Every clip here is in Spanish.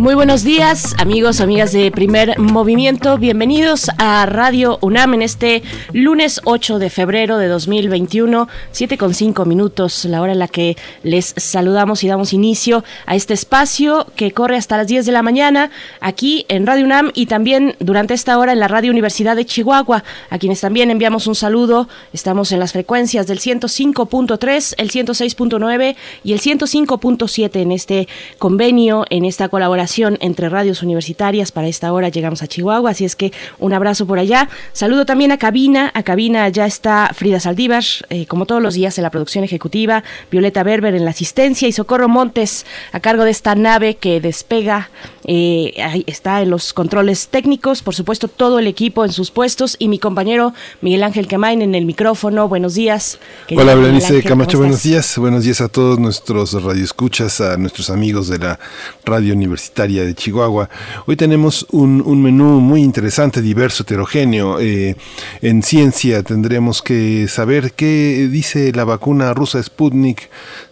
Muy buenos días, amigos, amigas de Primer Movimiento. Bienvenidos a Radio UNAM en este lunes 8 de febrero de 2021, 7 con 5 minutos, la hora en la que les saludamos y damos inicio a este espacio que corre hasta las 10 de la mañana aquí en Radio UNAM y también durante esta hora en la Radio Universidad de Chihuahua, a quienes también enviamos un saludo. Estamos en las frecuencias del 105.3, el 106.9 y el 105.7 en este convenio, en esta colaboración entre radios universitarias. Para esta hora llegamos a Chihuahua, así es que un abrazo por allá. Saludo también a Cabina. A Cabina ya está Frida Saldívar, eh, como todos los días en la producción ejecutiva, Violeta Berber en la asistencia y Socorro Montes a cargo de esta nave que despega. Eh, ahí está en los controles técnicos, por supuesto todo el equipo en sus puestos y mi compañero Miguel Ángel Quemain en el micrófono. Buenos días. Hola, Berenice Camacho, buenos días. Buenos días a todos nuestros radioescuchas, a nuestros amigos de la radio universitaria de Chihuahua. Hoy tenemos un, menú muy interesante, diverso, heterogéneo. Eh, en ciencia tendremos que saber qué dice la vacuna rusa Sputnik,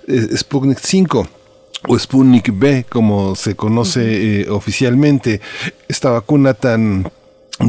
eh, Sputnik 5 o Sputnik B, como se conoce eh, oficialmente. Esta vacuna tan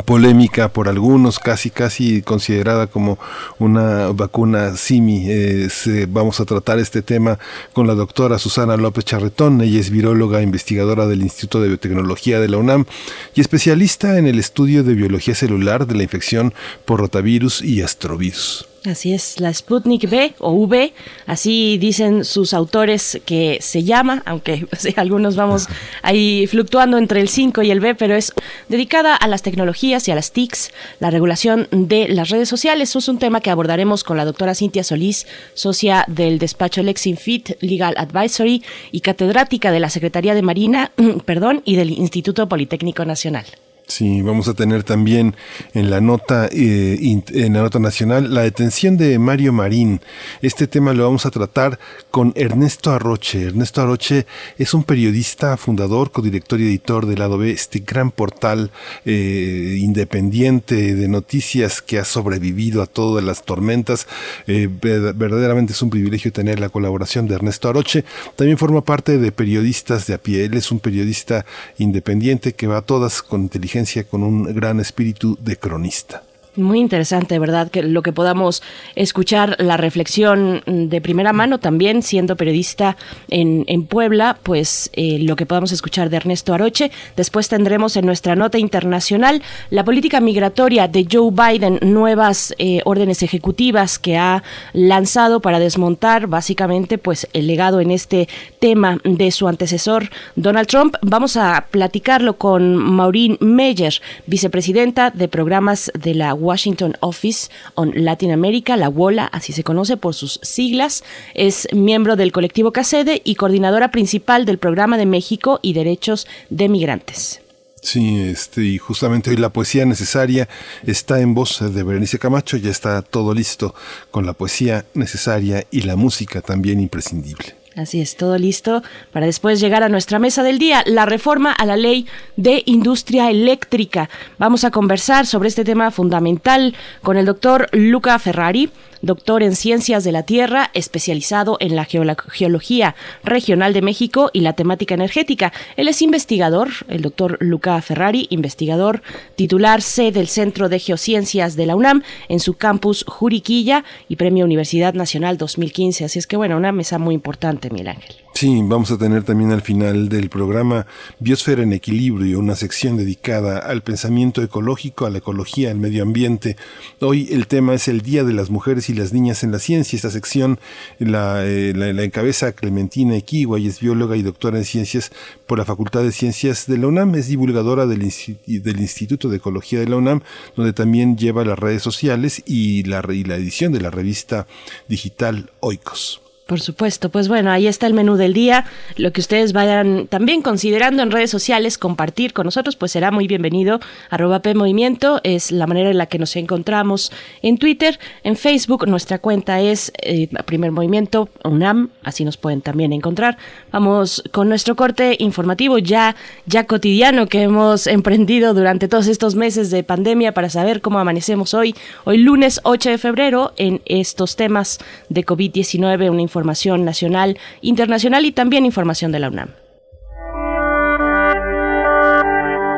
polémica por algunos, casi casi considerada como una vacuna simi. Eh, vamos a tratar este tema con la doctora Susana López Charretón. Ella es viróloga, investigadora del Instituto de Biotecnología de la UNAM y especialista en el estudio de biología celular de la infección por rotavirus y astrovirus. Así es, la Sputnik B o V, así dicen sus autores que se llama, aunque algunos vamos ahí fluctuando entre el 5 y el B, pero es dedicada a las tecnologías y a las TICs, la regulación de las redes sociales. Es un tema que abordaremos con la doctora Cintia Solís, socia del despacho Lexinfit Legal Advisory y catedrática de la Secretaría de Marina, perdón, y del Instituto Politécnico Nacional. Sí, vamos a tener también en la nota eh, en la nota nacional la detención de Mario Marín. Este tema lo vamos a tratar con Ernesto Arroche. Ernesto Arroche es un periodista, fundador, codirector y editor del Lado B, este gran portal eh, independiente de noticias que ha sobrevivido a todas las tormentas. Eh, verdaderamente es un privilegio tener la colaboración de Ernesto Arroche. También forma parte de periodistas de a pie. Él es un periodista independiente que va a todas con inteligencia con un gran espíritu de cronista. Muy interesante, ¿verdad? Que lo que podamos escuchar, la reflexión de primera mano también, siendo periodista en, en Puebla, pues eh, lo que podamos escuchar de Ernesto Aroche. Después tendremos en nuestra nota internacional la política migratoria de Joe Biden, nuevas eh, órdenes ejecutivas que ha lanzado para desmontar básicamente pues el legado en este tema de su antecesor Donald Trump. Vamos a platicarlo con Maureen Meyer, vicepresidenta de programas de la Washington Office on Latin America, la WOLA, así se conoce por sus siglas. Es miembro del colectivo CACEDE y coordinadora principal del Programa de México y Derechos de Migrantes. Sí, este, y justamente hoy la poesía necesaria está en voz de Berenice Camacho, ya está todo listo con la poesía necesaria y la música también imprescindible. Así es, todo listo para después llegar a nuestra mesa del día, la reforma a la ley de industria eléctrica. Vamos a conversar sobre este tema fundamental con el doctor Luca Ferrari doctor en Ciencias de la Tierra, especializado en la geología regional de México y la temática energética. Él es investigador, el doctor Luca Ferrari, investigador titular C del Centro de Geociencias de la UNAM en su campus Juriquilla y Premio Universidad Nacional 2015. Así es que, bueno, una mesa muy importante, Miguel Ángel. Sí, vamos a tener también al final del programa Biosfera en Equilibrio, una sección dedicada al pensamiento ecológico, a la ecología, al medio ambiente. Hoy el tema es el Día de las Mujeres y las Niñas en la Ciencia. Esta sección la, eh, encabeza Clementina Equigua y es bióloga y doctora en ciencias por la Facultad de Ciencias de la UNAM. Es divulgadora del, Instituto de Ecología de la UNAM, donde también lleva las redes sociales y la, y la edición de la revista digital Oikos. Por supuesto, pues bueno, ahí está el menú del día. Lo que ustedes vayan también considerando en redes sociales, compartir con nosotros, pues será muy bienvenido. Arroba Movimiento es la manera en la que nos encontramos en Twitter. En Facebook nuestra cuenta es eh, Primer Movimiento UNAM, así nos pueden también encontrar. Vamos con nuestro corte informativo ya, ya cotidiano que hemos emprendido durante todos estos meses de pandemia para saber cómo amanecemos hoy, hoy lunes 8 de febrero, en estos temas de COVID-19, una información información nacional, internacional y también información de la UNAM.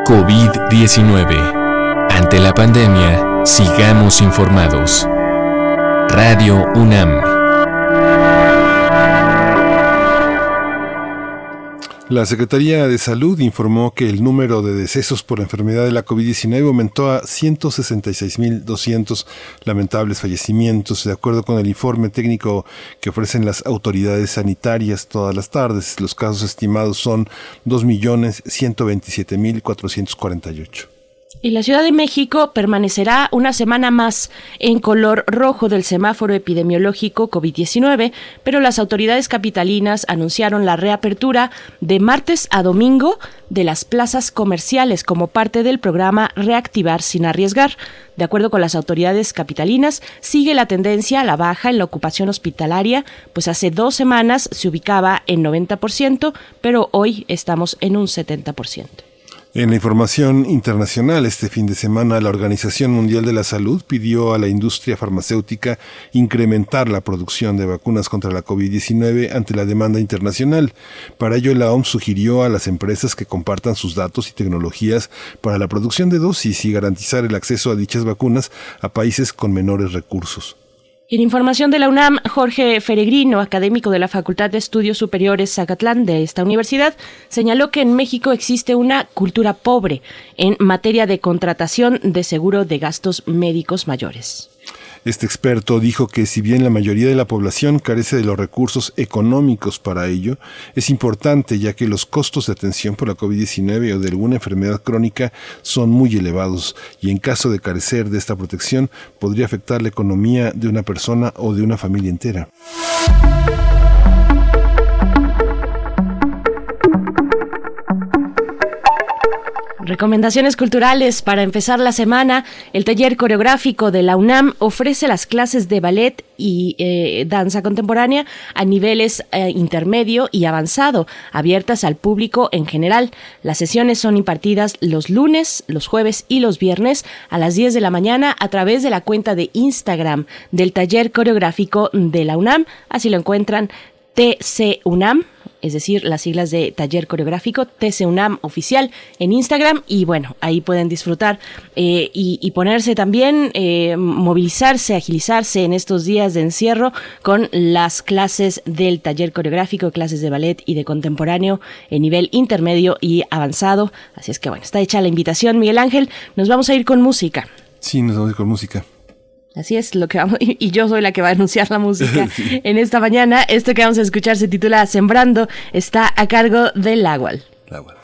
COVID-19. Ante la pandemia, sigamos informados. Radio UNAM. La Secretaría de Salud informó que el número de decesos por enfermedad de la COVID-19 aumentó a 166.200 lamentables fallecimientos, de acuerdo con el informe técnico que ofrecen las autoridades sanitarias todas las tardes. Los casos estimados son 2.127.448. Y la Ciudad de México permanecerá una semana más en color rojo del semáforo epidemiológico COVID-19, pero las autoridades capitalinas anunciaron la reapertura de martes a domingo de las plazas comerciales como parte del programa Reactivar sin arriesgar. De acuerdo con las autoridades capitalinas, sigue la tendencia a la baja en la ocupación hospitalaria, pues hace dos semanas se ubicaba en 90%, pero hoy estamos en un 70%. En la información internacional, este fin de semana, la Organización Mundial de la Salud pidió a la industria farmacéutica incrementar la producción de vacunas contra la COVID-19 ante la demanda internacional. Para ello, la OMS sugirió a las empresas que compartan sus datos y tecnologías para la producción de dosis y garantizar el acceso a dichas vacunas a países con menores recursos. En información de la UNAM, Jorge Feregrino, académico de la Facultad de Estudios Superiores Zacatlán de esta universidad, señaló que en México existe una cultura pobre en materia de contratación de seguro de gastos médicos mayores. Este experto dijo que si bien la mayoría de la población carece de los recursos económicos para ello, es importante ya que los costos de atención por la COVID-19 o de alguna enfermedad crónica son muy elevados y en caso de carecer de esta protección podría afectar la economía de una persona o de una familia entera. Recomendaciones culturales para empezar la semana. El taller coreográfico de la UNAM ofrece las clases de ballet y eh, danza contemporánea a niveles eh, intermedio y avanzado, abiertas al público en general. Las sesiones son impartidas los lunes, los jueves y los viernes a las 10 de la mañana a través de la cuenta de Instagram del taller coreográfico de la UNAM. Así lo encuentran TC UNAM es decir, las siglas de Taller Coreográfico TCUNAM Oficial en Instagram y bueno, ahí pueden disfrutar eh, y, ponerse también, eh, movilizarse, agilizarse en estos días de encierro con las clases del Taller Coreográfico, clases de ballet y de contemporáneo en nivel intermedio y avanzado. Así es que bueno, está hecha la invitación, Miguel Ángel. Nos vamos a ir con música. Sí, nos vamos a ir con música. Así es, lo que vamos, y yo soy la que va a anunciar la música en esta mañana. Esto que vamos a escuchar se titula Sembrando, está a cargo del Agual. Primer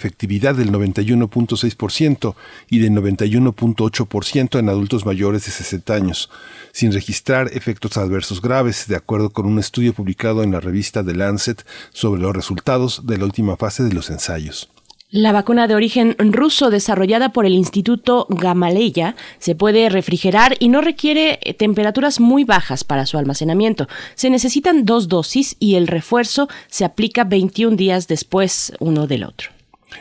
efectividad del 91.6% y del 91.8% en adultos mayores de 60 años, sin registrar efectos adversos graves, de acuerdo con un estudio publicado en la revista The Lancet sobre los resultados de la última fase de los ensayos. La vacuna de origen ruso desarrollada por el Instituto Gamaleya se puede refrigerar y no requiere eh, temperaturas muy bajas para su almacenamiento. Se necesitan dos dosis y el refuerzo se aplica 21 días después uno del otro.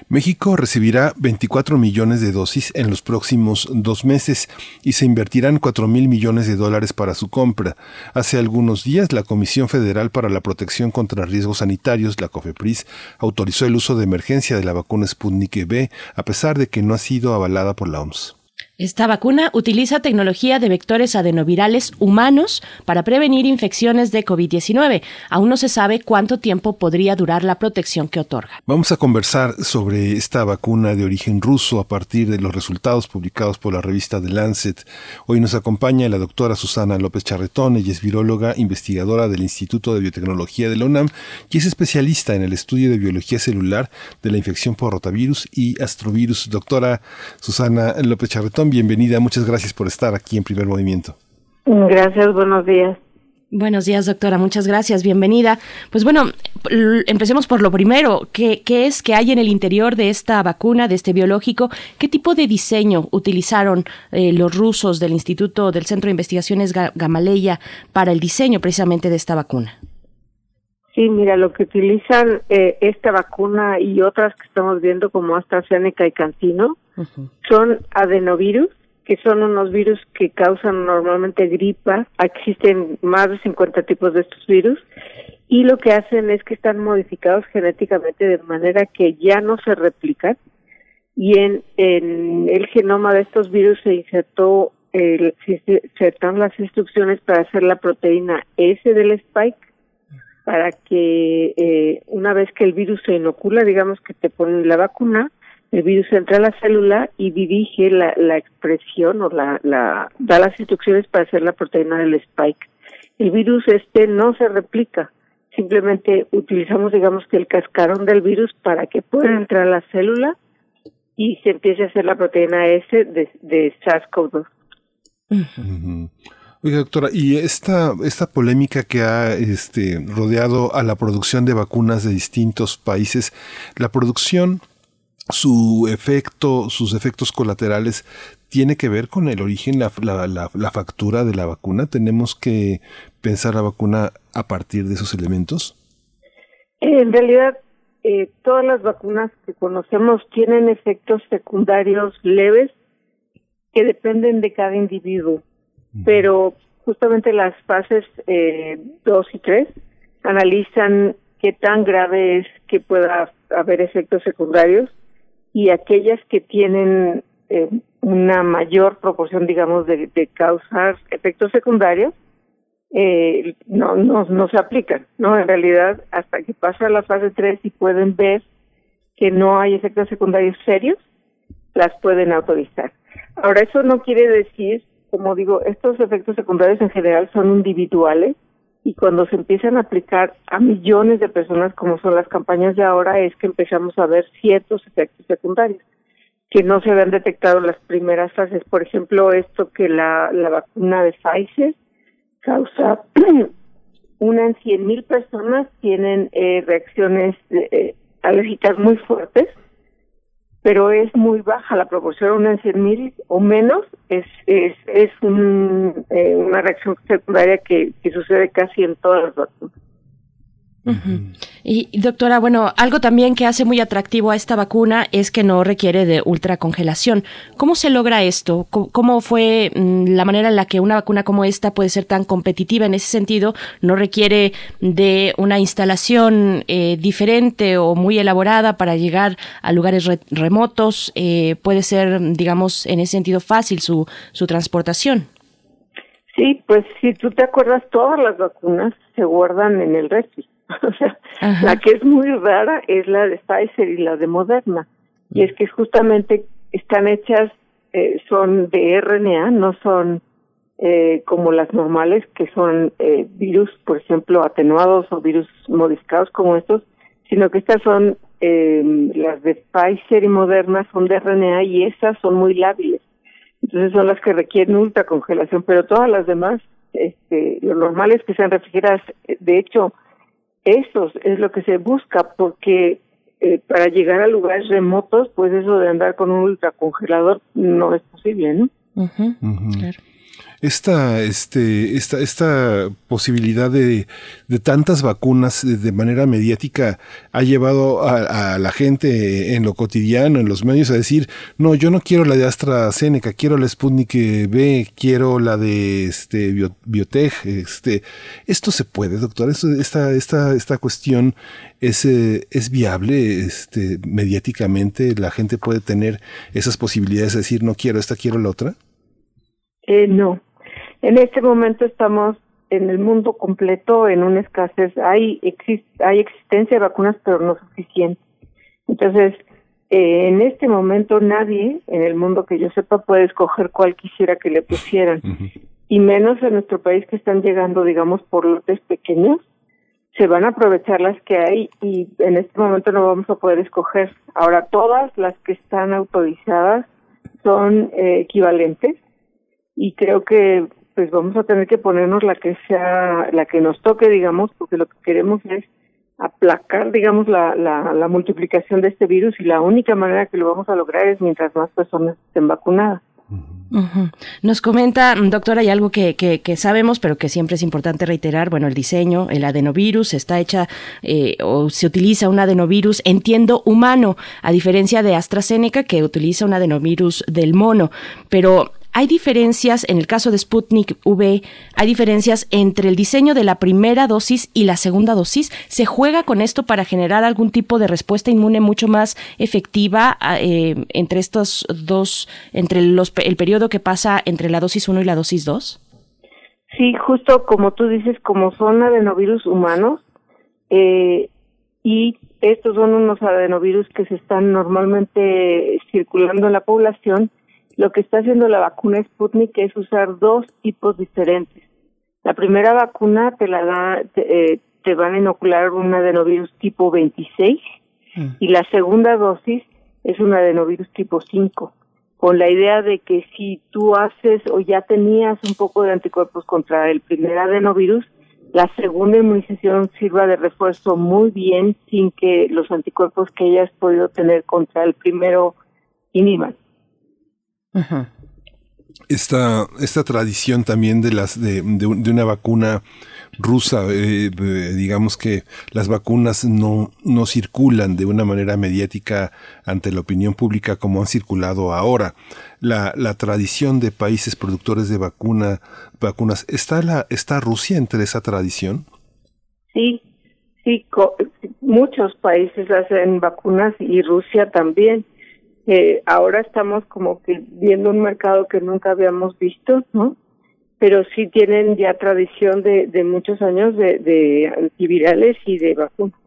México recibirá 24 millones de dosis en los próximos dos meses y se invertirán 4 mil millones de dólares para su compra. Hace algunos días, la Comisión Federal para la Protección contra Riesgos Sanitarios, la COFEPRIS, autorizó el uso de emergencia de la vacuna Sputnik V, a pesar de que no ha sido avalada por la OMS. Esta vacuna utiliza tecnología de vectores adenovirales humanos para prevenir infecciones de COVID-19. Aún no se sabe cuánto tiempo podría durar la protección que otorga. Vamos a conversar sobre esta vacuna de origen ruso a partir de los resultados publicados por la revista The Lancet. Hoy nos acompaña la doctora Susana López Charretón, ella es viróloga, investigadora del Instituto de Biotecnología de la UNAM y es especialista en el estudio de biología celular de la infección por rotavirus y astrovirus. Doctora Susana López Charretón, bienvenida. Muchas gracias por estar aquí en Primer Movimiento. Gracias, buenos días. Buenos días, doctora. Muchas gracias. Bienvenida. Pues bueno, empecemos por lo primero. ¿Qué, es que hay en el interior de esta vacuna, de este biológico? ¿Qué tipo de diseño utilizaron eh, los rusos del Instituto del Centro de Investigaciones Gamaleya para el diseño precisamente de esta vacuna? Sí, mira, lo que utilizan eh, esta vacuna y otras que estamos viendo como AstraZeneca y Cantino son adenovirus, que son unos virus que causan normalmente gripa. Existen más de 50 tipos de estos virus. Y lo que hacen es que están modificados genéticamente de manera que ya no se replican. Y en, en el genoma de estos virus se insertó el, se insertaron las instrucciones para hacer la proteína S del spike para que eh, una vez que el virus se inocula, digamos que te ponen la vacuna, el virus entra a la célula y dirige la, la expresión o la, la, da las instrucciones para hacer la proteína del spike. El virus este no se replica, simplemente utilizamos digamos que el cascarón del virus para que pueda entrar a la célula y se empiece a hacer la proteína S de, de SARS-CoV-2. Oiga, doctora, y esta, esta polémica que ha este, rodeado a la producción de vacunas de distintos países, la producción, su efecto, sus efectos colaterales, ¿tiene que ver con el origen, la, la, factura de la vacuna? ¿Tenemos que pensar la vacuna a partir de esos elementos? En realidad, eh, todas las vacunas que conocemos tienen efectos secundarios leves que dependen de cada individuo pero justamente las fases eh, 2 y 3 analizan qué tan grave es que pueda haber efectos secundarios y aquellas que tienen eh, una mayor proporción, digamos, de, causar efectos secundarios, eh, no, no, no se aplican, ¿no? En realidad, hasta que pasa la fase 3 y pueden ver que no hay efectos secundarios serios, las pueden autorizar. Ahora, eso no quiere decir como digo, estos efectos secundarios en general son individuales y cuando se empiezan a aplicar a millones de personas, como son las campañas de ahora, es que empezamos a ver ciertos efectos secundarios que no se habían detectado en las primeras fases. Por ejemplo, esto que la, la vacuna de Pfizer causa una en 100.000 personas tienen eh, reacciones eh, alérgicas muy fuertes pero es muy baja la proporción, una en 100 mil o menos, es, es, es un, eh, una reacción secundaria que, que sucede casi en todas las vacunas. Y doctora, bueno, algo también que hace muy atractivo a esta vacuna es que no requiere de ultracongelación. ¿Cómo se logra esto? ¿Cómo fue mm, la manera en la que una vacuna como esta puede ser tan competitiva en ese sentido? No requiere de una instalación eh, diferente o muy elaborada para llegar a lugares remotos. Eh, puede ser, digamos, en ese sentido fácil su, su transportación. Sí, pues si tú te acuerdas, todas las vacunas se guardan en el refri. O sea, la que es muy rara es la de Pfizer y la de Moderna. y es que justamente están hechas, eh, son de RNA, no son eh, como las normales, que son eh, virus, por ejemplo, atenuados o virus modificados como estos, sino que estas son, eh, las de Pfizer y Moderna son de RNA y esas son muy lábiles. Entonces son las que requieren ultracongelación, pero todas las demás, este, lo normal es que sean refrigeradas. De hecho, eso es lo que se busca, porque eh, para llegar a lugares remotos, pues eso de andar con un ultracongelador no es posible, ¿no? Claro esta, este, esta, esta posibilidad de, de tantas vacunas de manera mediática ha llevado a, la gente en lo cotidiano, en los medios, a decir, no, yo no quiero la de AstraZeneca, quiero la Sputnik B, quiero la de este, Biotech. Este, ¿Esto se puede, doctor? esta, esta, esta cuestión es, eh, es viable este, mediáticamente? ¿La gente puede tener esas posibilidades de decir, no quiero esta, quiero la otra? Eh, no, en este momento estamos en el mundo completo en una escasez. Hay, hay existencia de vacunas, pero no suficiente. Entonces, eh, en este momento nadie en el mundo que yo sepa puede escoger cuál quisiera que le pusieran. Y menos en nuestro país que están llegando, digamos, por lotes pequeños. Se van a aprovechar las que hay y en este momento no vamos a poder escoger. Ahora, todas las que están autorizadas son eh, equivalentes y creo que pues vamos a tener que ponernos la que sea, la que nos toque, digamos, porque lo que queremos es aplacar, digamos, la, la, la multiplicación de este virus y la única manera que lo vamos a lograr es mientras más personas estén vacunadas. Nos comenta, doctora, hay algo que, que, sabemos, pero que siempre es importante reiterar. Bueno, el diseño, el adenovirus, está hecha eh, o se utiliza un adenovirus, entiendo, humano, a diferencia de AstraZeneca, que utiliza un adenovirus del mono. Pero hay diferencias, en el caso de Sputnik V, hay diferencias entre el diseño de la primera dosis y la segunda dosis. ¿Se juega con esto para generar algún tipo de respuesta inmune mucho más efectiva ah, eh, entre estos dos, entre los, el periodo que pasa entre la dosis 1 y la dosis 2? Sí, justo como tú dices, como son adenovirus humanos, eh, y estos son unos adenovirus que se están normalmente circulando en la población, lo que está haciendo la vacuna Sputnik es usar dos tipos diferentes. La primera vacuna te la da, te, eh, van a inocular un adenovirus tipo 26 mm. y la segunda dosis es un adenovirus tipo 5, con la idea de que si tú haces o ya tenías un poco de anticuerpos contra el primer adenovirus, la segunda inmunización sirva de refuerzo muy bien sin que los anticuerpos que hayas podido tener contra el primero inhiban. Esta, esta tradición también de las de, de, una vacuna rusa, eh, digamos que las vacunas no, no circulan de una manera mediática ante la opinión pública como han circulado ahora. La, la tradición de países productores de vacuna, vacunas, ¿está, la, ¿está Rusia entre esa tradición? Sí, sí, muchos países hacen vacunas y Rusia también ahora estamos como que viendo un mercado que nunca habíamos visto, ¿no? Pero sí tienen ya tradición de, muchos años de, de antivirales y de vacunas.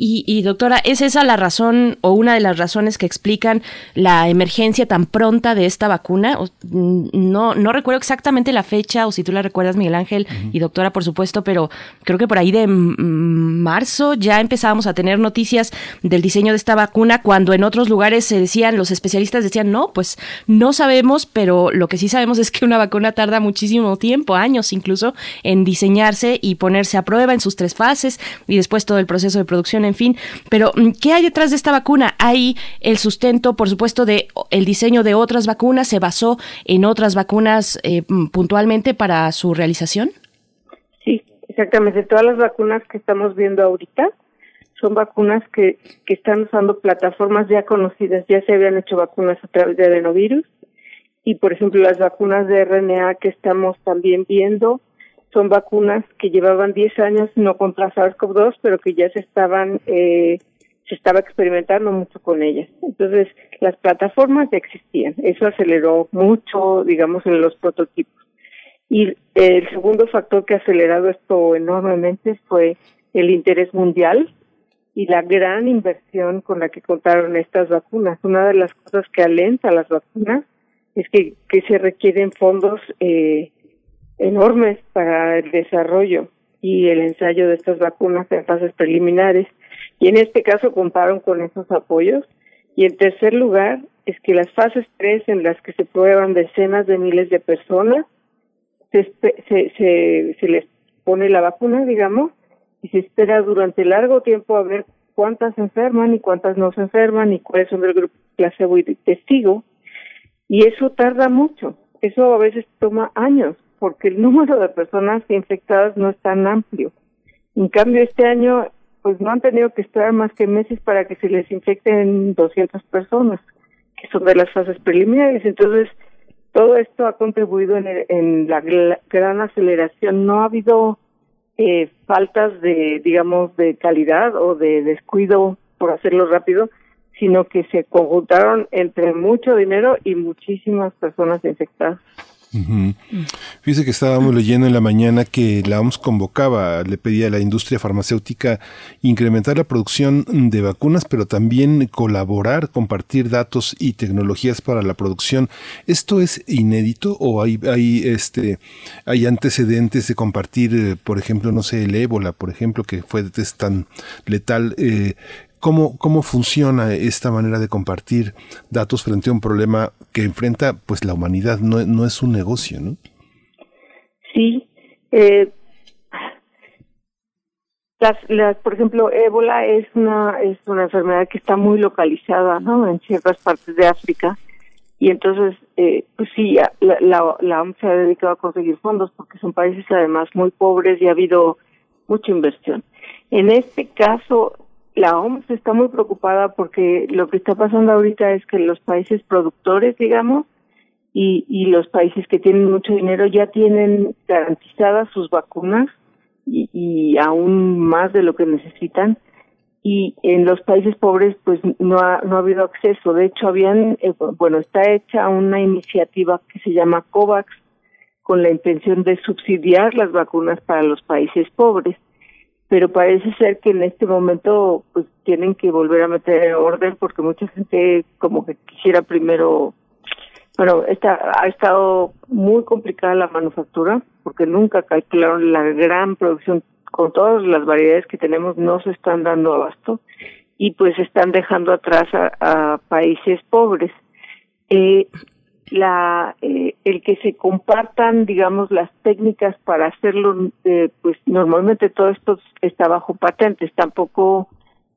Y, doctora, ¿es esa la razón o una de las razones que explican la emergencia tan pronta de esta vacuna? Mm, no, no recuerdo exactamente la fecha, o si tú la recuerdas, Miguel Ángel, y doctora, por supuesto, pero creo que por ahí de marzo ya empezábamos a tener noticias del diseño de esta vacuna, cuando en otros lugares se decían, los especialistas decían, no, pues no sabemos, pero lo que sí sabemos es que una vacuna tarda muchísimo tiempo, años incluso, en diseñarse y ponerse a prueba en sus tres fases y después todo el proceso de producción en fin. Pero, mm, ¿qué hay detrás de esta vacuna? Hay el sustento, por supuesto, de el diseño de otras vacunas, se basó en otras vacunas eh, mm, puntualmente para su realización. Sí, exactamente. Todas las vacunas que estamos viendo ahorita son vacunas que, que están usando plataformas ya conocidas. Ya se habían hecho vacunas a través de adenovirus y, por ejemplo, las vacunas de RNA que estamos también viendo son vacunas que llevaban 10 años no contra SARS-CoV-2, pero que ya se estaban, eh, se estaba experimentando mucho con ellas. Entonces, las plataformas ya existían. Eso aceleró mucho, digamos, en los prototipos. Y el segundo factor que ha acelerado esto enormemente fue el interés mundial y la gran inversión con la que contaron estas vacunas. Una de las cosas que alenta las vacunas es que, que se requieren fondos eh, enormes para el desarrollo y el ensayo de estas vacunas en fases preliminares. Y en este caso contaron con esos apoyos. Y en tercer lugar, es que las fases 3 en las que se prueban decenas de miles de personas, se, se, se, les pone la vacuna, digamos, y se espera durante largo tiempo a ver cuántas se enferman y cuántas no se enferman y cuáles son del grupo placebo y testigo. Y eso tarda mucho. Eso a veces toma años porque el número de personas infectadas no es tan amplio. En cambio, este año, pues no han tenido que esperar más que meses para que se les infecten 200 personas, que son de las fases preliminares. Entonces, todo esto ha contribuido en, en la gran aceleración. No ha habido eh, faltas de, digamos, de calidad o de descuido por hacerlo rápido, sino que se conjuntaron entre mucho dinero y muchísimas personas infectadas. Fíjese que estábamos leyendo en la mañana que la OMS convocaba, le pedía a la industria farmacéutica incrementar la producción de vacunas, pero también colaborar, compartir datos y tecnologías para la producción. ¿Esto es inédito o hay, hay, este, hay antecedentes de compartir, eh, por ejemplo, no sé, el ébola, por ejemplo, que fue tan letal? Eh, ¿Cómo, ¿Cómo funciona esta manera de compartir datos frente a un problema que enfrenta pues la humanidad? No, no es un negocio, ¿no? Sí. Eh, las, las, por ejemplo, ébola es una es una enfermedad que está muy localizada, ¿no? En ciertas partes de África y entonces, eh, pues sí, la, la, la OMS se ha dedicado a conseguir fondos porque son países además muy pobres y ha habido mucha inversión. En este caso, la OMS está muy preocupada porque lo que está pasando ahorita es que los países productores, digamos, y, los países que tienen mucho dinero ya tienen garantizadas sus vacunas y, y aún más de lo que necesitan. Y en los países pobres, pues no ha, no ha habido acceso. De hecho, habían, eh, bueno, está hecha una iniciativa que se llama COVAX con la intención de subsidiar las vacunas para los países pobres pero parece ser que en este momento pues tienen que volver a meter orden porque mucha gente como que quisiera primero bueno está ha estado muy complicada la manufactura porque nunca calcularon la gran producción con todas las variedades que tenemos no se están dando abasto y pues están dejando atrás a, a países pobres. Eh, la eh, el que se compartan digamos las técnicas para hacerlo eh, pues normalmente todo esto está bajo patentes. Tampoco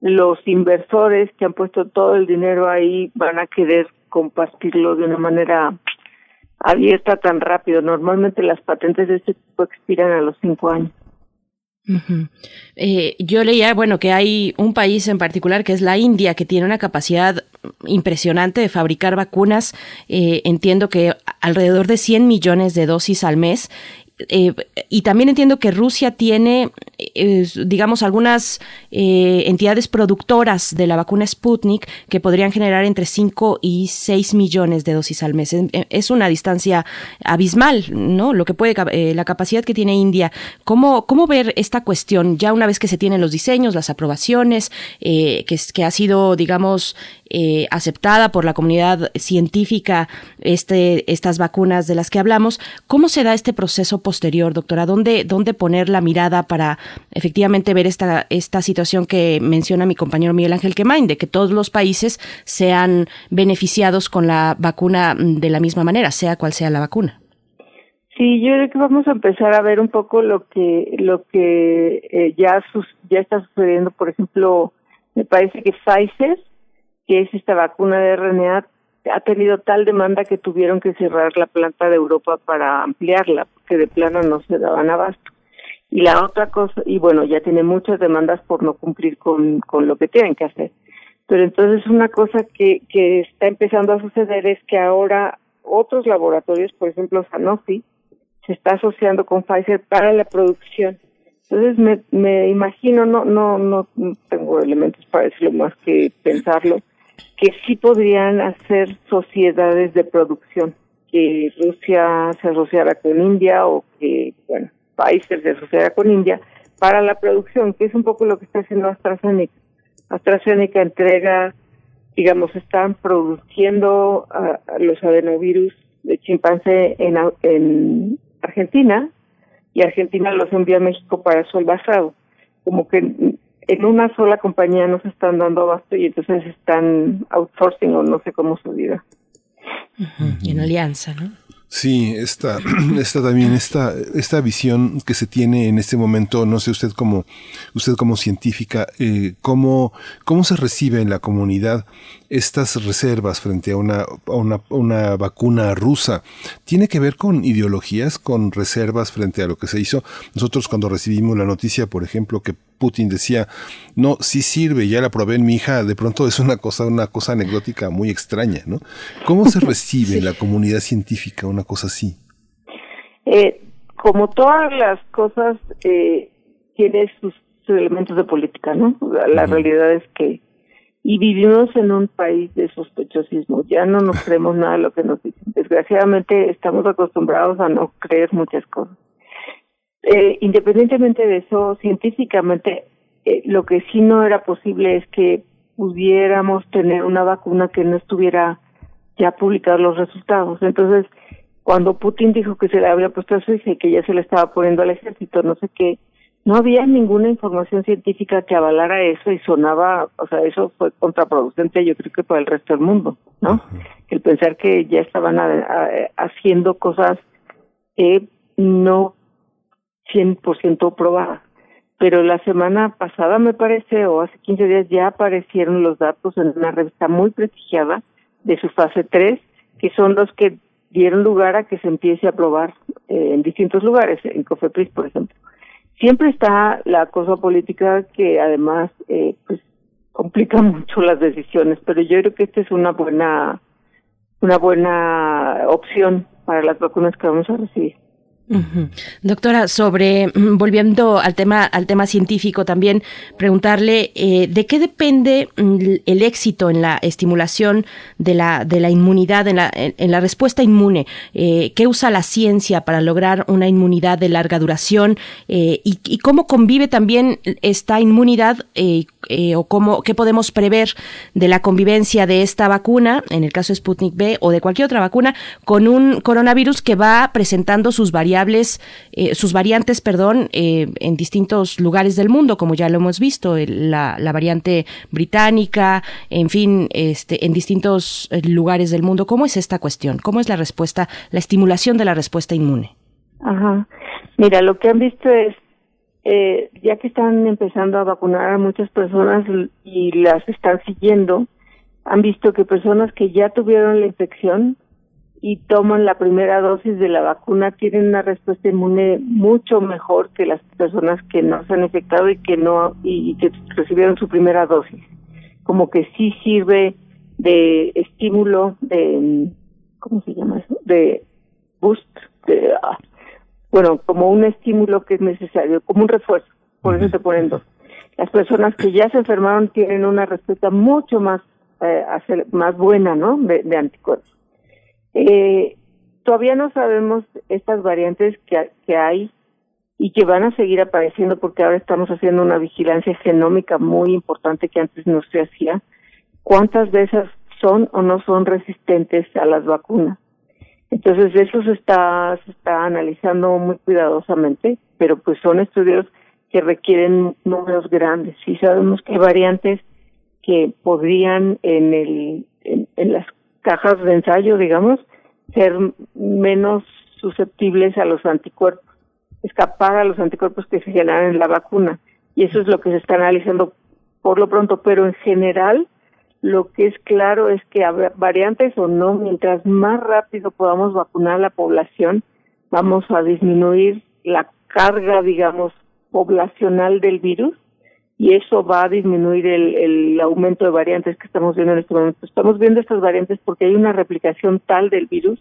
los inversores que han puesto todo el dinero ahí van a querer compartirlo de una manera abierta tan rápido. Normalmente las patentes de este tipo expiran a los cinco años eh, yo leía, bueno, que hay un país en particular que es la India, que tiene una capacidad impresionante de fabricar vacunas. Eh, entiendo que alrededor de 100 millones de dosis al mes eh, y también entiendo que Rusia tiene, eh, digamos, algunas eh, entidades productoras de la vacuna Sputnik que podrían generar entre 5 y 6 millones de dosis al mes. Es una distancia abismal, ¿no? Lo que puede, la capacidad que tiene India. ¿Cómo, ¿Cómo ver esta cuestión ya una vez que se tienen los diseños, las aprobaciones, que, que ha sido, digamos, eh, aceptada por la comunidad científica este, estas vacunas de las que hablamos. ¿Cómo se da este proceso posterior, doctora? ¿Dónde, dónde poner la mirada para efectivamente ver esta, esta situación que menciona mi compañero Miguel Ángel Quemain, de que todos los países sean beneficiados con la vacuna de la misma manera, sea cual sea la vacuna? Sí, yo creo que vamos a empezar a ver un poco lo que lo que eh, ya ya está sucediendo, por ejemplo, me parece que Pfizer que es esta vacuna de RNA, ha tenido tal demanda que tuvieron que cerrar la planta de Europa para ampliarla, porque de plano no se daban abasto. Y la otra cosa, y bueno, ya tiene muchas demandas por no cumplir con, con lo que tienen que hacer. Pero entonces una cosa que, que está empezando a suceder es que ahora otros laboratorios, por ejemplo Sanofi, se está asociando con Pfizer para la producción. Entonces me, me imagino, no, no, no tengo elementos para decirlo más que pensarlo, que sí podrían hacer sociedades de producción, que Rusia se asociara con India o que, bueno, países se asociara con India para la producción, que es un poco lo que está haciendo AstraZeneca. AstraZeneca entrega, digamos, están produciendo los adenovirus de chimpancé en, en Argentina y Argentina los envía a México para su envasado. Como que en una sola compañía no se están dando abasto y entonces están outsourcing o no sé cómo se diga. En alianza, ¿no? Sí, esta, esta también, esta, esta visión que se tiene en este momento, no sé usted como, usted como científica, eh, cómo, cómo se recibe en la comunidad estas reservas frente a una, a una, una, vacuna rusa tiene que ver con ideologías, con reservas frente a lo que se hizo. Nosotros cuando recibimos la noticia, por ejemplo, que Putin decía, no, sí sirve, ya la probé en mi hija, de pronto es una cosa, una cosa anecdótica muy extraña, ¿no? ¿Cómo se recibe en la comunidad científica una cosa así? Eh, como todas las cosas, eh, tiene sus, elementos de política, ¿no? La realidad es que y vivimos en un país de sospechosismo. Ya no nos creemos nada de lo que nos dicen. Desgraciadamente estamos acostumbrados a no creer muchas cosas. Eh, independientemente de eso, científicamente, eh, lo que sí no era posible es que pudiéramos tener una vacuna que no estuviera ya publicados los resultados. Entonces, cuando Putin dijo que se le había puesto a Suiza y que ya se le estaba poniendo al ejército, no sé qué, no había ninguna información científica que avalara eso y sonaba, o sea, eso fue contraproducente yo creo que para el resto del mundo, ¿no? El pensar que ya estaban haciendo cosas eh, no 100% probadas. Pero la semana pasada, me parece, o hace 15 días, ya aparecieron los datos en una revista muy prestigiada de su fase 3, que son los que dieron lugar a que se empiece a probar eh, en distintos lugares, en Cofepris, por ejemplo siempre está la cosa política que además eh, pues complica mucho las decisiones, pero yo creo que esta es una buena una buena opción para las vacunas que vamos a recibir. Doctora, sobre mm, volviendo al tema al tema científico también preguntarle eh, de qué depende mm, el éxito en la estimulación de la de la inmunidad en la en, la respuesta inmune eh, qué usa la ciencia para lograr una inmunidad de larga duración eh, y, cómo convive también esta inmunidad o cómo qué podemos prever de la convivencia de esta vacuna en el caso de Sputnik B o de cualquier otra vacuna con un coronavirus que va presentando sus eh, sus variantes, perdón, eh, en distintos lugares del mundo, como ya lo hemos visto, la, variante británica, en fin, este, en distintos eh, lugares del mundo. ¿Cómo es esta cuestión? ¿Cómo es la respuesta, la estimulación de la respuesta inmune? Ajá. Mira, lo que han visto es, ya que están empezando a vacunar a muchas personas y las están siguiendo, han visto que personas que ya tuvieron la infección y toman la primera dosis de la vacuna tienen una respuesta inmune mucho mejor que las personas que no se han infectado y que no y, que recibieron su primera dosis. Como que sí sirve de estímulo de cómo se llama eso de boost de, ah, bueno como un estímulo que es necesario como un refuerzo. Por eso se ponen dos. Las personas que ya se enfermaron tienen una respuesta mucho más eh, más buena no de, de anticuerpos eh, todavía no sabemos estas variantes que, hay y que van a seguir apareciendo porque ahora estamos haciendo una vigilancia genómica muy importante que antes no se hacía. ¿Cuántas de esas son o no son resistentes a las vacunas? Entonces eso se está se está analizando muy cuidadosamente, pero pues son estudios que requieren números grandes. Y sabemos que hay variantes que podrían en el en, en las cajas de ensayo, digamos, ser menos susceptibles a los anticuerpos, escapar a los anticuerpos que se generan en la vacuna. Y eso es lo que se está analizando por lo pronto, pero en general lo que es claro es que variantes o no, mientras más rápido podamos vacunar a la población, vamos a disminuir la carga, digamos, poblacional del virus y eso va a disminuir el, el aumento de variantes que estamos viendo en este momento. Estamos viendo estas variantes porque hay una replicación tal del virus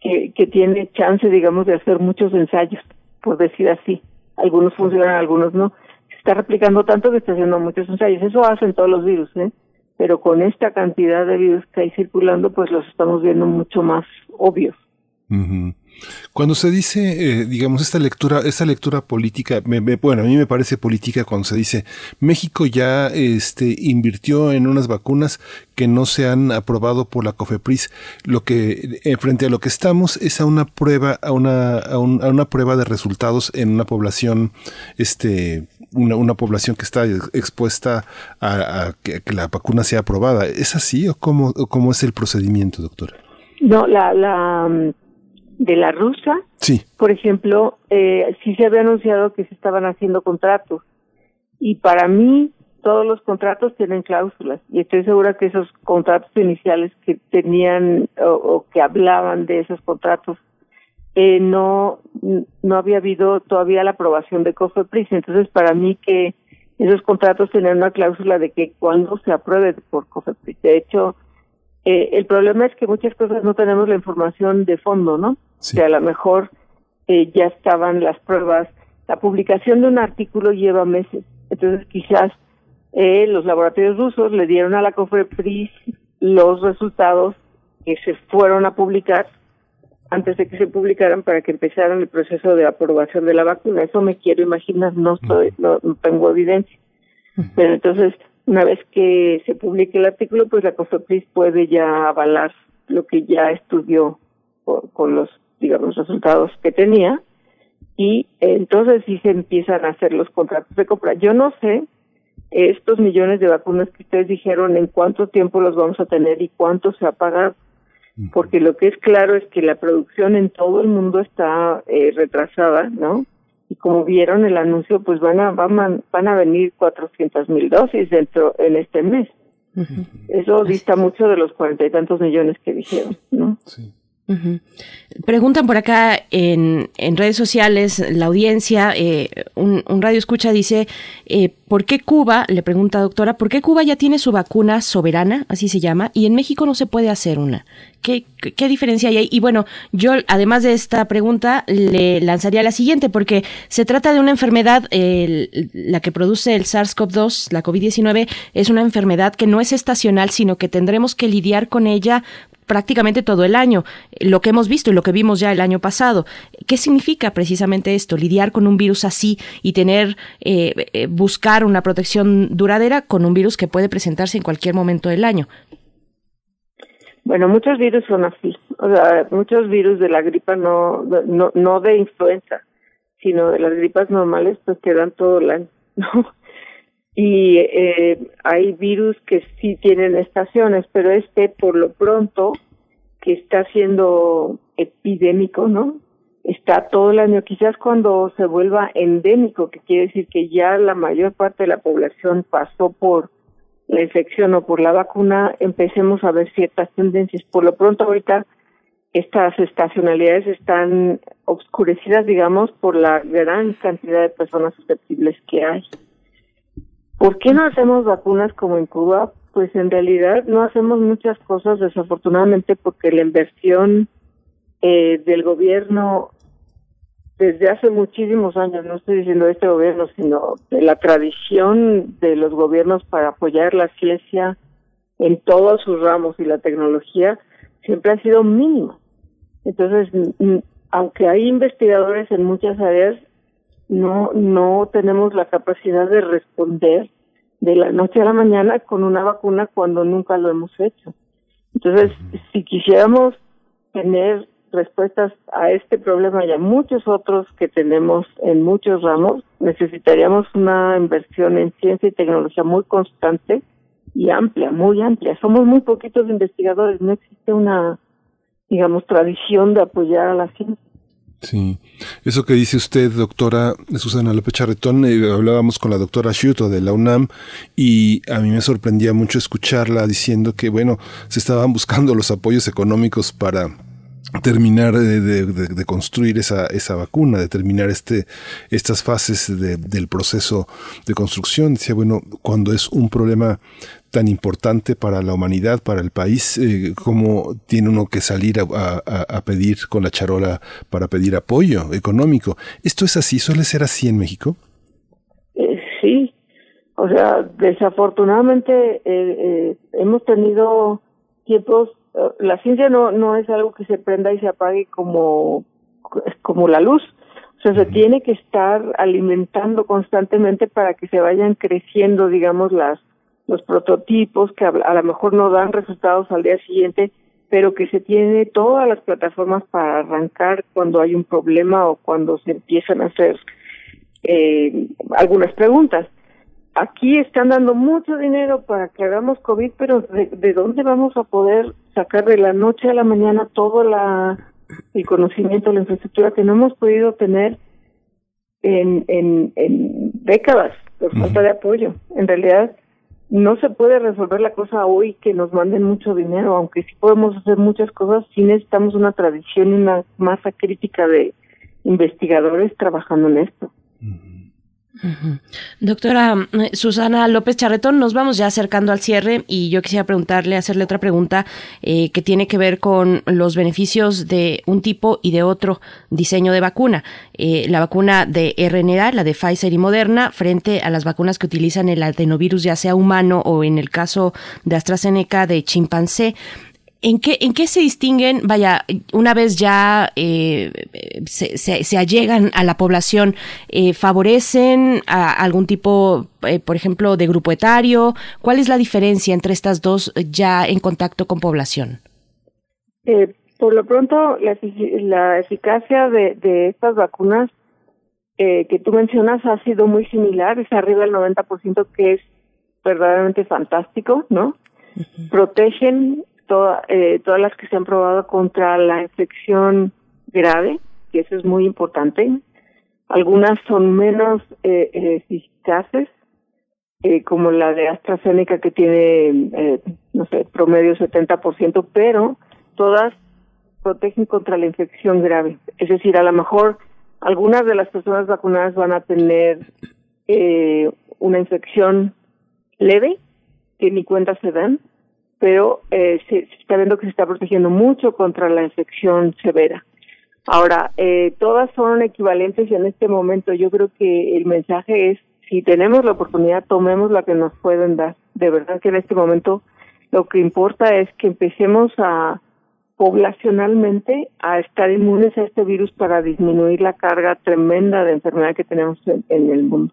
que, tiene chance, digamos, de hacer muchos ensayos, por decir así. Algunos funcionan, algunos no. Se está replicando tanto que está haciendo muchos ensayos. Eso hacen todos los virus, ¿eh? Pero con esta cantidad de virus que hay circulando, pues los estamos viendo mucho más obvios. Cuando se dice, eh, digamos, esta lectura, esta lectura política, bueno, a mí me parece política cuando se dice México ya este, invirtió en unas vacunas que no se han aprobado por la COFEPRIS. Lo que, eh, frente a lo que estamos, es a una prueba, a una, a, una prueba de resultados en una población, este, una, una población que está expuesta a, que, la vacuna sea aprobada. ¿Es así o cómo, cómo es el procedimiento, doctora? No, la, la de la rusa, sí. por ejemplo, eh, sí se había anunciado que se estaban haciendo contratos. Y para mí, todos los contratos tienen cláusulas. Y estoy segura que esos contratos iniciales que tenían o, que hablaban de esos contratos, eh, no, no había habido todavía la aprobación de COFEPRIS. Entonces, para mí que esos contratos tenían una cláusula de que cuando se apruebe por COFEPRIS. De hecho, eh, el problema es que muchas cosas no tenemos la información de fondo, ¿no? Sí. Que a lo mejor eh, ya estaban las pruebas. La publicación de un artículo lleva meses. Entonces, quizás eh, los laboratorios rusos le dieron a la COFEPRIS los resultados que se fueron a publicar antes de que se publicaran para que empezaran el proceso de aprobación de la vacuna. Eso me quiero imaginar, no, estoy, no tengo evidencia. Pero entonces, una vez que se publique el artículo, pues la COFEPRIS puede ya avalar lo que ya estudió con los, digamos, resultados que tenía y entonces sí se empiezan a hacer los contratos de compra. Yo no sé estos millones de vacunas que ustedes dijeron en cuánto tiempo los vamos a tener y cuánto se va a pagar, porque lo que es claro es que la producción en todo el mundo está eh, retrasada, ¿no? Y como vieron el anuncio, pues van a van, van a venir 400 mil dosis dentro en este mes. Eso dista mucho de los cuarenta y tantos millones que dijeron, ¿no? Sí. Preguntan por acá en, en, redes sociales, la audiencia, eh, un, radio escucha dice, eh, ¿por qué Cuba, le pregunta doctora, ¿por qué Cuba ya tiene su vacuna soberana, así se llama, y en México no se puede hacer una? ¿Qué, qué diferencia hay ahí? Y bueno, yo además de esta pregunta le lanzaría la siguiente, porque se trata de una enfermedad, la que produce el SARS-CoV-2, la COVID-19, es una enfermedad que no es estacional, sino que tendremos que lidiar con ella prácticamente todo el año, lo que hemos visto y lo que vimos ya el año pasado. ¿Qué significa precisamente esto? Lidiar con un virus así y tener, eh, eh, buscar una protección duradera con un virus que puede presentarse en cualquier momento del año. Bueno, muchos virus son así. O sea, muchos virus de la gripa no, no, no de influenza, sino de las gripas normales, pues quedan todo el año, ¿no? Y eh, hay virus que sí tienen estaciones, pero este por lo pronto que está siendo epidémico, ¿no? Está todo el año, quizás cuando se vuelva endémico, que quiere decir que ya la mayor parte de la población pasó por la infección o por la vacuna, empecemos a ver ciertas tendencias. Por lo pronto ahorita estas estacionalidades están obscurecidas, digamos, por la gran cantidad de personas susceptibles que hay. ¿Por qué no hacemos vacunas como en Cuba? Pues en realidad no hacemos muchas cosas, desafortunadamente, porque la inversión eh, del gobierno desde hace muchísimos años, no estoy diciendo este gobierno, sino de la tradición de los gobiernos para apoyar la ciencia en todos sus ramos y la tecnología, siempre ha sido mínima. Entonces, aunque hay investigadores en muchas áreas, no no tenemos la capacidad de responder de la noche a la mañana con una vacuna cuando nunca lo hemos hecho. Entonces, si quisiéramos tener respuestas a este problema y a muchos otros que tenemos en muchos ramos, necesitaríamos una inversión en ciencia y tecnología muy constante y amplia, muy amplia. Somos muy poquitos investigadores, no existe una, digamos, tradición de apoyar a la ciencia. Sí, eso que dice usted, doctora Susana López Charretón, eh, hablábamos con la doctora Shuto de la UNAM y a mí me sorprendía mucho escucharla diciendo que, bueno, se estaban buscando los apoyos económicos para terminar de, construir esa, esa vacuna, de terminar este, estas fases del proceso de construcción. Decía, bueno, cuando es un problema tan importante para la humanidad, para el país, eh, tiene uno que salir a, pedir con la charola para pedir apoyo económico. ¿Esto es así? ¿Suele ser así en México? Eh, sí, o sea, desafortunadamente eh, hemos tenido tiempos la ciencia no, no es algo que se prenda y se apague como, como la luz. O sea, se tiene que estar alimentando constantemente para que se vayan creciendo, digamos, las los prototipos que a, a lo mejor no dan resultados al día siguiente, pero que se tiene todas las plataformas para arrancar cuando hay un problema o cuando se empiezan a hacer eh, algunas preguntas. Aquí están dando mucho dinero para que hagamos COVID, pero ¿de, dónde vamos a poder sacar de la noche a la mañana todo la, el conocimiento, la infraestructura que no hemos podido tener en, en, en décadas por falta de apoyo? En realidad, no se puede resolver la cosa hoy que nos manden mucho dinero, aunque sí podemos hacer muchas cosas, sí necesitamos una tradición y una masa crítica de investigadores trabajando en esto. Doctora eh, Susana López Charretón, nos vamos ya acercando al cierre y yo quisiera preguntarle, hacerle otra pregunta eh, que tiene que ver con los beneficios de un tipo y de otro diseño de vacuna. Eh, la vacuna de RNA, la de Pfizer y Moderna, frente a las vacunas que utilizan el adenovirus, ya sea humano o en el caso de AstraZeneca de chimpancé. ¿En qué, ¿En qué se distinguen? Vaya, una vez ya eh, se, se, allegan a la población, eh, ¿favorecen a algún tipo, eh, por ejemplo, de grupo etario? ¿Cuál es la diferencia entre estas dos ya en contacto con población? por lo pronto, la, la eficacia de, de estas vacunas que tú mencionas ha sido muy similar, es arriba del 90%, que es verdaderamente fantástico, ¿no? Protegen eh, todas las que se han probado contra la infección grave, que eso es muy importante. Algunas son menos eh, eficaces, eh, como la de AstraZeneca que tiene, eh, no sé, promedio 70%, pero todas protegen contra la infección grave. Es decir, a lo mejor algunas de las personas vacunadas van a tener eh, una infección leve, que ni cuenta se dan, pero eh, se, está viendo que se está protegiendo mucho contra la infección severa. Ahora, eh, todas son equivalentes en este momento yo creo que el mensaje es, si tenemos la oportunidad, tomemos la que nos pueden dar. De verdad que en este momento lo que importa es que empecemos a poblacionalmente a estar inmunes a este virus para disminuir la carga tremenda de enfermedad que tenemos en, en el mundo.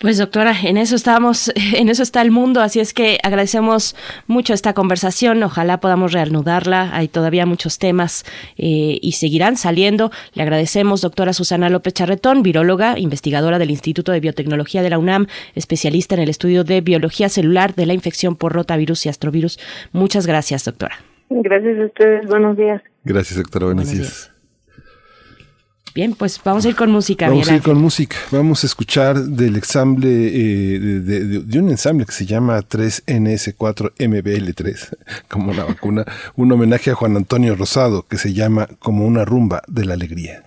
Pues doctora, en eso estamos, en eso está el mundo, así es que agradecemos mucho esta conversación, ojalá podamos reanudarla, hay todavía muchos temas eh, y seguirán saliendo. Le agradecemos doctora Susana López Charretón, viróloga, investigadora del Instituto de Biotecnología de la UNAM, especialista en el estudio de biología celular de la infección por rotavirus y astrovirus. Muchas gracias, doctora. Gracias a ustedes, buenos días. Gracias, doctora, buenos, días. Bien, pues vamos a ir con música. Vamos a ir con música. Vamos a escuchar del ensamble, eh, de, un ensamble que se llama 3NS4MBL3, como la vacuna, un homenaje a Juan Antonio Rosado que se llama Como una rumba de la alegría.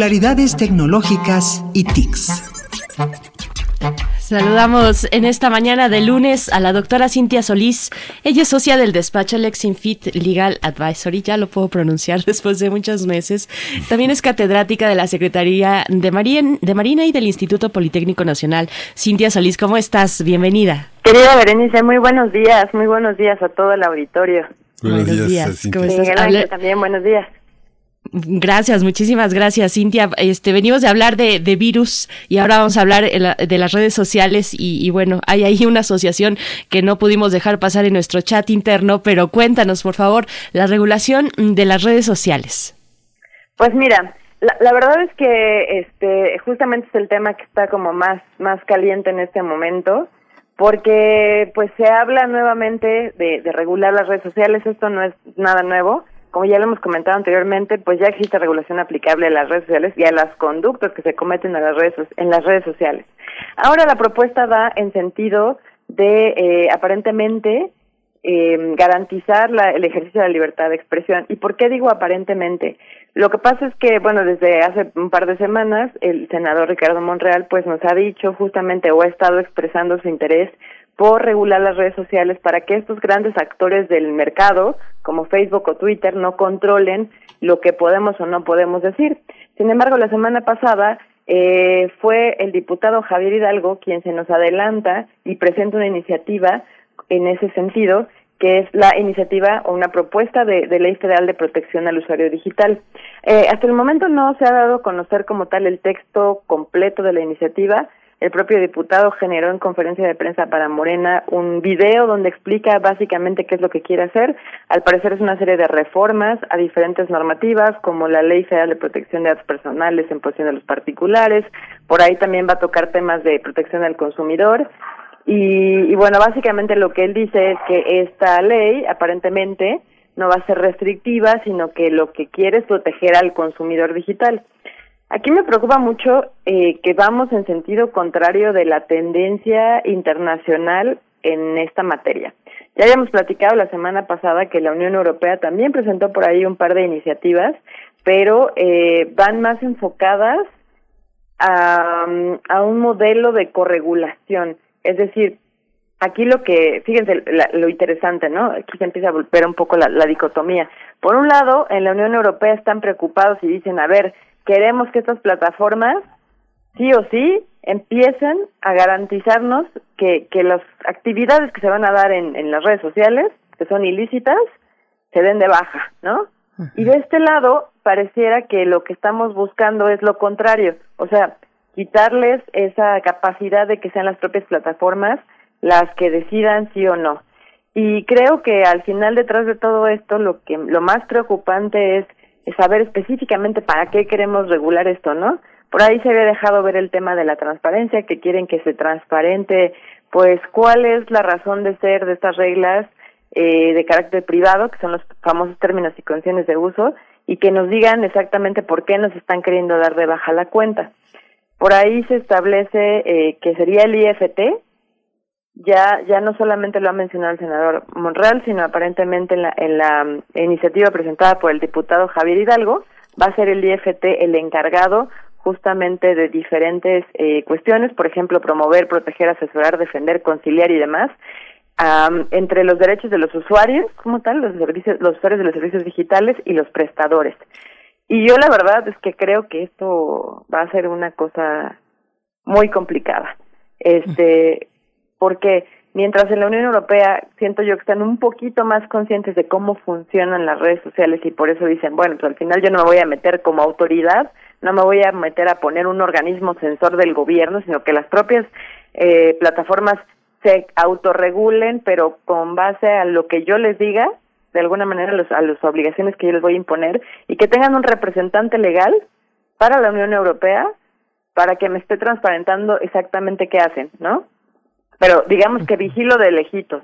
Singularidades tecnológicas y TICs. Saludamos en esta mañana de lunes a la doctora Cintia Solís. Ella es socia del despacho Lexinfit Legal Advisory, ya lo puedo pronunciar después de muchos meses. También es catedrática de la Secretaría de, de Marina y del Instituto Politécnico Nacional. Cintia Solís, ¿cómo estás? Bienvenida. Querida Berenice, muy buenos días, muy buenos días a todo el auditorio. Buenos, días. ¿Cómo estás? también buenos días. Gracias, muchísimas gracias, Cintia. Este, venimos de hablar de, virus y ahora vamos a hablar de las redes sociales y, bueno, hay ahí una asociación que no pudimos dejar pasar en nuestro chat interno, pero cuéntanos, por favor, la regulación de las redes sociales. Pues mira, la, verdad es que este, justamente es el tema que está como más, más caliente en este momento porque pues se habla nuevamente de, de regular las redes sociales, esto no es nada nuevo como ya lo hemos comentado anteriormente, pues ya existe regulación aplicable a las redes sociales y a las conductas que se cometen a las redes, en las redes sociales. Ahora la propuesta va en sentido de eh, aparentemente eh, garantizar la, el ejercicio de la libertad de expresión. ¿Y por qué digo aparentemente? Lo que pasa es que, bueno, desde hace un par de semanas el senador Ricardo Monreal pues nos ha dicho justamente o ha estado expresando su interés por regular las redes sociales para que estos grandes actores del mercado, como Facebook o Twitter, no controlen lo que podemos o no podemos decir. Sin embargo, la semana pasada eh, fue el diputado Javier Hidalgo quien se nos adelanta y presenta una iniciativa en ese sentido, que es la iniciativa o una propuesta de, ley federal de protección al usuario digital. Eh, hasta el momento no se ha dado a conocer como tal el texto completo de la iniciativa, el propio diputado generó en conferencia de prensa para Morena un video donde explica básicamente qué es lo que quiere hacer. Al parecer es una serie de reformas a diferentes normativas, como la Ley Federal de Protección de Datos Personales en posesión de los particulares. Por ahí también va a tocar temas de protección del consumidor. Y, y bueno, básicamente lo que él dice es que esta ley aparentemente no va a ser restrictiva, sino que lo que quiere es proteger al consumidor digital. Aquí me preocupa mucho eh, que vamos en sentido contrario de la tendencia internacional en esta materia. Ya habíamos platicado la semana pasada que la Unión Europea también presentó por ahí un par de iniciativas, pero eh, van más enfocadas a, un modelo de corregulación. Es decir, aquí lo que, fíjense lo interesante, ¿no? Aquí se empieza a volver un poco la, la dicotomía. Por un lado, en la Unión Europea están preocupados y dicen, a ver, queremos que estas plataformas sí o sí empiecen a garantizarnos que, que las actividades que se van a dar en, en las redes sociales, que son ilícitas, se den de baja, ¿no? Y de este lado, pareciera que lo que estamos buscando es lo contrario, o sea, quitarles esa capacidad de que sean las propias plataformas las que decidan sí o no. Y creo que al final detrás de todo esto lo que lo más preocupante es saber específicamente para qué queremos regular esto, ¿no? Por ahí se había dejado ver el tema de la transparencia, que quieren que se transparente, pues, cuál es la razón de ser de estas reglas eh, de carácter privado, que son los famosos términos y condiciones de uso, y que nos digan exactamente por qué nos están queriendo dar de baja la cuenta. Por ahí se establece eh, que sería el IFT, ya ya no solamente lo ha mencionado el senador Monreal, sino aparentemente en la, en la mm, iniciativa presentada por el diputado Javier Hidalgo, va a ser el IFT el encargado justamente de diferentes eh, cuestiones, por ejemplo, promover, proteger, asesorar, defender, conciliar y demás, entre los derechos de los usuarios, como tal, los servicios, los usuarios de los servicios digitales y los prestadores. Y yo la verdad es que creo que esto va a ser una cosa muy complicada. Este, porque mientras en la Unión Europea siento yo que están un poquito más conscientes de cómo funcionan las redes sociales y por eso dicen, bueno, pues al final yo no me voy a meter como autoridad, no me voy a meter a poner un organismo censor del gobierno, sino que las propias eh, plataformas se autorregulen, pero con base a lo que yo les diga, de alguna manera los, a las obligaciones que yo les voy a imponer, y que tengan un representante legal para la Unión Europea para que me esté transparentando exactamente qué hacen, ¿no? Pero digamos que vigilo de lejitos.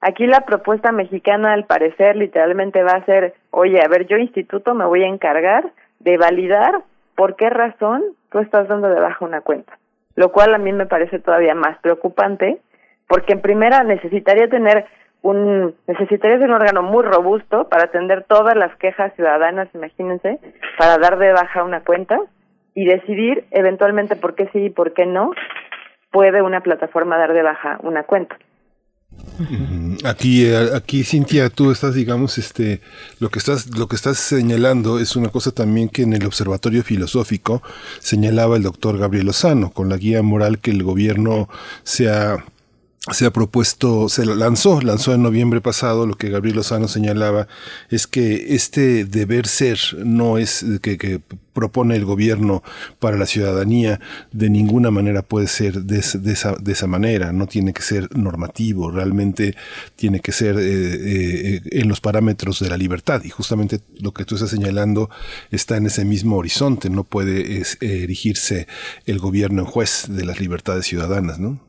Aquí la propuesta mexicana, al parecer, literalmente va a ser, oye, a ver, yo instituto me voy a encargar de validar por qué razón tú estás dando de baja una cuenta. Lo cual a mí me parece todavía más preocupante porque en primera necesitaría tener un necesitaría ser un órgano muy robusto para atender todas las quejas ciudadanas, imagínense, para dar de baja una cuenta y decidir eventualmente por qué sí y por qué no puede una plataforma dar de baja una cuenta. Aquí, eh, aquí, Cintia, tú estás, digamos, este, lo que estás, lo que estás señalando es una cosa también que en el Observatorio Filosófico señalaba el doctor Gabriel Lozano, con la guía moral que el gobierno se ha se ha propuesto, se lanzó, lanzó en noviembre pasado, lo que Gabriel Lozano señalaba, es que este deber ser no es que, que propone el gobierno para la ciudadanía, de ninguna manera puede ser de, esa, de esa manera, no tiene que ser normativo, realmente tiene que ser eh, eh, en los parámetros de la libertad. Y justamente lo que tú estás señalando está en ese mismo horizonte, no puede erigirse el gobierno en juez de las libertades ciudadanas, ¿no?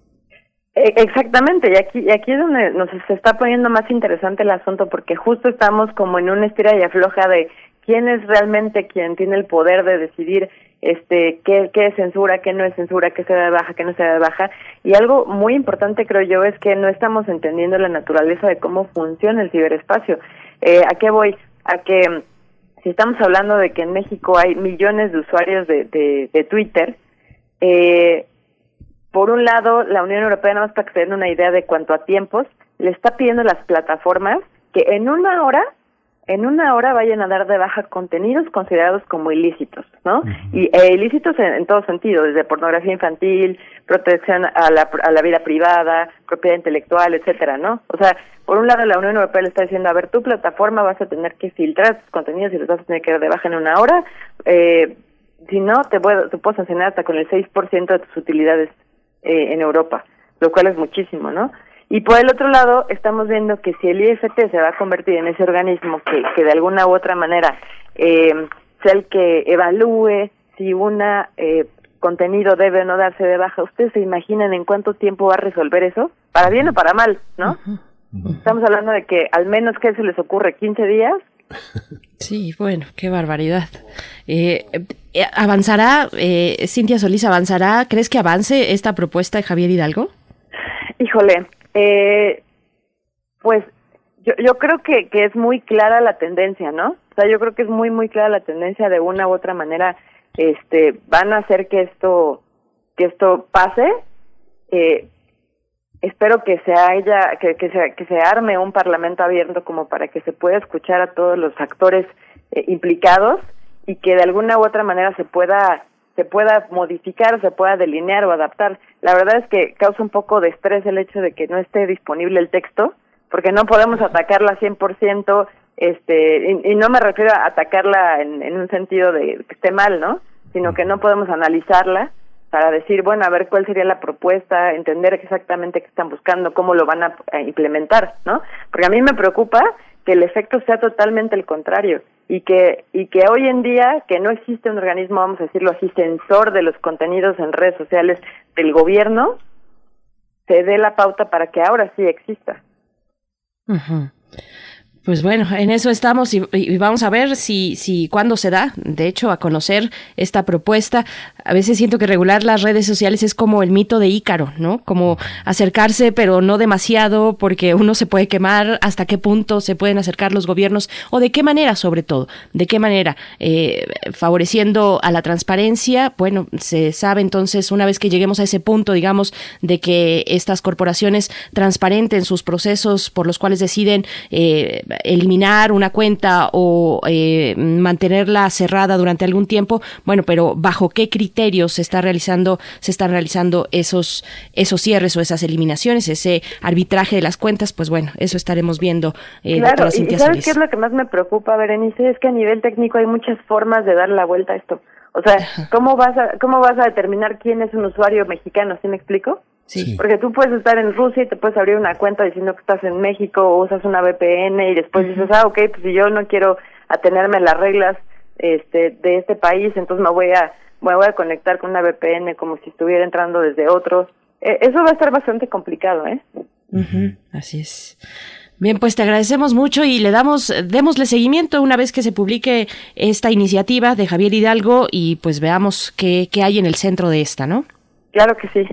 E, exactamente, y aquí, y aquí es donde nos se está poniendo más interesante el asunto, porque justo estamos como en una estira y afloja de quién es realmente quien tiene el poder de decidir este qué, qué es censura, qué no es censura, qué se da de baja, qué no se da de baja. Y algo muy importante creo yo es que no estamos entendiendo la naturaleza de cómo funciona el ciberespacio. Eh, ¿A qué voy? A que si estamos hablando de que en México hay millones de usuarios de, de, de Twitter, eh, por un lado, la Unión Europea, nada más para que se den una idea de cuanto a tiempos, le está pidiendo a las plataformas que en una hora, en una hora vayan a dar de baja contenidos considerados como ilícitos, ¿no? Y e ilícitos en, todo sentido, desde pornografía infantil, protección a la, a la vida privada, propiedad intelectual, etcétera, ¿no? O sea, por un lado la Unión Europea le está diciendo, a ver, tu plataforma vas a tener que filtrar tus contenidos y los vas a tener que dar de baja en una hora, eh, si no, te puedo, te puedo sancionar hasta con el 6% de tus utilidades eh, en Europa, lo cual es muchísimo, ¿no? Y por el otro lado, estamos viendo que si el IFT se va a convertir en ese organismo que, que de alguna u otra manera eh, sea el que evalúe si una eh, contenido debe o no darse de baja, ¿ustedes se imaginan en cuánto tiempo va a resolver eso? Para bien o para mal, ¿no? Estamos hablando de que al menos que se les ocurre 15 días Sí, bueno, qué barbaridad. Eh, eh, ¿Avanzará, eh, Cintia Solís, avanzará? ¿Crees que avance esta propuesta de Javier Hidalgo? Híjole, eh, pues yo, creo que, que es muy clara la tendencia, ¿no? O sea, yo creo que es muy, muy clara la tendencia de una u otra manera. Este, van a hacer que esto, que esto pase. Eh, espero que se haya que, que se que se arme un parlamento abierto como para que se pueda escuchar a todos los actores eh, implicados y que de alguna u otra manera se pueda se pueda modificar, se pueda delinear o adaptar. La verdad es que causa un poco de estrés el hecho de que no esté disponible el texto, porque no podemos atacarla 100%, este, y, y no me refiero a atacarla en, en un sentido de que esté mal, ¿no? Sino que no podemos analizarla para decir, bueno, a ver cuál sería la propuesta, entender exactamente qué están buscando, cómo lo van a, implementar, ¿no? Porque a mí me preocupa que el efecto sea totalmente el contrario y que y que hoy en día que no existe un organismo, vamos a decirlo así, censor de los contenidos en redes sociales del gobierno, se dé la pauta para que ahora sí exista. Pues bueno, en eso estamos y, vamos a ver si, si cuándo se da, de hecho, a conocer esta propuesta. A veces siento que regular las redes sociales es como el mito de Ícaro, ¿no? Como acercarse, pero no demasiado, porque uno se puede quemar, hasta qué punto se pueden acercar los gobiernos, o de qué manera, sobre todo, de qué manera, eh, favoreciendo a la transparencia. Bueno, se sabe entonces, una vez que lleguemos a ese punto, digamos, de que estas corporaciones transparenten sus procesos por los cuales deciden eh, eliminar una cuenta o eh, mantenerla cerrada durante algún tiempo, bueno, pero bajo qué criterios se está realizando, se están realizando esos, esos cierres o esas eliminaciones, ese arbitraje de las cuentas, pues bueno, eso estaremos viendo. Eh, claro, y ¿sabes qué es lo que más me preocupa, Berenice? Es que a nivel técnico hay muchas formas de dar la vuelta a esto. O sea, ¿cómo vas a, cómo vas a determinar quién es un usuario mexicano? ¿Sí me explico? Sí. Porque tú puedes estar en Rusia y te puedes abrir una cuenta diciendo que estás en México o usas una VPN y después dices, ah, ok, pues si yo no quiero atenerme a las reglas este, de este país, entonces me voy a, me voy a conectar con una VPN como si estuviera entrando desde otro. Eh, eso va a estar bastante complicado, ¿eh? Así es. Bien, pues te agradecemos mucho y le damos, démosle seguimiento una vez que se publique esta iniciativa de Javier Hidalgo y pues veamos qué, qué hay en el centro de esta, ¿no? Claro que sí.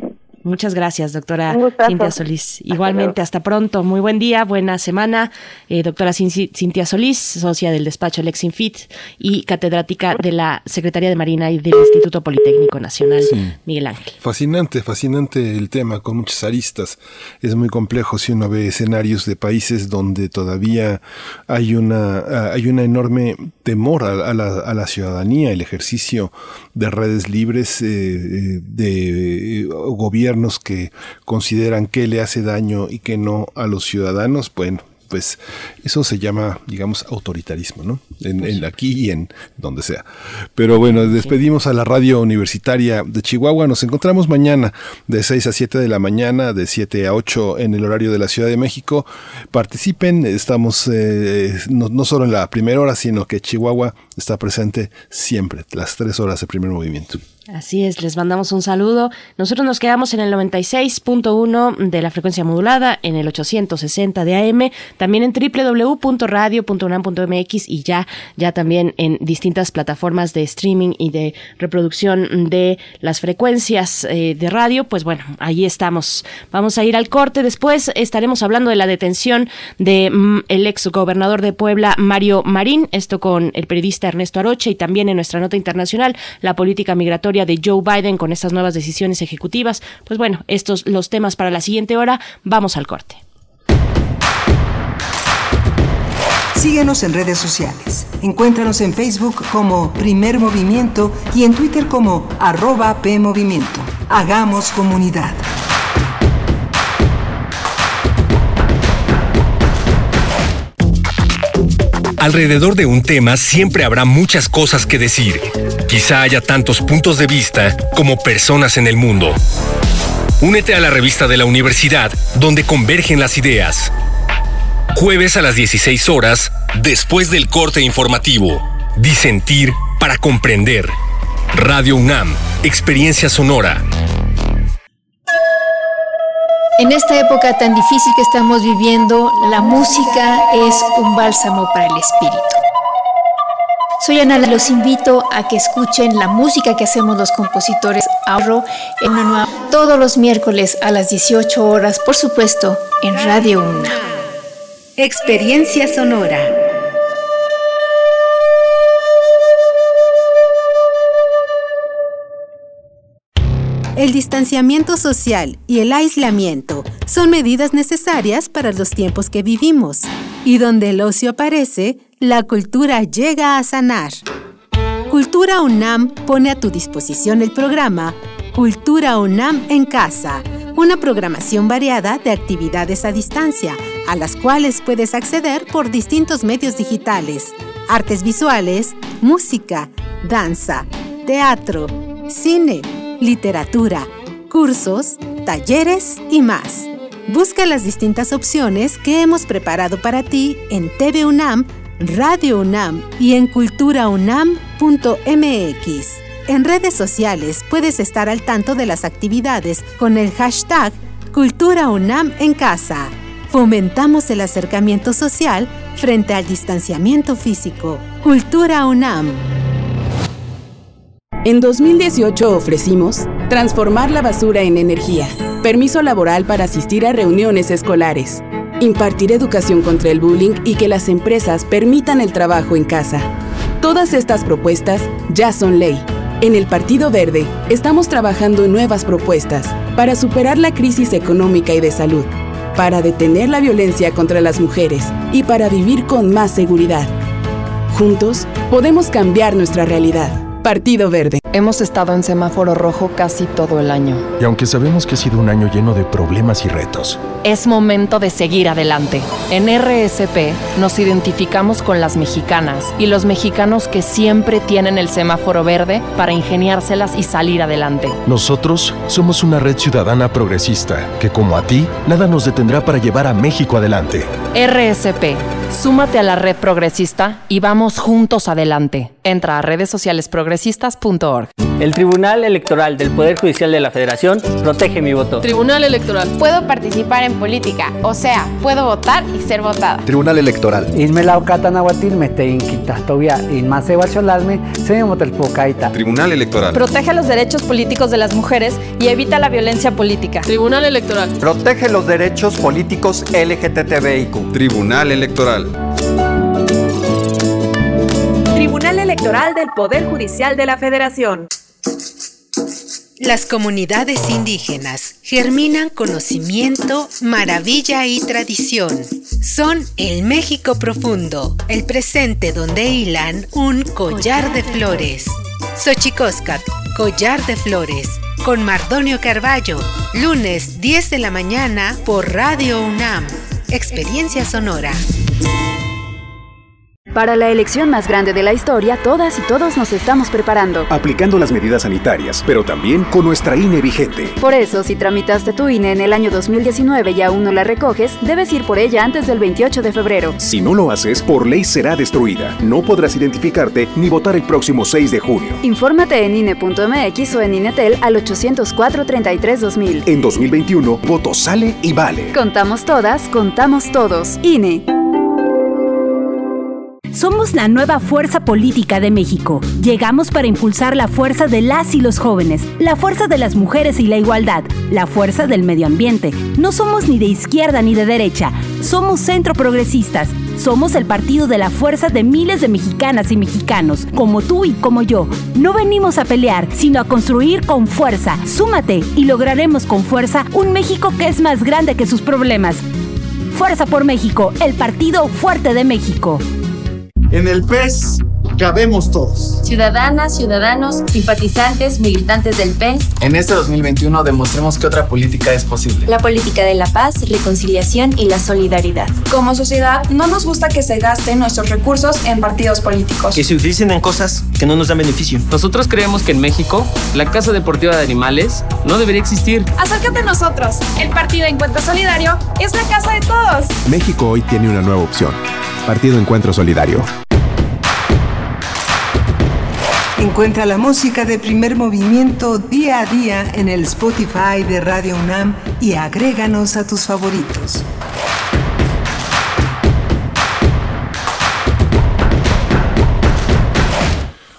Muchas gracias, doctora Cintia Solís. Igualmente, hasta, pronto. Muy buen día, buena semana. Eh, doctora Cintia Solís, socia del despacho Lexinfit y catedrática de la Secretaría de Marina y del Instituto Politécnico Nacional, Miguel Ángel. Fascinante, fascinante el tema, con muchas aristas. Es muy complejo si uno ve escenarios de países donde todavía hay una, hay una enorme temor a, la, ciudadanía, el ejercicio de redes libres, eh, eh, de gobierno que consideran que le hace daño y que no a los ciudadanos, bueno, pues eso se llama, digamos, autoritarismo, ¿no? En, pues aquí y en donde sea. Pero bueno, despedimos a la radio universitaria de Chihuahua. Nos encontramos mañana de 6 a 7 de la mañana, de 7 a 8 en el horario de la Ciudad de México. Participen, estamos eh, no, no, solo en la primera hora, sino que Chihuahua está presente siempre, las tres horas de primer movimiento. Así es, les mandamos un saludo. Nosotros nos quedamos en el 96.1 de la frecuencia modulada, en el 860 de AM, también en www.radio.unam.mx y ya, ya también en distintas plataformas de streaming y de reproducción de las frecuencias eh, de radio. Pues bueno, ahí estamos. Vamos a ir al corte. Después estaremos hablando de la detención de mm, el ex gobernador de Puebla, Mario Marín. Esto con el periodista Ernesto Aroche y también en nuestra nota internacional, la política migratoria de Joe Biden con estas nuevas decisiones ejecutivas. Pues bueno, estos los temas para la siguiente hora. Vamos al corte. Síguenos en redes sociales. Encuéntranos en Facebook como Primer Movimiento y en Twitter como arroba PMovimiento. Hagamos comunidad. Alrededor de un tema siempre habrá muchas cosas que decir. Quizá haya tantos puntos de vista como personas en el mundo. Únete a la revista de la universidad donde convergen las ideas. Jueves a las 16 horas, después del corte informativo. Disentir para comprender. Radio UNAM, Experiencia Sonora. En esta época tan difícil que estamos viviendo, la música es un bálsamo para el espíritu. Soy Ana, los invito a que escuchen la música que hacemos los compositores Ahorro en una nueva todos los miércoles a las 18 horas, por supuesto, en Radio Una. Experiencia sonora. El distanciamiento social y el aislamiento son medidas necesarias para los tiempos que vivimos, y donde el ocio aparece, la cultura llega a sanar. Cultura UNAM pone a tu disposición el programa Cultura UNAM en Casa, una programación variada de actividades a distancia, a las cuales puedes acceder por distintos medios digitales, artes visuales, música, danza, teatro, cine, literatura, cursos, talleres y más. Busca las distintas opciones que hemos preparado para ti en TV UNAM, Radio UNAM y en culturaunam.mx. En redes sociales puedes estar al tanto de las actividades con el hashtag Cultura UNAM en casa. Fomentamos el acercamiento social frente al distanciamiento físico. Cultura UNAM. En 2018 ofrecimos transformar la basura en energía, permiso laboral para asistir a reuniones escolares, impartir educación contra el bullying y que las empresas permitan el trabajo en casa. Todas estas propuestas ya son ley. En el Partido Verde estamos trabajando en nuevas propuestas para superar la crisis económica y de salud, para detener la violencia contra las mujeres y para vivir con más seguridad. Juntos podemos cambiar nuestra realidad. Partido Verde. Hemos estado en semáforo rojo casi todo el año. Y aunque sabemos que ha sido un año lleno de problemas y retos, es momento de seguir adelante. En RSP nos identificamos con las mexicanas y los mexicanos que siempre tienen el semáforo verde para ingeniárselas y salir adelante. Nosotros somos una red ciudadana progresista que como a ti, nada nos detendrá para llevar a México adelante. RSP, súmate a la red progresista y vamos juntos adelante. Entra a redes sociales progresistas.org. El Tribunal Electoral del Poder Judicial de la Federación protege mi voto. Tribunal Electoral. Puedo participar en política, o sea, puedo votar y ser votada. Tribunal Electoral. Tribunal Electoral. Protege los derechos políticos de las mujeres y evita la violencia política. Tribunal Electoral. Protege los derechos políticos LGTBIQ. Tribunal Electoral. Electoral del Poder Judicial de la Federación. Las comunidades indígenas germinan conocimiento, maravilla y tradición. Son el México profundo, el presente donde hilan un collar de flores. Xochicóscat, collar de flores, con Mardonio Carballo, lunes 10 de la mañana por Radio UNAM. Experiencia sonora. Para la elección más grande de la historia, todas y todos nos estamos preparando. Aplicando las medidas sanitarias, pero también con nuestra INE vigente. Por eso, si tramitaste tu INE en el año 2019 y aún no la recoges, debes ir por ella antes del 28 de febrero. Si no lo haces, por ley será destruida. No podrás identificarte ni votar el próximo 6 de junio. Infórmate en INE.mx o en INETEL al 804-33-2000. En 2021, voto sale y vale. Contamos todas, contamos todos. INE. Somos la nueva fuerza política de México. Llegamos para impulsar la fuerza de las y los jóvenes, la fuerza de las mujeres y la igualdad, la fuerza del medio ambiente. No somos ni de izquierda ni de derecha, somos centro progresistas. Somos el partido de la fuerza de miles de mexicanas y mexicanos, como tú y como yo. No venimos a pelear, sino a construir con fuerza. Súmate y lograremos con fuerza un México que es más grande que sus problemas. Fuerza por México, el partido fuerte de México. En el PES cabemos todos. Ciudadanas, ciudadanos, simpatizantes, militantes del PES. En este 2021 demostremos que otra política es posible. La política de la paz, reconciliación y la solidaridad. Como sociedad, no nos gusta que se gasten nuestros recursos en partidos políticos. Que se utilicen en cosas que no nos dan beneficio. Nosotros creemos que en México, la Casa Deportiva de Animales no debería existir. Acércate a nosotros. El Partido Encuentro Solidario es la casa de todos. México hoy tiene una nueva opción. Partido Encuentro Solidario. Encuentra la música de primer movimiento día a día en el Spotify de Radio UNAM y agréganos a tus favoritos.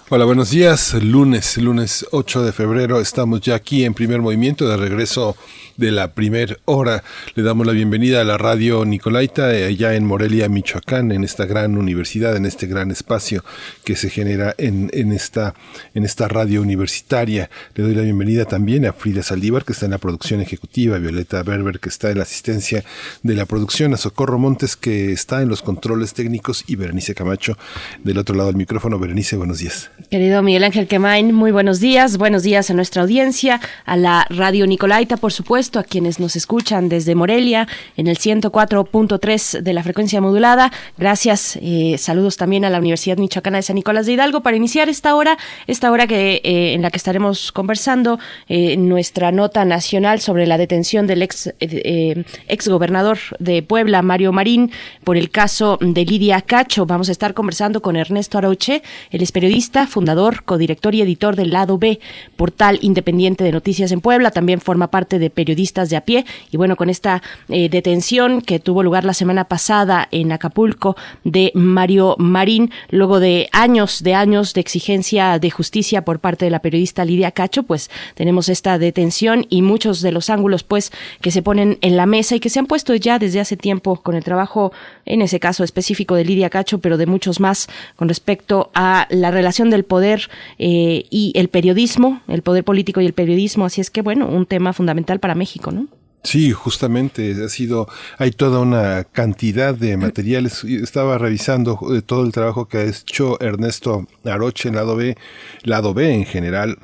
Hola, buenos días. Lunes, lunes 8 de febrero. Estamos ya aquí en primer movimiento de regreso de la primer hora. Le damos la bienvenida a la radio Nicolaita, eh, allá en Morelia, Michoacán, en esta gran universidad, en este gran espacio que se genera en, en, esta, en esta radio universitaria. Le doy la bienvenida también a Frida Saldívar, que está en la producción ejecutiva, Violeta Berber, que está en la asistencia de la producción, a Socorro Montes, que está en los controles técnicos, y Berenice Camacho, del otro lado del micrófono. Berenice, buenos días. Querido Miguel Ángel Quemain, muy buenos días. Buenos días a nuestra audiencia, a la radio Nicolaita, por supuesto a quienes nos escuchan desde Morelia en el 104.3 de la frecuencia modulada. Gracias. Eh, saludos también a la Universidad Michoacana de San Nicolás de Hidalgo para iniciar esta hora, esta hora que eh, en la que estaremos conversando eh, nuestra nota nacional sobre la detención del ex ex gobernador de Puebla, Mario Marín, por el caso de Lidia Cacho. Vamos a estar conversando con Ernesto Aroche, él es periodista, fundador, codirector y editor del Lado B, portal independiente de noticias en Puebla. También forma parte de periodistas de a pie. Y bueno, con esta eh, detención que tuvo lugar la semana pasada en Acapulco de Mario Marín, luego de años, de años de exigencia de justicia por parte de la periodista Lidia Cacho, pues tenemos esta detención y muchos de los ángulos pues que se ponen en la mesa y que se han puesto ya desde hace tiempo con el trabajo, en ese caso específico de Lidia Cacho, pero de muchos más con respecto a la relación del poder eh, y el periodismo, el poder político y el periodismo. Así es que bueno, un tema fundamental para México. México, ¿no? Sí, justamente ha sido, hay toda una cantidad de materiales. Estaba revisando eh, todo el trabajo que ha hecho Ernesto Aroche en lado B, lado B en general,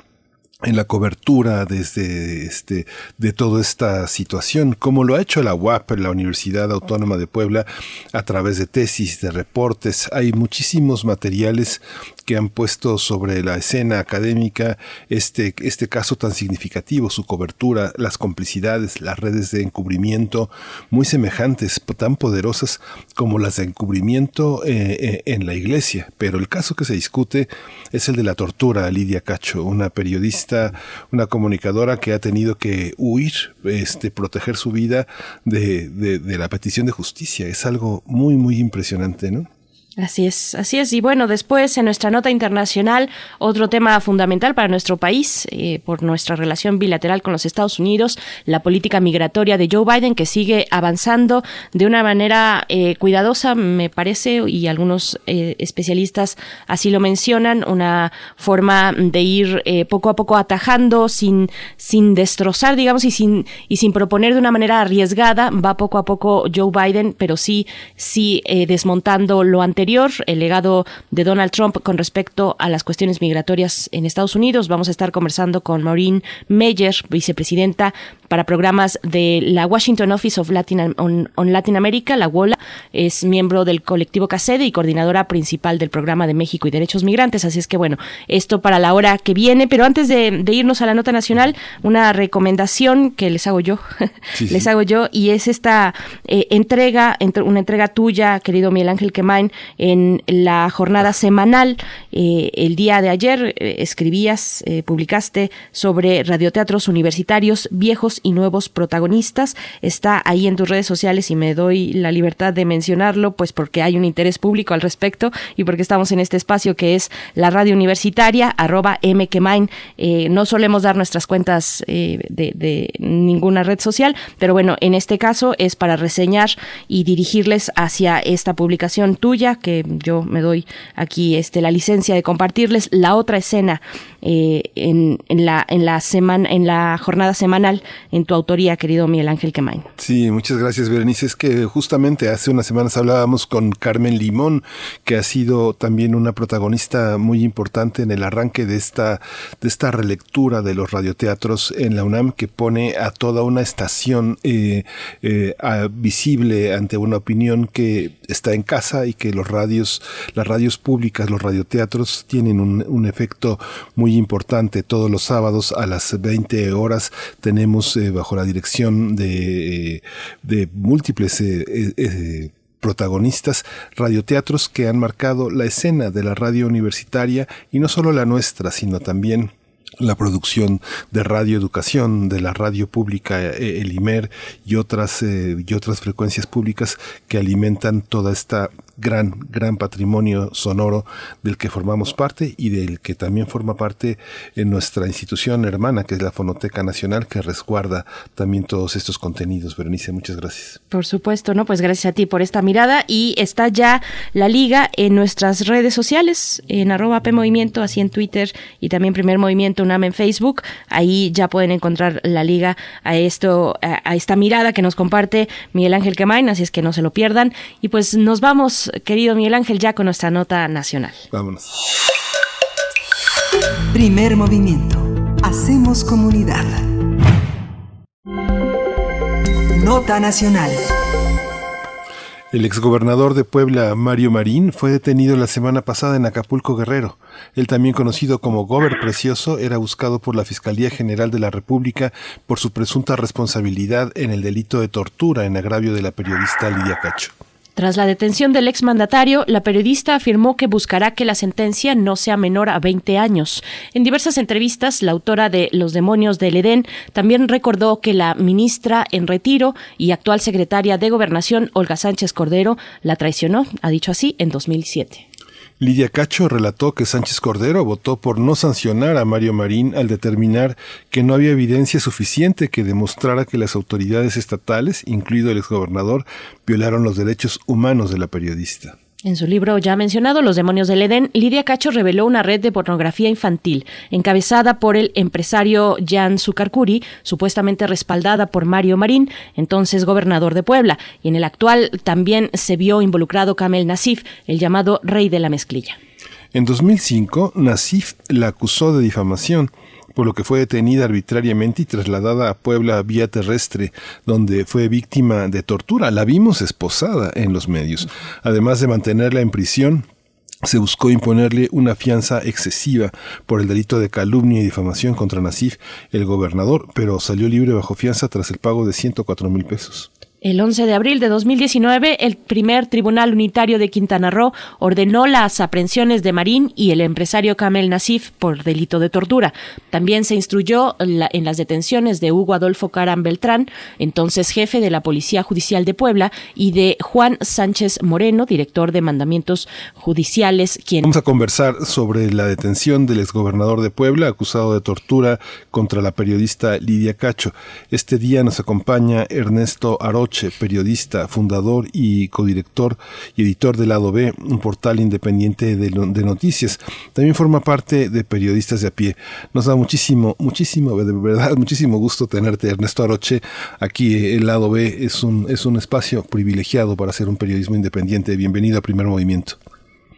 en la cobertura desde este de toda esta situación, como lo ha hecho la UAP, la Universidad Autónoma de Puebla, a través de tesis, de reportes. Hay muchísimos materiales que han puesto sobre la escena académica este, este caso tan significativo, su cobertura, las complicidades, las redes de encubrimiento muy semejantes, tan poderosas como las de encubrimiento eh, eh, en la iglesia. Pero el caso que se discute es el de la tortura a Lidia Cacho, una periodista, una comunicadora que ha tenido que huir, este, proteger su vida de, de, de la petición de justicia. Es algo muy, muy impresionante, ¿no? Así es, así es. Y bueno, después en nuestra nota internacional, otro tema fundamental para nuestro país, eh, por nuestra relación bilateral con los Estados Unidos, la política migratoria de Joe Biden, que sigue avanzando de una manera eh, cuidadosa, me parece, y algunos eh, especialistas así lo mencionan, una forma de ir poco a poco atajando, sin, sin destrozar, digamos, y sin, y sin proponer de una manera arriesgada, va poco a poco Joe Biden, pero sí, sí desmontando lo anterior el legado de Donald Trump con respecto a las cuestiones migratorias en Estados Unidos. Vamos a estar conversando con Maureen Meyer, vicepresidenta para programas de la Washington Office of Latin on, Latin America, la WOLA. Es miembro del colectivo CACEDE y coordinadora principal del programa de México y Derechos Migrantes. Así es que bueno, esto para la hora que viene. Pero antes de, irnos a la nota nacional, una recomendación que les hago yo, les hago yo, y es esta eh, entrega, una entrega tuya, querido Miguel Ángel Quemain, en la jornada semanal. Eh, el día de ayer eh, escribías, eh, publicaste sobre radioteatros universitarios viejos y nuevos protagonistas. Está ahí en tus redes sociales y me doy la libertad de mencionarlo, pues porque hay un interés público al respecto y porque estamos en este espacio que es la radio universitaria, arroba mkemain. no solemos dar nuestras cuentas de ninguna red social, pero bueno, en este caso es para reseñar y dirigirles hacia esta publicación tuya que yo me doy aquí este, la licencia de compartirles la otra escena eh, en, la semana, en la jornada semanal en tu autoría, querido Miguel Ángel Quemain. Sí, muchas gracias, Berenice. Es que justamente hace unas semanas hablábamos con Carmen Limón, que ha sido también una protagonista muy importante en el arranque de esta, de esta relectura de los radioteatros en la UNAM, que pone a toda una estación eh, eh, visible ante una opinión que está en casa y que los las radios públicas, los radioteatros tienen un, efecto muy importante. Todos los sábados a las 20 horas tenemos eh, bajo la dirección de, eh, múltiples eh, protagonistas radioteatros que han marcado la escena de la radio universitaria y no solo la nuestra, sino también la producción de radio educación de la radio pública el IMER y otras y otras frecuencias públicas que alimentan toda esta gran, gran patrimonio sonoro del que formamos parte y del que también forma parte en nuestra institución hermana, que es la Fonoteca Nacional, que resguarda también todos estos contenidos. Berenice, muchas gracias. Por supuesto, ¿no? Pues gracias a ti por esta mirada y está ya la liga en nuestras redes sociales, en arroba P Movimiento, así en Twitter y también Primer Movimiento UNAM en Facebook. Ahí ya pueden encontrar la liga a esto, a, esta mirada que nos comparte Miguel Ángel Quemain, así es que no se lo pierdan. Y pues nos vamos querido Miguel Ángel, ya con nuestra nota nacional. Vámonos. Primer movimiento. Hacemos comunidad. Nota nacional. El exgobernador de Puebla, Mario Marín, fue detenido la semana pasada en Acapulco Guerrero. Él también conocido como Gober Precioso era buscado por la Fiscalía General de la República por su presunta responsabilidad en el delito de tortura en agravio de la periodista Lidia Cacho. Tras la detención del exmandatario, la periodista afirmó que buscará que la sentencia no sea menor a 20 años. En diversas entrevistas, la autora de Los demonios del Edén también recordó que la ministra en retiro y actual secretaria de Gobernación, Olga Sánchez Cordero, la traicionó, ha dicho así, en 2007. Lidia Cacho relató que Sánchez Cordero votó por no sancionar a Mario Marín al determinar que no había evidencia suficiente que demostrara que las autoridades estatales, incluido el exgobernador, violaron los derechos humanos de la periodista. En su libro ya mencionado, Los demonios del Edén, Lidia Cacho reveló una red de pornografía infantil, encabezada por el empresario Jan Zucarcuri, supuestamente respaldada por Mario Marín, entonces gobernador de Puebla, y en el actual también se vio involucrado Kamel Nasif, el llamado rey de la mezclilla. En 2005, Nasif la acusó de difamación por lo que fue detenida arbitrariamente y trasladada a Puebla vía terrestre, donde fue víctima de tortura. La vimos esposada en los medios. Además de mantenerla en prisión, se buscó imponerle una fianza excesiva por el delito de calumnia y difamación contra Nasif, el gobernador, pero salió libre bajo fianza tras el pago de 104 mil pesos. El 11 de abril de 2019, el primer Tribunal Unitario de Quintana Roo ordenó las aprehensiones de Marín y el empresario Kamel Nasif por delito de tortura. También se instruyó en las detenciones de Hugo Adolfo Caram Beltrán, entonces jefe de la Policía Judicial de Puebla, y de Juan Sánchez Moreno, director de mandamientos judiciales. Vamos a conversar sobre la detención del exgobernador de Puebla, acusado de tortura contra la periodista Lidia Cacho. Este día nos acompaña Ernesto Periodista, fundador y codirector y editor del Lado B, un portal independiente de, de, noticias. También forma parte de Periodistas de a pie. Nos da muchísimo, muchísimo, de verdad, muchísimo gusto tenerte, Ernesto Aroche. Aquí el Lado B es un, es un espacio privilegiado para hacer un periodismo independiente. Bienvenido a Primer Movimiento.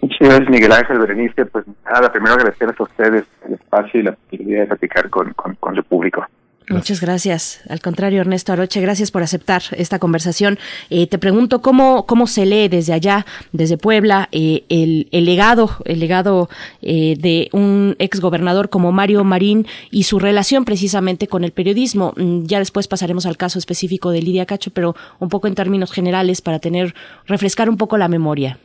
Muchas gracias, Miguel Ángel Berenice. Pues nada, primero agradecerles a ustedes el espacio y la posibilidad de platicar con, con, con el público. Muchas gracias. Al contrario, Ernesto Aroche, gracias por aceptar esta conversación. Eh, te pregunto cómo, cómo se lee desde allá, desde Puebla, eh, el, legado, el legado eh, de un exgobernador como Mario Marín y su relación precisamente con el periodismo. Mm, ya después pasaremos al caso específico de Lidia Cacho, pero un poco en términos generales para tener, refrescar un poco la memoria.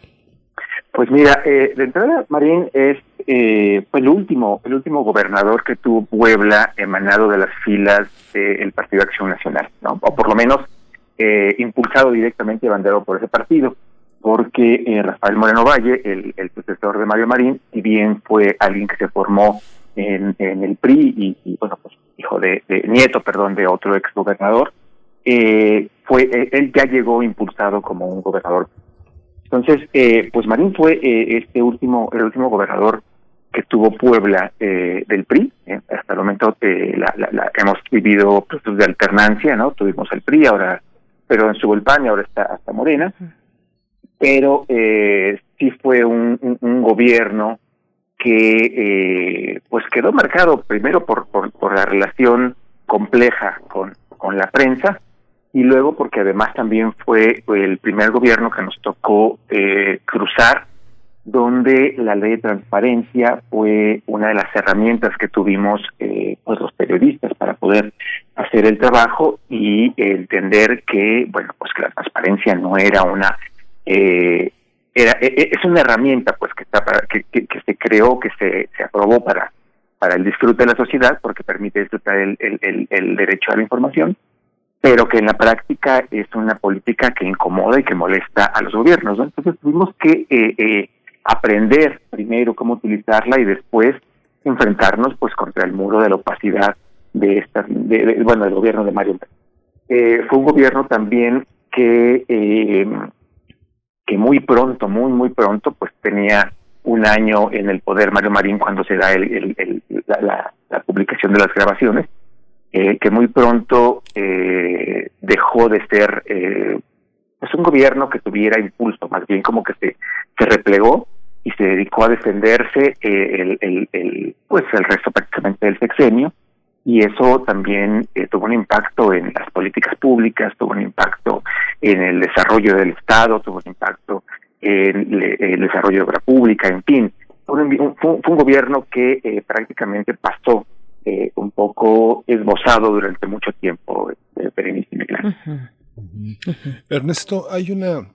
Pues mira, eh, de entrada Marín es eh, fue el último, el último gobernador que tuvo Puebla emanado de las filas del Partido Acción Nacional, ¿no? O por lo menos eh, impulsado directamente y banderado por ese partido, porque eh, Rafael Moreno Valle, el, el, sucesor de Mario Marín, si bien fue alguien que se formó en, en el PRI y, bueno, pues hijo de, de, nieto, perdón, de otro ex gobernador, eh, fue él ya llegó impulsado como un gobernador entonces, eh, pues Marín fue eh, este último, el último gobernador que tuvo Puebla eh, del PRI. Eh, hasta el momento eh, la, la, la, hemos vivido procesos de alternancia, ¿no? Tuvimos el PRI, ahora, pero en su y ahora está hasta Morena. Pero eh, sí fue un, un, un gobierno que eh, pues quedó marcado primero por, por, por la relación compleja con, con la prensa, y luego porque además también fue el primer gobierno que nos tocó eh, cruzar donde la ley de transparencia fue una de las herramientas que tuvimos eh, pues los periodistas para poder hacer el trabajo y entender que bueno pues que la transparencia no era una eh, era es una herramienta pues que está para, que, que, que se creó que se, se aprobó para para el disfrute de la sociedad porque permite disfrutar el, el, el, el derecho a la información pero que en la práctica es una política que incomoda y que molesta a los gobiernos. ¿no? Entonces tuvimos que eh, eh, aprender primero cómo utilizarla y después enfrentarnos pues contra el muro de la opacidad de esta, de, bueno, del gobierno de Mario. Eh, fue un gobierno también que eh, que muy pronto, muy muy pronto, pues tenía un año en el poder Mario Marín cuando se da el, la, la publicación de las grabaciones eh, que muy pronto eh, dejó de ser eh, pues un gobierno que tuviera impulso, más bien como que se, se replegó y se dedicó a defenderse eh, el, el, pues el resto prácticamente del sexenio. Y eso también eh, tuvo un impacto en las políticas públicas, tuvo un impacto en el desarrollo del Estado, tuvo un impacto en el, desarrollo de obra pública, en fin, fue un, fue, fue un gobierno que eh, prácticamente pasó eh, un poco esbozado durante mucho tiempo, eh, Berenice uh -huh. uh -huh. Ernesto, hay una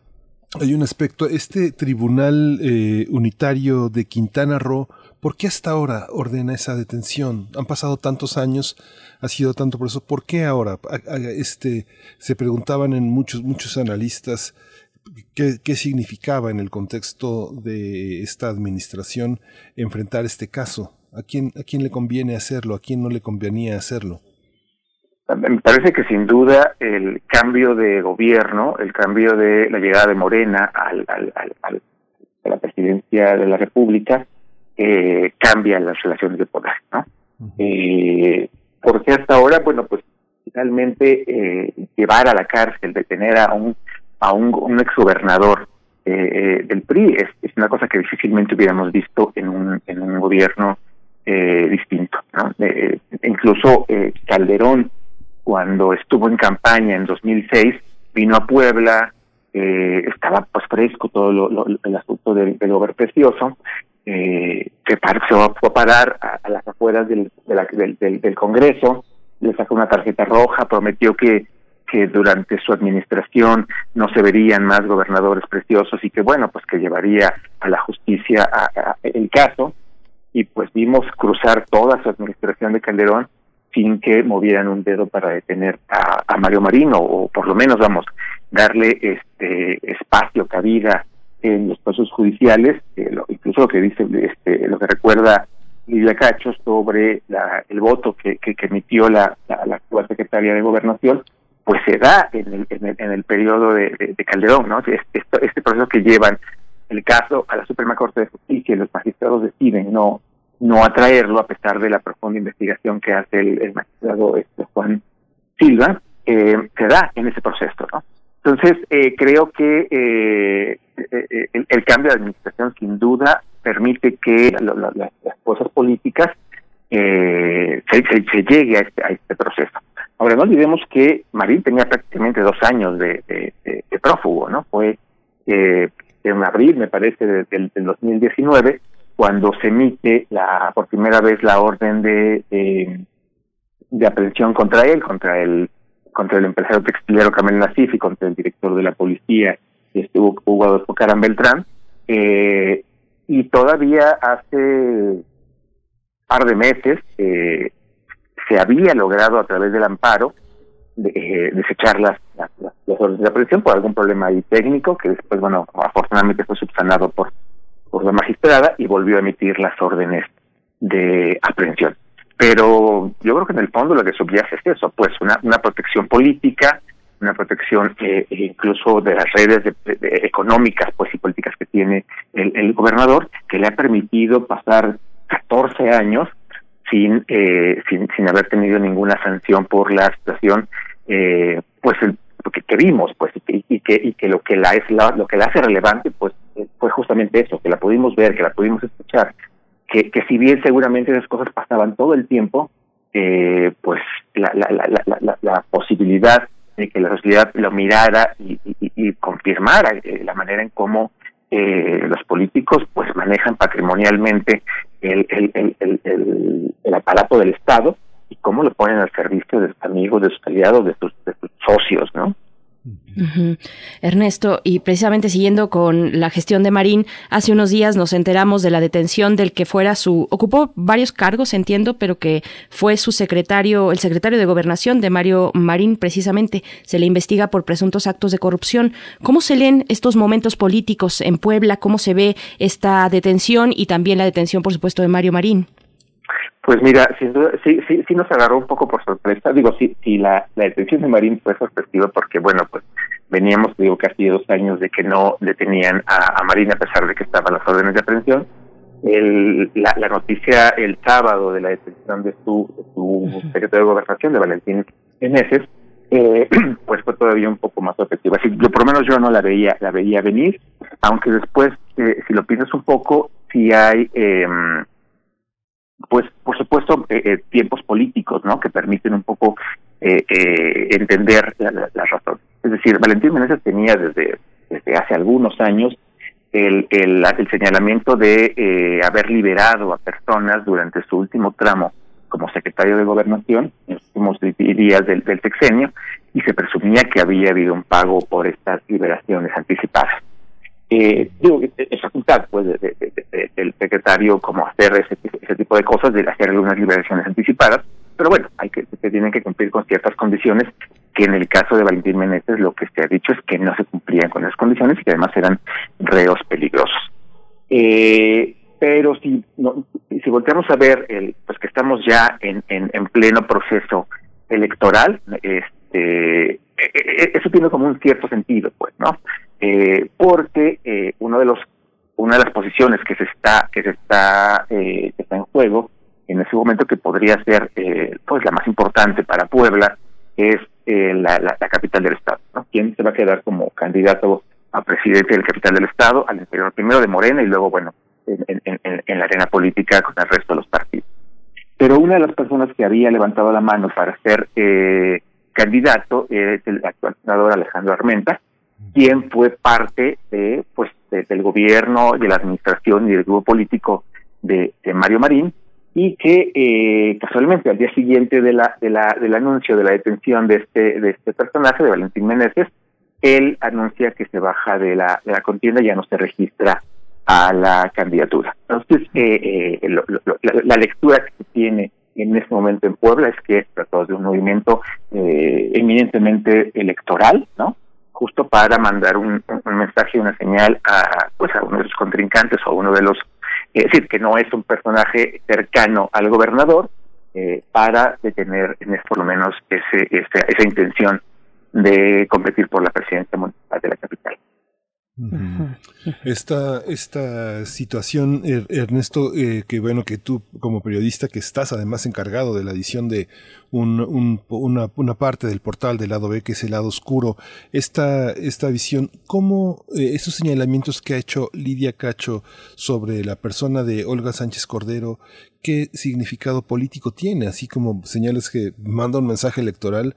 hay un aspecto, este tribunal eh, unitario de Quintana Roo, ¿por qué hasta ahora ordena esa detención? Han pasado tantos años, ha sido tanto por eso, ¿por qué ahora? Este, se preguntaban en muchos, muchos analistas qué, qué significaba en el contexto de esta administración enfrentar este caso. ¿A quién, ¿A quién le conviene hacerlo? ¿A quién no le convenía hacerlo? Me parece que sin duda el cambio de gobierno, el cambio de la llegada de Morena al, al, al, al a la presidencia de la República, eh, cambia las relaciones de poder, ¿no? Uh -huh. eh, porque hasta ahora, bueno, pues finalmente eh, llevar a la cárcel, detener a un a un, un exgobernador del PRI. Es, es, una cosa que difícilmente hubiéramos visto en un, en un gobierno distinto. ¿no? incluso Calderón, cuando estuvo en campaña en 2006, vino a Puebla, estaba pues fresco todo lo, el asunto del, del precioso, eh, se, fue a parar a, las afueras del, del, del, Congreso, le sacó una tarjeta roja, prometió que, que durante su administración no se verían más gobernadores preciosos y que bueno, pues que llevaría a la justicia el caso y pues vimos cruzar toda su administración de Calderón sin que movieran un dedo para detener a, a Mario Marino o por lo menos vamos darle este espacio cabida en los procesos judiciales, incluso lo que dice, este, lo que recuerda Lidia Cacho sobre el voto que, emitió la, la, actual secretaria de Gobernación, pues se da en el, en el, en el periodo de, Calderón, ¿no? Este, este, proceso que llevan el caso a la Suprema Corte de Justicia y los magistrados deciden no no atraerlo a pesar de la profunda investigación que hace el, magistrado este, Juan Silva, eh, se da en ese proceso, ¿no? Entonces, eh, creo que eh, el, cambio de administración sin duda permite que las cosas políticas se, se, llegue a este, a este proceso. Ahora, no olvidemos que Marín tenía prácticamente dos años de, de, prófugo, ¿no? Fue en abril, me parece, del, del 2019, cuando se emite la por primera vez la orden de, de aprehensión contra él, contra el contra el empresario textilero Camel Nasif y contra el director de la policía, este, Hugo Adolfo Caran Beltrán. Eh, y todavía hace par de meses eh, se había logrado a través del amparo de, eh, desechar las, órdenes de aprehensión por algún problema ahí técnico que después, bueno, afortunadamente fue subsanado por, por la magistrada y volvió a emitir las órdenes de aprehensión. Pero yo creo que en el fondo lo que subyace es eso, pues una, una protección política, una protección eh, incluso de las redes económicas pues y políticas que tiene el, el, gobernador, que le ha permitido pasar 14 años sin, eh, sin, sin haber tenido ninguna sanción por la situación, eh, pues el, que, que vimos, pues y, y, que y que lo que la es lo que la hace relevante, pues fue justamente eso, que la pudimos ver, que la pudimos escuchar, que, que si bien seguramente esas cosas pasaban todo el tiempo, eh, pues la, la, la, la, la posibilidad de que la sociedad lo mirara y, y, y confirmara eh, la manera en cómo eh, los políticos pues manejan patrimonialmente el, el, el, el, aparato del Estado y cómo lo ponen al servicio de sus amigos, de sus aliados, de sus, de sus socios, ¿no? Ernesto, y precisamente siguiendo con la gestión de Marín, hace unos días nos enteramos de la detención del que fuera su, ocupó varios cargos, entiendo, pero que fue su secretario, el secretario de Gobernación de Mario Marín, precisamente, se le investiga por presuntos actos de corrupción. ¿Cómo se leen estos momentos políticos en Puebla? ¿Cómo se ve esta detención y también la detención, por supuesto, de Mario Marín? Pues mira, sí, sí, sí nos agarró un poco por sorpresa. Digo, sí, sí la, la detención de Marín fue sorpresiva porque, bueno, pues veníamos, digo, casi dos años de que no detenían a, a Marín a pesar de que estaban las órdenes de aprehensión. El, la, la noticia el sábado de la detención de su, de su secretario de Gobernación, de Valentín Meneses, eh, pues fue todavía un poco más efectiva. Así, yo, por lo menos yo no la veía, la veía venir, aunque después, eh, si lo piensas un poco, si hay... Eh, pues por supuesto eh, eh, tiempos políticos no que permiten un poco eh, eh, entender la, la, razón. Es decir Valentín Meneses tenía desde desde hace algunos años el el, el señalamiento de eh, haber liberado a personas durante su último tramo como secretario de gobernación en los últimos días del, del sexenio y se presumía que había habido un pago por estas liberaciones anticipadas eh, digo, es facultad pues, del secretario como hacer ese, ese, tipo de cosas, de hacer algunas liberaciones anticipadas, pero bueno, hay que se tienen que cumplir con ciertas condiciones que en el caso de Valentín Meneses lo que se ha dicho es que no se cumplían con esas condiciones y que además eran reos peligrosos. Eh, pero si no, si volteamos a ver el, pues que estamos ya en, en, en pleno proceso electoral, este eh, eh, eso tiene como un cierto sentido, pues, ¿no? Eh, porque eh, uno de los una de las posiciones que se está que se está eh, que está en juego en ese momento que podría ser eh, pues la más importante para Puebla es eh, la, la, la, capital del estado ¿no? quién se va a quedar como candidato a presidente del capital del Estado, al interior primero de Morena y luego, bueno, en, en, la arena política con el resto de los partidos. Pero una de las personas que había levantado la mano para ser eh, candidato es el actual senador Alejandro Armenta, quien fue parte de, pues, del gobierno, de la administración y del grupo político de, Mario Marín, y que eh, casualmente al día siguiente de la, de la, del anuncio de la detención de este, de este personaje, de Valentín Meneses, él anuncia que se baja de la, de la contienda y ya no se registra a la candidatura. Entonces, eh, eh, la, lectura que se tiene en este momento en Puebla es que es tratado de un movimiento eh, eminentemente electoral, ¿no? Justo para mandar un, mensaje, una señal a, pues, a uno de sus contrincantes o a uno de los, es decir, que no es un personaje cercano al gobernador, para detener en por lo menos ese, ese, esa intención de competir por la presidencia municipal de la capital. Esta, esta situación, er, Ernesto, eh, que bueno, que tú como periodista que estás además encargado de la edición de un, una, parte del portal del lado B, que es el lado oscuro, esta, esta visión, ¿cómo eh, esos señalamientos que ha hecho Lidia Cacho sobre la persona de Olga Sánchez Cordero, qué significado político tiene, así como señales que manda un mensaje electoral,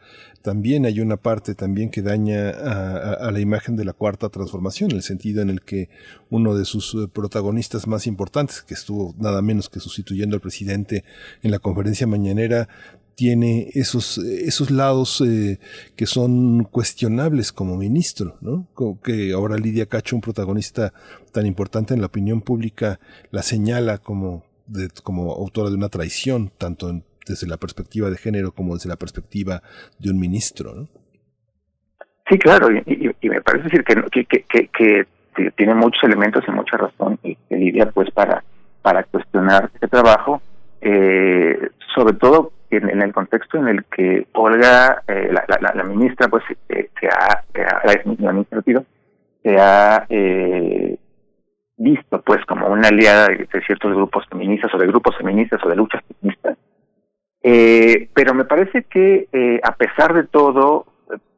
también hay una parte también que daña a, la imagen de la cuarta transformación, en el sentido en el que uno de sus eh, protagonistas más importantes, que estuvo nada menos que sustituyendo al presidente en la conferencia mañanera, tiene esos, esos lados eh, que son cuestionables como ministro, ¿no? Que ahora Lidia Cacho, un protagonista tan importante en la opinión pública, la señala como, como autora de una traición, tanto desde la perspectiva de género como desde la perspectiva de un ministro. ¿no? Sí, claro, y, me parece decir que, que, tiene muchos elementos y mucha razón y Lidia pues para, para cuestionar este trabajo, eh, sobre todo en, el contexto en el que Olga, eh, la, la, ministra, pues eh, se ha, la se ha eh, visto pues como una aliada de, ciertos grupos feministas o de grupos feministas o de luchas feministas. Eh, pero me parece que eh, a pesar de todo,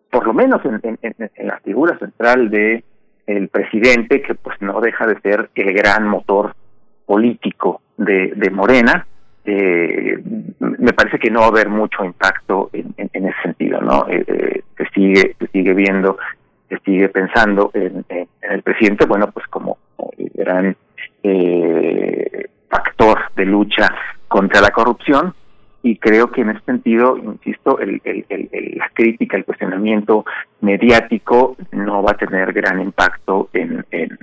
por lo menos en, en, en, la figura central de el presidente, que pues no deja de ser el gran motor político de, de Morena, eh, me parece que no va a haber mucho impacto en, ese sentido, ¿no? Eh, se sigue se sigue viendo, se sigue pensando en, en el presidente, bueno, pues como gran eh, factor de lucha contra la corrupción y creo que en ese sentido, insisto, el, el, el, la crítica, el cuestionamiento mediático no va a tener gran impacto en, en,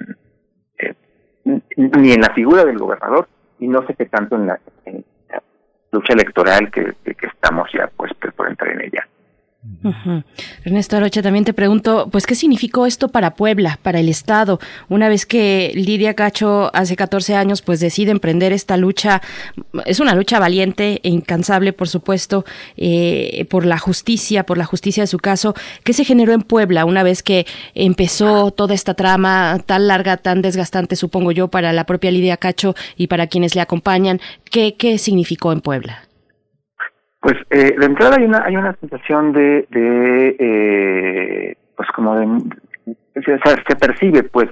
ni en la figura del gobernador y no sé qué tanto en la, lucha electoral que, que, estamos ya pues por entrar en ella. Ernesto Arocha, también te pregunto, pues, ¿qué significó esto para Puebla, para el Estado? Una vez que Lidia Cacho hace 14 años, pues, decide emprender esta lucha, es una lucha valiente e incansable, por supuesto, eh, por la justicia, por la justicia de su caso. ¿Qué se generó en Puebla una vez que empezó toda esta trama tan larga, tan desgastante, supongo yo, para la propia Lidia Cacho y para quienes le acompañan? ¿Qué, qué significó en Puebla? Pues eh, de entrada hay una hay una sensación de, de eh, pues como de se, percibe pues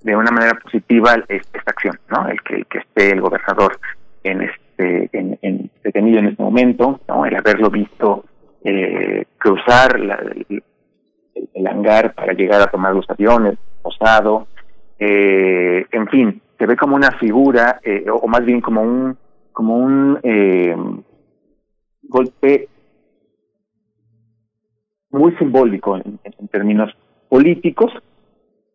de una manera positiva esta acción, ¿no? El que el que esté el gobernador en este en, en detenido en este momento, ¿no? El haberlo visto eh, cruzar la, el, hangar para llegar a tomar los aviones, posado, eh, en fin, se ve como una figura eh, o más bien como un como un eh, golpe muy simbólico en, términos políticos,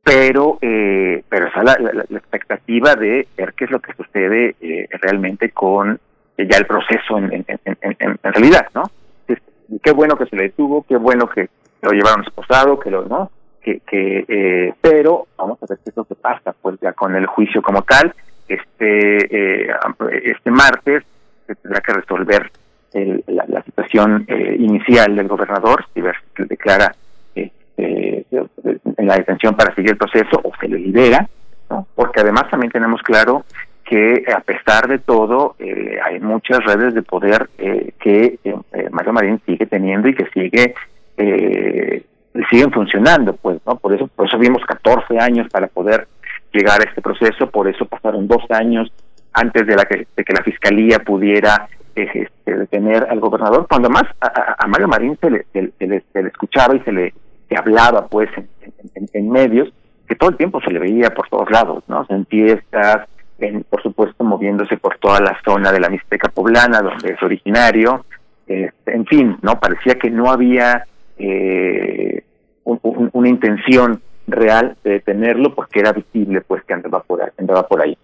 pero eh, pero está la, la, expectativa de ver qué es lo que sucede eh, realmente con ya el proceso en, en, en, realidad, ¿no? qué bueno que se le detuvo, qué bueno que lo llevaron esposado, que lo, ¿no? Que, que eh, pero vamos a ver qué es lo que pasa, pues ya con el juicio como tal, este eh, este martes se tendrá que resolver el, la, situación eh, inicial del gobernador, si declara este, en la detención para seguir el proceso o se le libera, ¿no? porque además también tenemos claro que a pesar de todo eh, hay muchas redes de poder eh, que Mario Marín sigue teniendo y que sigue siguen funcionando, pues ¿no? Por eso, por eso vimos 14 años para poder llegar a este proceso, por eso pasaron dos años antes de, la que, de que la fiscalía pudiera este, detener al gobernador, cuando más a, Mario Marín se le, se, le, escuchaba y se le hablaba pues en, medios, que todo el tiempo se le veía por todos lados, ¿no? En fiestas, en, por supuesto moviéndose por toda la zona de la Mixteca poblana, donde es originario, este, en fin, no parecía que no había eh, una intención real de detenerlo porque era visible pues que andaba por andaba por ahí.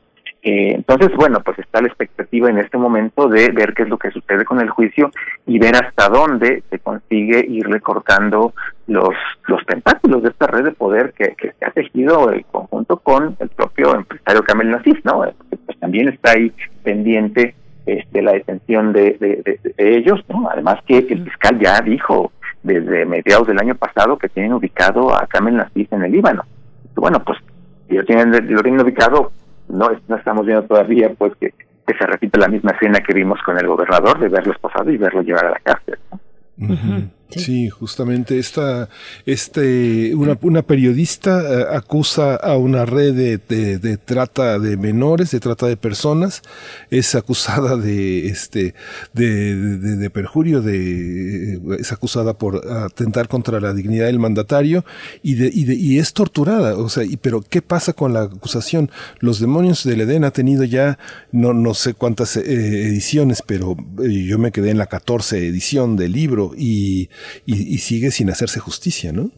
Eh, entonces, bueno, pues está la expectativa en este momento de ver qué es lo que sucede con el juicio y ver hasta dónde se consigue ir recortando los los tentáculos de esta red de poder que, que se ha tejido en conjunto con el propio empresario Camel Nasif, ¿no? Pues también está ahí pendiente este, la detención de, de, ellos, ¿no? Además que el fiscal ya dijo desde mediados del año pasado que tienen ubicado a Kamel Nasif en el Líbano. bueno, pues lo tienen, lo tienen ubicado, no, no estamos viendo todavía pues que, que se repite la misma escena que vimos con el gobernador de verlo esposado y verlo llevar a la cárcel. Sí. justamente esta, este, una, una periodista eh, acusa a una red de, de, trata de menores, de trata de personas, es acusada de, este, de, de, perjurio, de, es acusada por atentar contra la dignidad del mandatario y, de, y, de, y es torturada, o sea, y, pero ¿qué pasa con la acusación? Los demonios del Edén ha tenido ya, no, no sé cuántas eh, ediciones, pero eh, yo me quedé en la 14 edición del libro y y, sigue sin hacerse justicia, ¿no?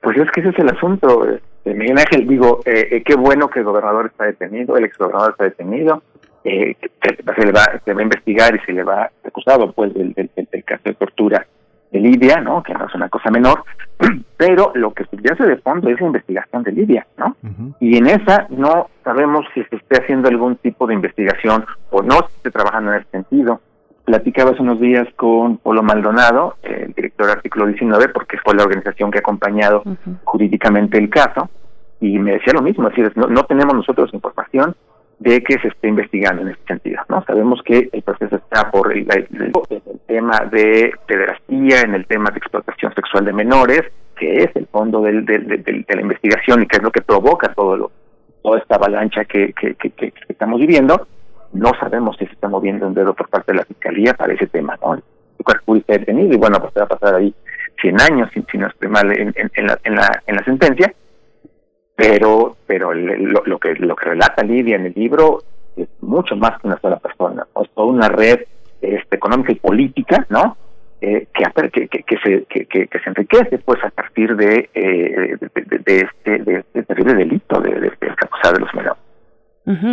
Pues es que ese es el asunto. Este, Miguel Ángel, digo, eh, eh, qué bueno que el gobernador está detenido, el exgobernador está detenido, eh, se, le va, se va a investigar y se le va acusado pues del, del, caso de tortura de Lidia, ¿no? Que no es una cosa menor, pero lo que subyace de fondo es la investigación de Lidia, ¿no? Y en esa no sabemos si se esté haciendo algún tipo de investigación o no se esté trabajando en ese sentido platicaba hace unos días con Polo Maldonado, el director del artículo 19, porque fue la organización que ha acompañado jurídicamente el caso, y me decía lo mismo, es decir, no, no tenemos nosotros información de que se esté investigando en este sentido, ¿no? Sabemos que el proceso está por el, tema de pederastía, en el tema de explotación sexual de menores, que es el fondo del, de la investigación y que es lo que provoca todo lo, toda esta avalancha que, que, que estamos viviendo, no sabemos si se está moviendo un dedo por parte de la fiscalía para ese tema, ¿no? El cuerpo detenido y bueno, pues va a pasar ahí 100 años, si, no estoy mal en, en, la, en, la, en la sentencia, pero pero lo, que lo que relata Lidia en el libro es mucho más que una sola persona, es toda una red este, económica y política, ¿no? Eh, que, que, que, se, que, que, se enriquece pues a partir de, eh, de, este, de este terrible delito de, de, de, de los menores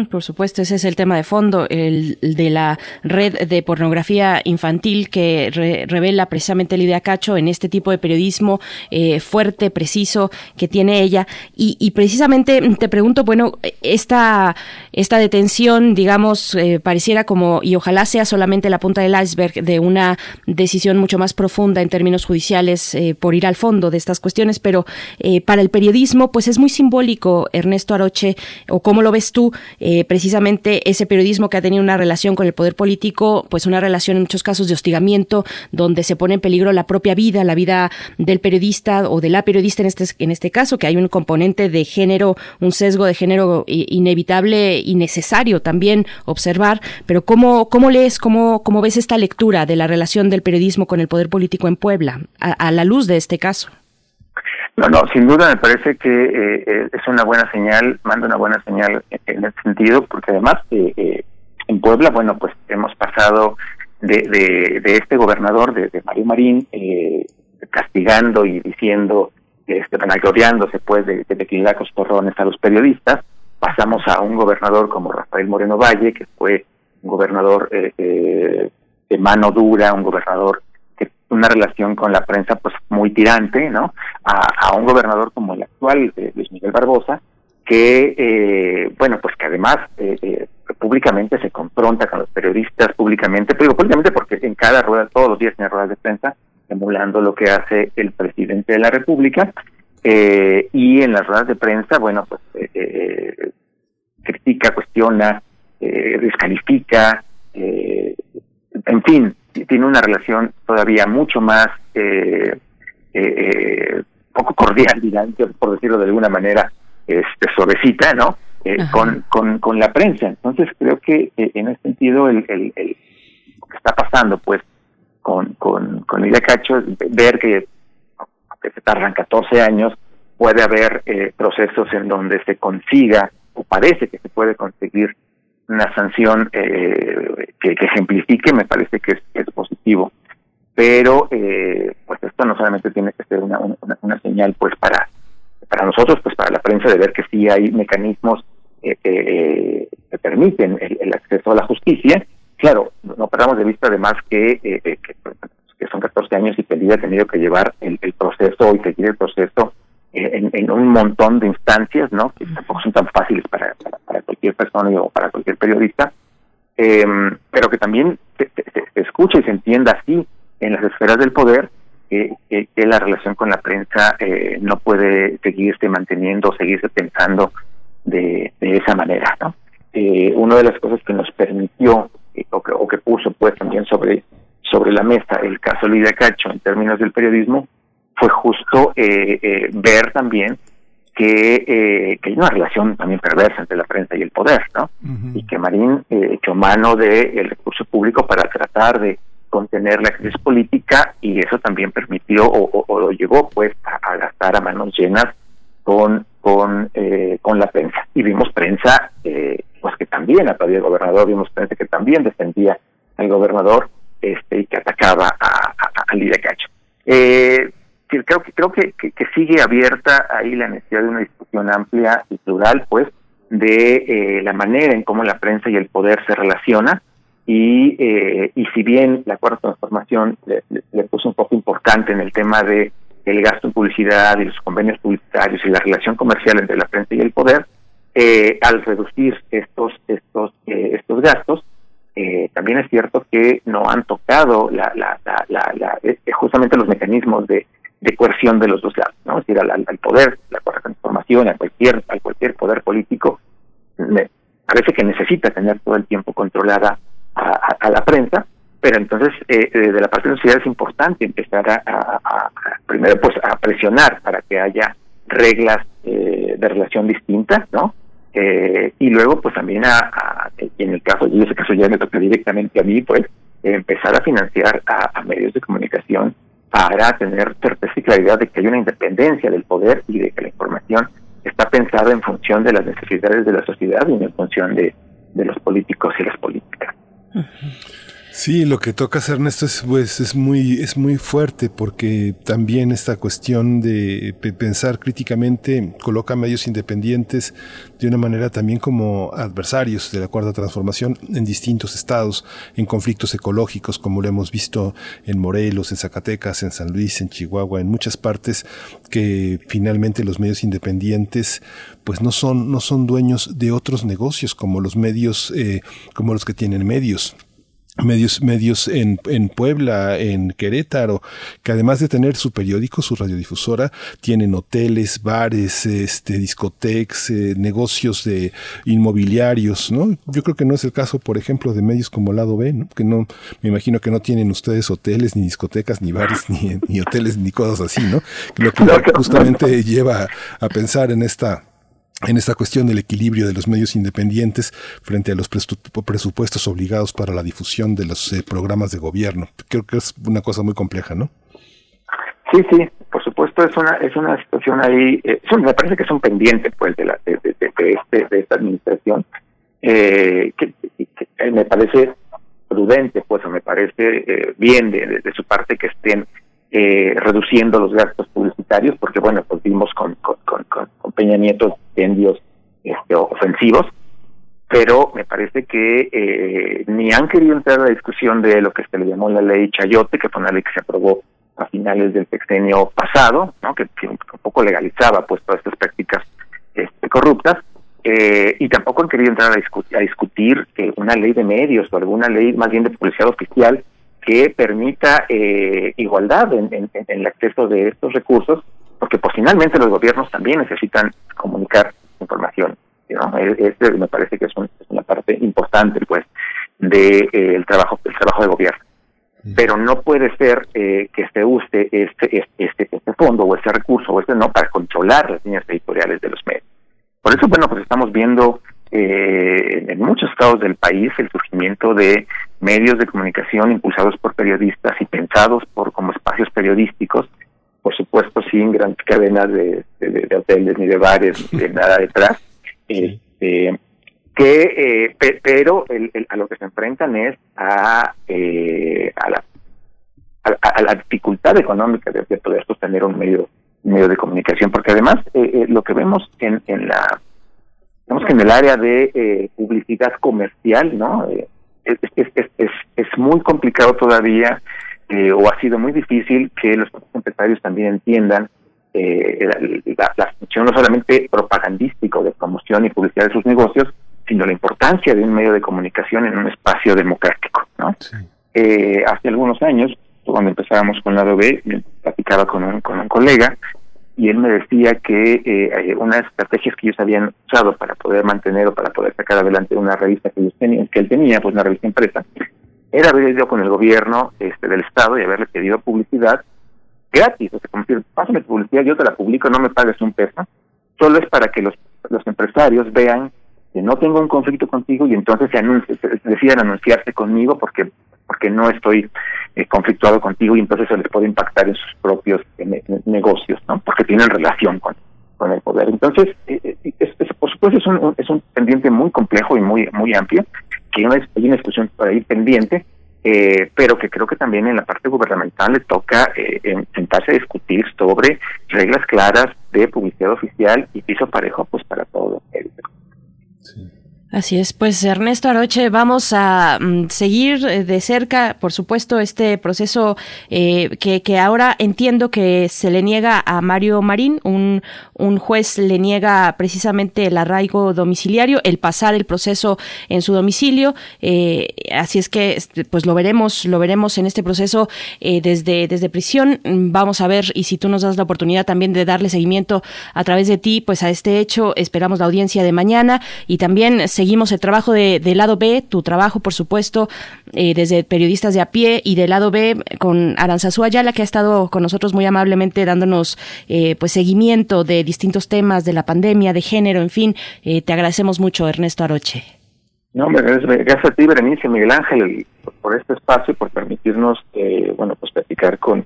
por supuesto, ese es el tema de fondo, el, de la red de pornografía infantil que revela precisamente Lidia Cacho en este tipo de periodismo eh, fuerte, preciso que tiene ella. Y, precisamente te pregunto, bueno, esta, esta detención, digamos, eh, pareciera como, y ojalá sea solamente la punta del iceberg de una decisión mucho más profunda en términos judiciales eh, por ir al fondo de estas cuestiones, pero para el periodismo, pues es muy simbólico, Ernesto Aroche, o cómo lo ves tú, eh, precisamente ese periodismo que ha tenido una relación con el poder político, pues una relación en muchos casos de hostigamiento, donde se pone en peligro la propia vida, la vida del periodista o de la periodista en este, en este caso, que hay un componente de género, un sesgo de género inevitable y necesario también observar, pero ¿cómo, cómo lees, cómo, cómo ves esta lectura de la relación del periodismo con el poder político en Puebla, a la luz de este caso? No, no, sin duda me parece que eh, eh, es una buena señal, manda una buena señal en ese sentido, porque además eh, en Puebla, bueno, pues hemos pasado de, de, de este gobernador, de, Mario Marín, castigando y diciendo, este, vanagloriándose pues de, de liquidar costorrones a los periodistas, pasamos a un gobernador como Rafael Moreno Valle, que fue un gobernador de mano dura, un gobernador una relación con la prensa pues muy tirante, ¿no? A, un gobernador como el actual, eh, Luis Miguel Barbosa, que, eh, bueno, pues que además eh, eh, públicamente se confronta con los periodistas, públicamente, pero públicamente porque en cada rueda, todos los días tiene ruedas de prensa, emulando lo que hace el presidente de la República, y en las ruedas de prensa, bueno, pues critica, cuestiona, descalifica, en fin, tiene una relación todavía mucho más eh, eh, poco cordial, digamos, por decirlo de alguna manera, este, suavecita, ¿no? Eh, con, con, con la prensa. Entonces creo que en ese sentido el, el, el, lo que está pasando, pues, con, con, con Lidia Cacho, ver que, aunque se tardan 14 años, puede haber eh, procesos en donde se consiga, o parece que se puede conseguir una sanción eh, que, que, ejemplifique, me parece que es, positivo. Pero, eh, pues esto no solamente tiene que ser una, una, señal, pues, para para nosotros, pues para la prensa, de ver que sí hay mecanismos eh, eh, que permiten el, acceso a la justicia. Claro, no perdamos de vista además que, eh, que, que, son 14 años y que el ha tenido que llevar el, proceso y seguir el proceso en, en, un montón de instancias, ¿no? Que tampoco son tan fáciles para, para, cualquier persona o para cualquier periodista, em, pero que también se, escucha y se entienda así en las esferas del poder que, que, la relación con la prensa eh, no puede seguirse manteniendo, seguirse pensando de, de esa manera, ¿no? Eh, una de las cosas que nos permitió eh, o, que, o que puso pues también sobre sobre la mesa el caso Lidia Cacho en términos del periodismo fue justo eh, eh, ver también que, eh, que hay una relación también perversa entre la prensa y el poder, ¿no? Y que Marín eh, echó mano del recurso público para tratar de contener la crisis política y eso también permitió o, o, lo llevó pues a, gastar a manos llenas con con eh, con la prensa. Y vimos prensa eh, pues que también aplaudía al gobernador vimos prensa que también defendía al gobernador este y que atacaba a, a, Lidia Cacho. Eh, creo que creo que, que, sigue abierta ahí la necesidad de una discusión amplia y plural pues de eh, la manera en cómo la prensa y el poder se relacionan y, eh, y si bien la cuarta transformación le, puso un poco importante en el tema de el gasto en publicidad y los convenios publicitarios y la relación comercial entre la prensa y el poder, eh, al reducir estos estos eh, estos gastos, eh, también es cierto que no han tocado la, la, la, la, eh, justamente los mecanismos de, de coerción de los dos lados, ¿no? Es decir, al, poder, la transformación, a cualquier, a cualquier poder político, me parece que necesita tener todo el tiempo controlada a, la prensa, pero entonces eh, eh, de la parte de la sociedad es importante empezar a, primero pues a presionar para que haya reglas eh, de relación distintas, ¿no? y luego pues también a, en el caso, y ese caso ya me toca directamente a mí, pues empezar a financiar a, medios de comunicación para tener certeza y claridad de que hay una independencia del poder y de que la información está pensada en función de las necesidades de la sociedad y en función de, de los políticos y las políticas. Sí, lo que toca hacer Ernesto es, pues, es muy es muy fuerte porque también esta cuestión de pensar críticamente coloca medios independientes de una manera también como adversarios de la cuarta transformación en distintos estados, en conflictos ecológicos como lo hemos visto en Morelos, en Zacatecas, en San Luis, en Chihuahua, en muchas partes que finalmente los medios independientes pues no son no son dueños de otros negocios como los medios eh, como los que tienen medios medios medios en, en Puebla, en Querétaro, que además de tener su periódico, su radiodifusora, tienen hoteles, bares, este, discotecas, eh, negocios de inmobiliarios, ¿no? Yo creo que no es el caso, por ejemplo, de medios como Lado B, ¿no? Que no, me imagino que no tienen ustedes hoteles, ni discotecas, ni bares, ni, ni hoteles, ni cosas así, ¿no? Lo que justamente lleva a pensar en esta en esta cuestión del equilibrio de los medios independientes frente a los presupuestos obligados para la difusión de los eh, programas de gobierno. Creo que es una cosa muy compleja, ¿no? Sí, sí, por supuesto es una es una situación ahí, eh, me parece que es un pendiente pues de la de, de, de, este, esta administración eh, que, me parece prudente, pues o me parece eh, bien de, de, su parte que estén eh, reduciendo los gastos publicitarios, porque bueno, pues vimos con, con, Peña Nieto incendios este, ofensivos, pero me parece que eh, ni han querido entrar a la discusión de lo que se le llamó la ley Chayote, que fue una ley que se aprobó a finales del sexenio pasado, ¿no? que, un poco legalizaba pues todas estas prácticas este, corruptas, eh, y tampoco han querido entrar a, discutir, a discutir eh, una ley de medios o alguna ley más bien de publicidad oficial que permita eh, igualdad en, en, en, el acceso de estos recursos, porque pues finalmente los gobiernos también necesitan comunicar información. ¿no? Este me parece que es, una parte importante pues de eh, el trabajo el trabajo de gobierno. pero no puede ser eh, que se use este, este, este, este fondo o ese recurso o este no para controlar las líneas editoriales de los medios. Por eso, bueno, pues estamos viendo eh, en muchos estados del país el surgimiento de medios de comunicación impulsados por periodistas y pensados por como espacios periodísticos, por supuesto sin grandes cadenas de, de, hoteles ni de bares, ni de nada detrás, este, que eh, pero el, a lo que se enfrentan es a, eh, a, la, a, la dificultad económica de, poder sostener un medio medio de comunicación porque además eh, eh, lo que vemos en, en la vemos que en el área de eh, publicidad comercial no es, es, es, es, muy complicado todavía o ha sido muy difícil que los empresarios también entiendan la, la, función no solamente propagandístico de promoción y publicidad de sus negocios sino la importancia de un medio de comunicación en un espacio democrático. ¿no? Eh, hace algunos años, cuando empezábamos con la B, platicaba con un, con un colega y él me decía que eh, una de las estrategias que ellos habían usado para poder mantener o para poder sacar adelante una revista que, ellos tenían, que él tenía, pues una revista empresa, era haber ido con el gobierno este, del Estado y haberle pedido publicidad gratis. O sea, como decir, pásame publicidad, yo te la publico, no me pagues un peso. Solo es para que los, los empresarios vean que no tengo un conflicto contigo y entonces se, deciden anunciarse conmigo porque porque no estoy eh, conflictuado contigo y entonces se les puede impactar en sus propios negocios, ¿no? Porque tienen relación con, con el poder. Entonces, eh, eh, por supuesto es un, es un pendiente muy complejo y muy muy amplio, que hay una, discusión por ahí pendiente, pero que creo que también en la parte gubernamental le toca sentarse a discutir sobre reglas claras de publicidad oficial y piso parejo pues para todos Así es, pues Ernesto Aroche, vamos a mm, seguir eh, de cerca, por supuesto, este proceso eh, que, que, ahora entiendo que se le niega a Mario Marín, un, un juez le niega precisamente el arraigo domiciliario, el pasar el proceso en su domicilio, eh, así es que este, pues lo veremos, lo veremos en este proceso desde, desde prisión, vamos a ver y si tú nos das la oportunidad también de darle seguimiento a través de ti, pues a este hecho, esperamos la audiencia de mañana y también seguimos el trabajo de, del lado B, tu trabajo, por supuesto, eh, desde periodistas de a pie y del lado B con Aranzazú Ayala, que ha estado con nosotros muy amablemente dándonos eh, pues seguimiento de distintos temas de la pandemia, de género, en fin. Eh, te agradecemos mucho, Ernesto Aroche. No, gracias a ti, Berenice Miguel Ángel, por este espacio y por permitirnos, bueno, pues platicar con,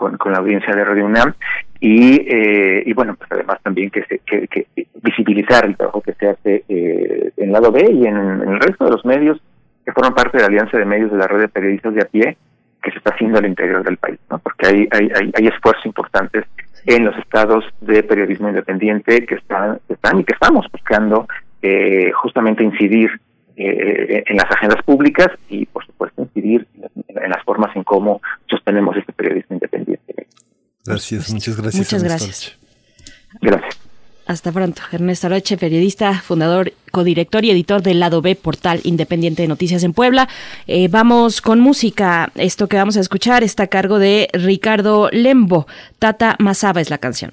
con, con, la audiencia de Radio UNAM y, eh, y bueno, pues además también que, se, que, que visibilizar el trabajo que se hace eh, en lado B y en, el resto de los medios que forman parte de la alianza de medios de la red de periodistas de a pie que se está haciendo al interior del país, ¿no? Porque hay, hay, hay, hay esfuerzos importantes en los estados de periodismo independiente que están, están y que estamos buscando eh, justamente incidir eh, en las agendas públicas y, por supuesto, incidir en las formas en cómo sostenemos este periodismo independiente. Gracias, muchas gracias. Muchas gracias. Gracias. Hasta pronto. Ernesto Aroche, periodista, fundador, codirector y editor del Lado B, portal independiente de noticias en Puebla. Eh, vamos con música. Esto que vamos a escuchar está a cargo de Ricardo Lembo. Tata Masaba es la canción.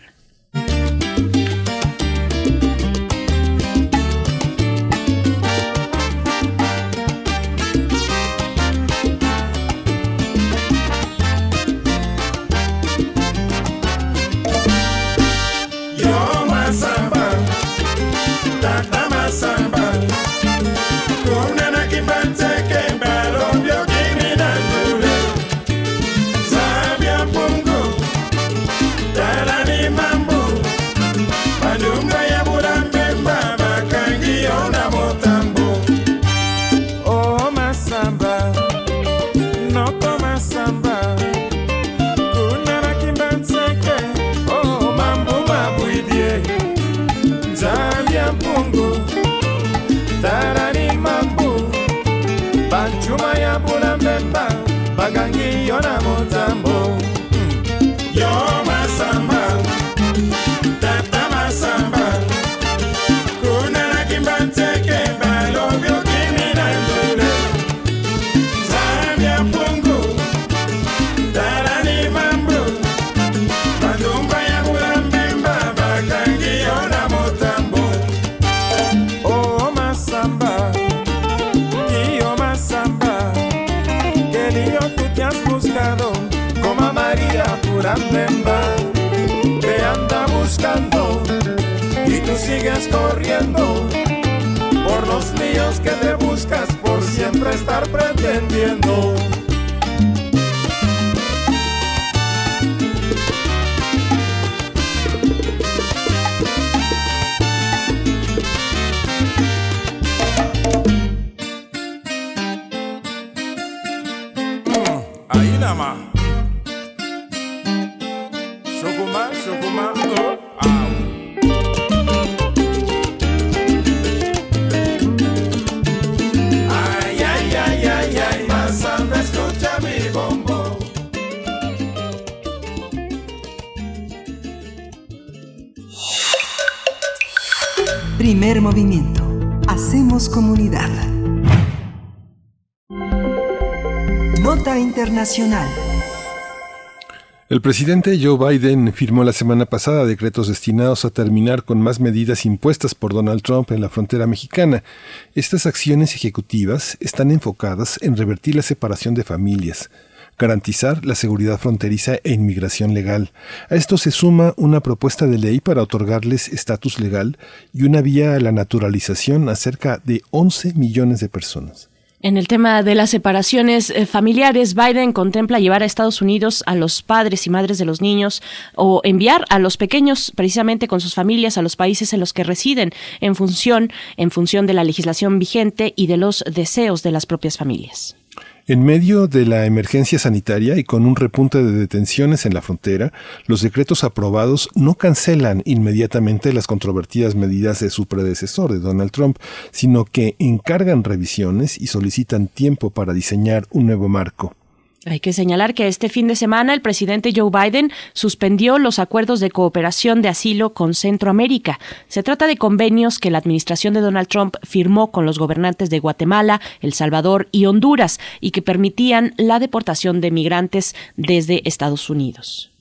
Te anda buscando y tú sigues corriendo por los líos que te buscas por siempre estar pretendiendo. Ahí nada más. Primer movimiento. Hacemos comunidad. Nota Internacional. El presidente Joe Biden firmó la semana pasada decretos destinados a terminar con más medidas impuestas por Donald Trump en la frontera mexicana. Estas acciones ejecutivas están enfocadas en revertir la separación de familias, garantizar la seguridad fronteriza e inmigración legal. A esto se suma una propuesta de ley para otorgarles estatus legal y una vía a la naturalización a cerca de 11 millones de personas. En el tema de las separaciones eh, familiares, Biden contempla llevar a Estados Unidos a los padres y madres de los niños o enviar a los pequeños precisamente con sus familias a los países en los que residen en función en función de la legislación vigente y de los deseos de las propias familias. En medio de la emergencia sanitaria y con un repunte de detenciones en la frontera, los decretos aprobados no cancelan inmediatamente las controvertidas medidas de su predecesor, de Donald Trump, sino que encargan revisiones y solicitan tiempo para diseñar un nuevo marco. Hay que señalar que este fin de semana el presidente Joe Biden suspendió los acuerdos de cooperación de asilo con Centroamérica. Se trata de convenios que la administración de Donald Trump firmó con los gobernantes de Guatemala, El Salvador y Honduras y que permitían la deportación de migrantes desde Estados Unidos.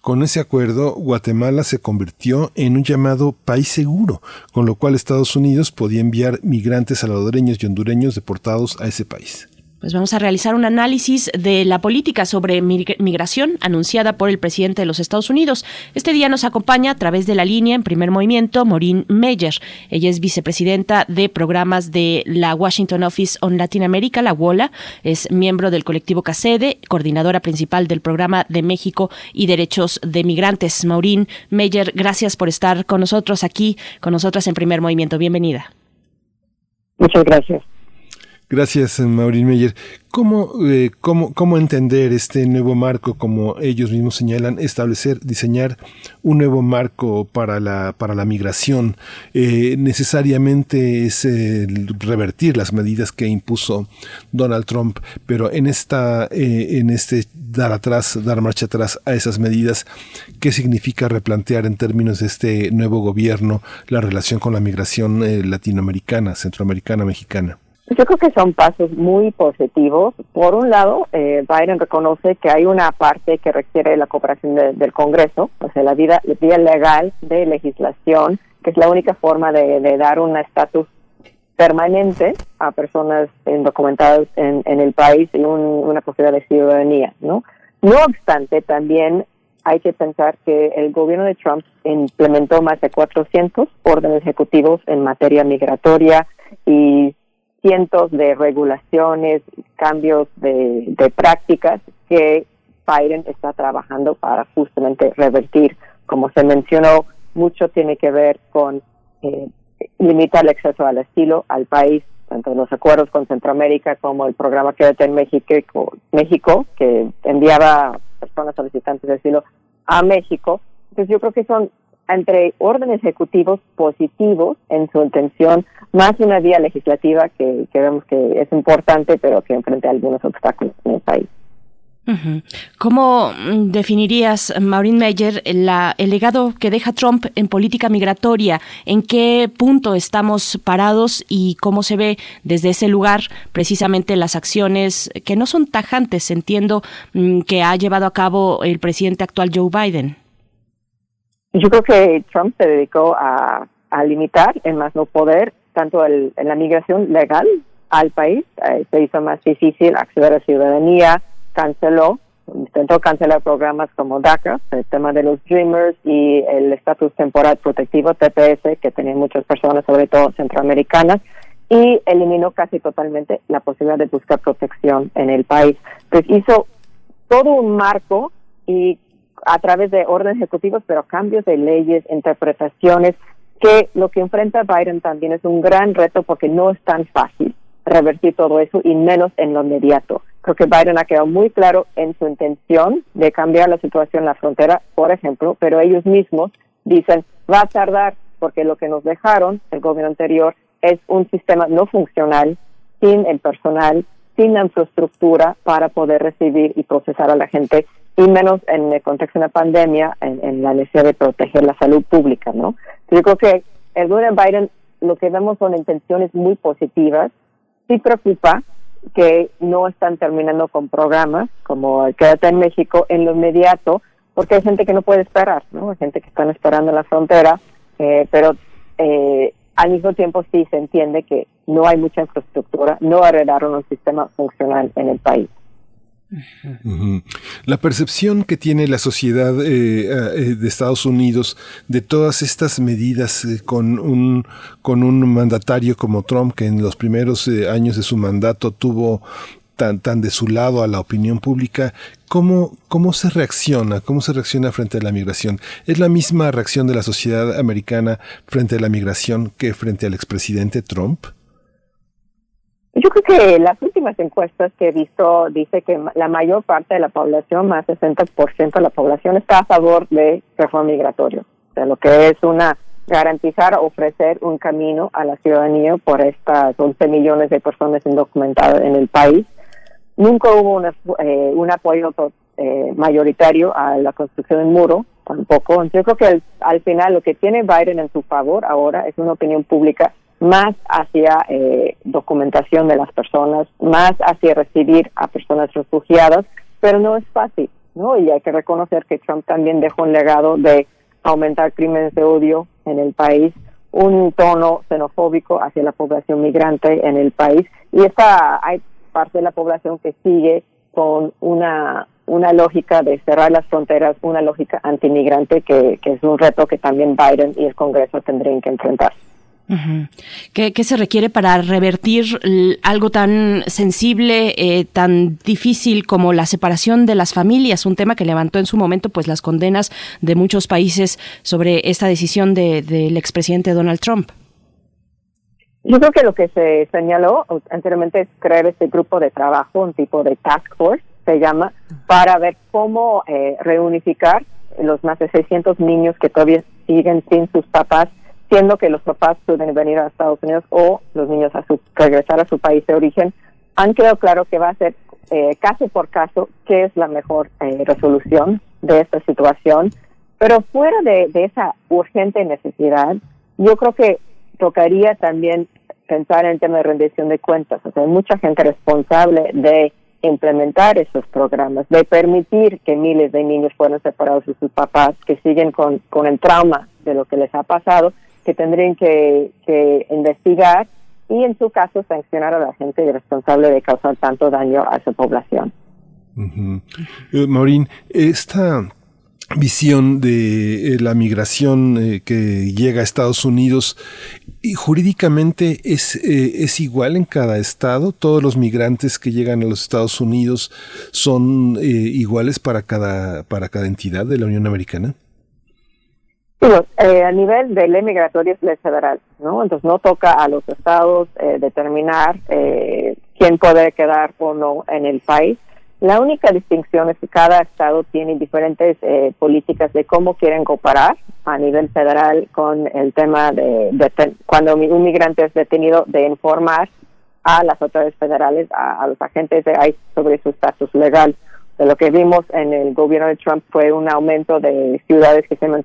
Con ese acuerdo, Guatemala se convirtió en un llamado país seguro, con lo cual Estados Unidos podía enviar migrantes salvadoreños y hondureños deportados a ese país. Pues vamos a realizar un análisis de la política sobre migración anunciada por el presidente de los Estados Unidos. Este día nos acompaña a través de la línea en primer movimiento Maureen Meyer. Ella es vicepresidenta de programas de la Washington Office on Latin America, la WOLA. Es miembro del colectivo CACEDE, coordinadora principal del programa de México y Derechos de Migrantes. Maureen Meyer, gracias por estar con nosotros aquí, con nosotras en primer movimiento. Bienvenida. Muchas gracias. Gracias, Maureen Meyer. ¿Cómo, eh, cómo, ¿Cómo entender este nuevo marco, como ellos mismos señalan, establecer, diseñar un nuevo marco para la, para la migración? Eh, necesariamente es eh, revertir las medidas que impuso Donald Trump, pero en, esta, eh, en este dar atrás, dar marcha atrás a esas medidas, ¿qué significa replantear en términos de este nuevo gobierno la relación con la migración latinoamericana, centroamericana, mexicana? Yo creo que son pasos muy positivos. Por un lado, eh, Biden reconoce que hay una parte que requiere la cooperación de, del Congreso, o sea, la vida, la vía legal de legislación, que es la única forma de, dar un estatus permanente a personas indocumentadas en, el país y un, una posibilidad de ciudadanía, ¿no? No obstante, también hay que pensar que el gobierno de Trump implementó más de 400 órdenes ejecutivos en materia migratoria y cientos de regulaciones, cambios de, prácticas que Biden está trabajando para justamente revertir. Como se mencionó, mucho tiene que ver con eh, limitar el acceso al asilo al país, tanto los acuerdos con Centroamérica como el programa Quédate en México, México que enviaba personas solicitantes de asilo a México. Entonces yo creo que son entre órdenes ejecutivos positivos en su intención, más una vía legislativa que, que vemos que es importante, pero que enfrenta algunos obstáculos en el país. ¿Cómo definirías, Maureen Meyer, la, el legado que deja Trump en política migratoria? ¿En qué punto estamos parados y cómo se ve desde ese lugar precisamente las acciones que no son tajantes, entiendo, que ha llevado a cabo el presidente actual Joe Biden? Yo creo que Trump se dedicó a, limitar, en más no poder, tanto el, en la migración legal al país, eh, se hizo más difícil acceder a ciudadanía, canceló intentó cancelar programas como DACA, el tema de los Dreamers y el estatus temporal protectivo, TPS, que tenían muchas personas, sobre todo centroamericanas, y eliminó casi totalmente la posibilidad de buscar protección en el país. Pues hizo todo un marco y a través de órdenes ejecutivos, pero cambios de leyes, interpretaciones, que lo que enfrenta Biden también es un gran reto porque no es tan fácil revertir todo eso y menos en lo inmediato. Creo que Biden ha quedado muy claro en su intención de cambiar la situación en la frontera, por ejemplo, pero ellos mismos dicen va a tardar porque lo que nos dejaron el gobierno anterior es un sistema no funcional, sin el personal, sin la infraestructura para poder recibir y procesar a la gente, y menos en el contexto de una pandemia, en, la necesidad de proteger la salud pública, ¿no? Yo creo que el gobierno Biden lo que vemos son intenciones muy positivas, sí preocupa que no están terminando con programas como el Quédate en México en lo inmediato, porque hay gente que no puede esperar, ¿no? Hay gente que están esperando en la frontera, eh, pero eh, al mismo tiempo sí se entiende que no hay mucha infraestructura, no heredaron un sistema funcional en el país. La percepción que tiene la sociedad eh, eh, de Estados Unidos de todas estas medidas eh, con, un, con un mandatario como Trump, que en los primeros años de su mandato tuvo tan, tan de su lado a la opinión pública, ¿cómo, ¿cómo se reacciona? ¿Cómo se reacciona frente a la migración? ¿Es la misma reacción de la sociedad americana frente a la migración que frente al expresidente Trump? Yo creo que las últimas encuestas que he visto dice que la mayor parte de la población, más del 60% de la población, está a favor de reforma migratoria. O sea, lo que es una garantizar, ofrecer un camino a la ciudadanía por estas 11 millones de personas indocumentadas en el país Nunca hubo eh, un apoyo eh, mayoritario a la construcción del muro, tampoco. Yo creo que al, final lo que tiene Biden en su favor ahora es una opinión pública más hacia eh, documentación de las personas, más hacia recibir a personas refugiadas, pero no es fácil, ¿no? Y hay que reconocer que Trump también dejó un legado de aumentar crímenes de odio en el país, un tono xenofóbico hacia la población migrante en el país y esta hay parte de la población que sigue con una, una lógica de cerrar las fronteras, una lógica antimigrante que, que es un reto que también Biden y el Congreso tendrían que enfrentar. ¿Qué, se requiere para revertir algo tan sensible, eh, tan difícil como la separación de las familias? Un tema que levantó en su momento pues las condenas de muchos países sobre esta decisión del expresidente Donald Trump. Yo creo que lo que se señaló anteriormente es crear este grupo de trabajo, un tipo de task force, se llama, para ver cómo eh, reunificar los más de 600 niños que todavía siguen sin sus papás, siendo que los papás pueden venir a Estados Unidos o los niños a regresar a su país de origen. Han quedado claro que va a ser eh, caso por caso qué es la mejor eh, resolución de esta situación. Pero fuera de, de esa urgente necesidad, yo creo que tocaría también pensar en el tema de rendición de cuentas. O sea, hay mucha gente responsable de implementar esos programas, de permitir que miles de niños fueran separados de sus papás, que siguen con, con el trauma de lo que les ha pasado, que tendrían que, que investigar y en su caso sancionar a la gente responsable de causar tanto daño a su población. Uh Maureen, esta visión de eh, la migración eh, que llega a Estados Unidos y jurídicamente es, eh, es igual en cada estado todos los migrantes que llegan a los Estados Unidos son iguales para cada para cada entidad de la Unión Americana a nivel de ley migratoria es ley federal, ¿no? Entonces no toca a los estados determinar quién puede quedar o no en el país. La única distinción es que cada estado tiene diferentes eh, políticas de cómo quieren cooperar a nivel federal con el tema de, cuando un migrante es detenido de informar a las autoridades federales, a, los agentes de ICE sobre su estatus legal. De lo que vimos en el gobierno de Trump fue un aumento de ciudades que se llaman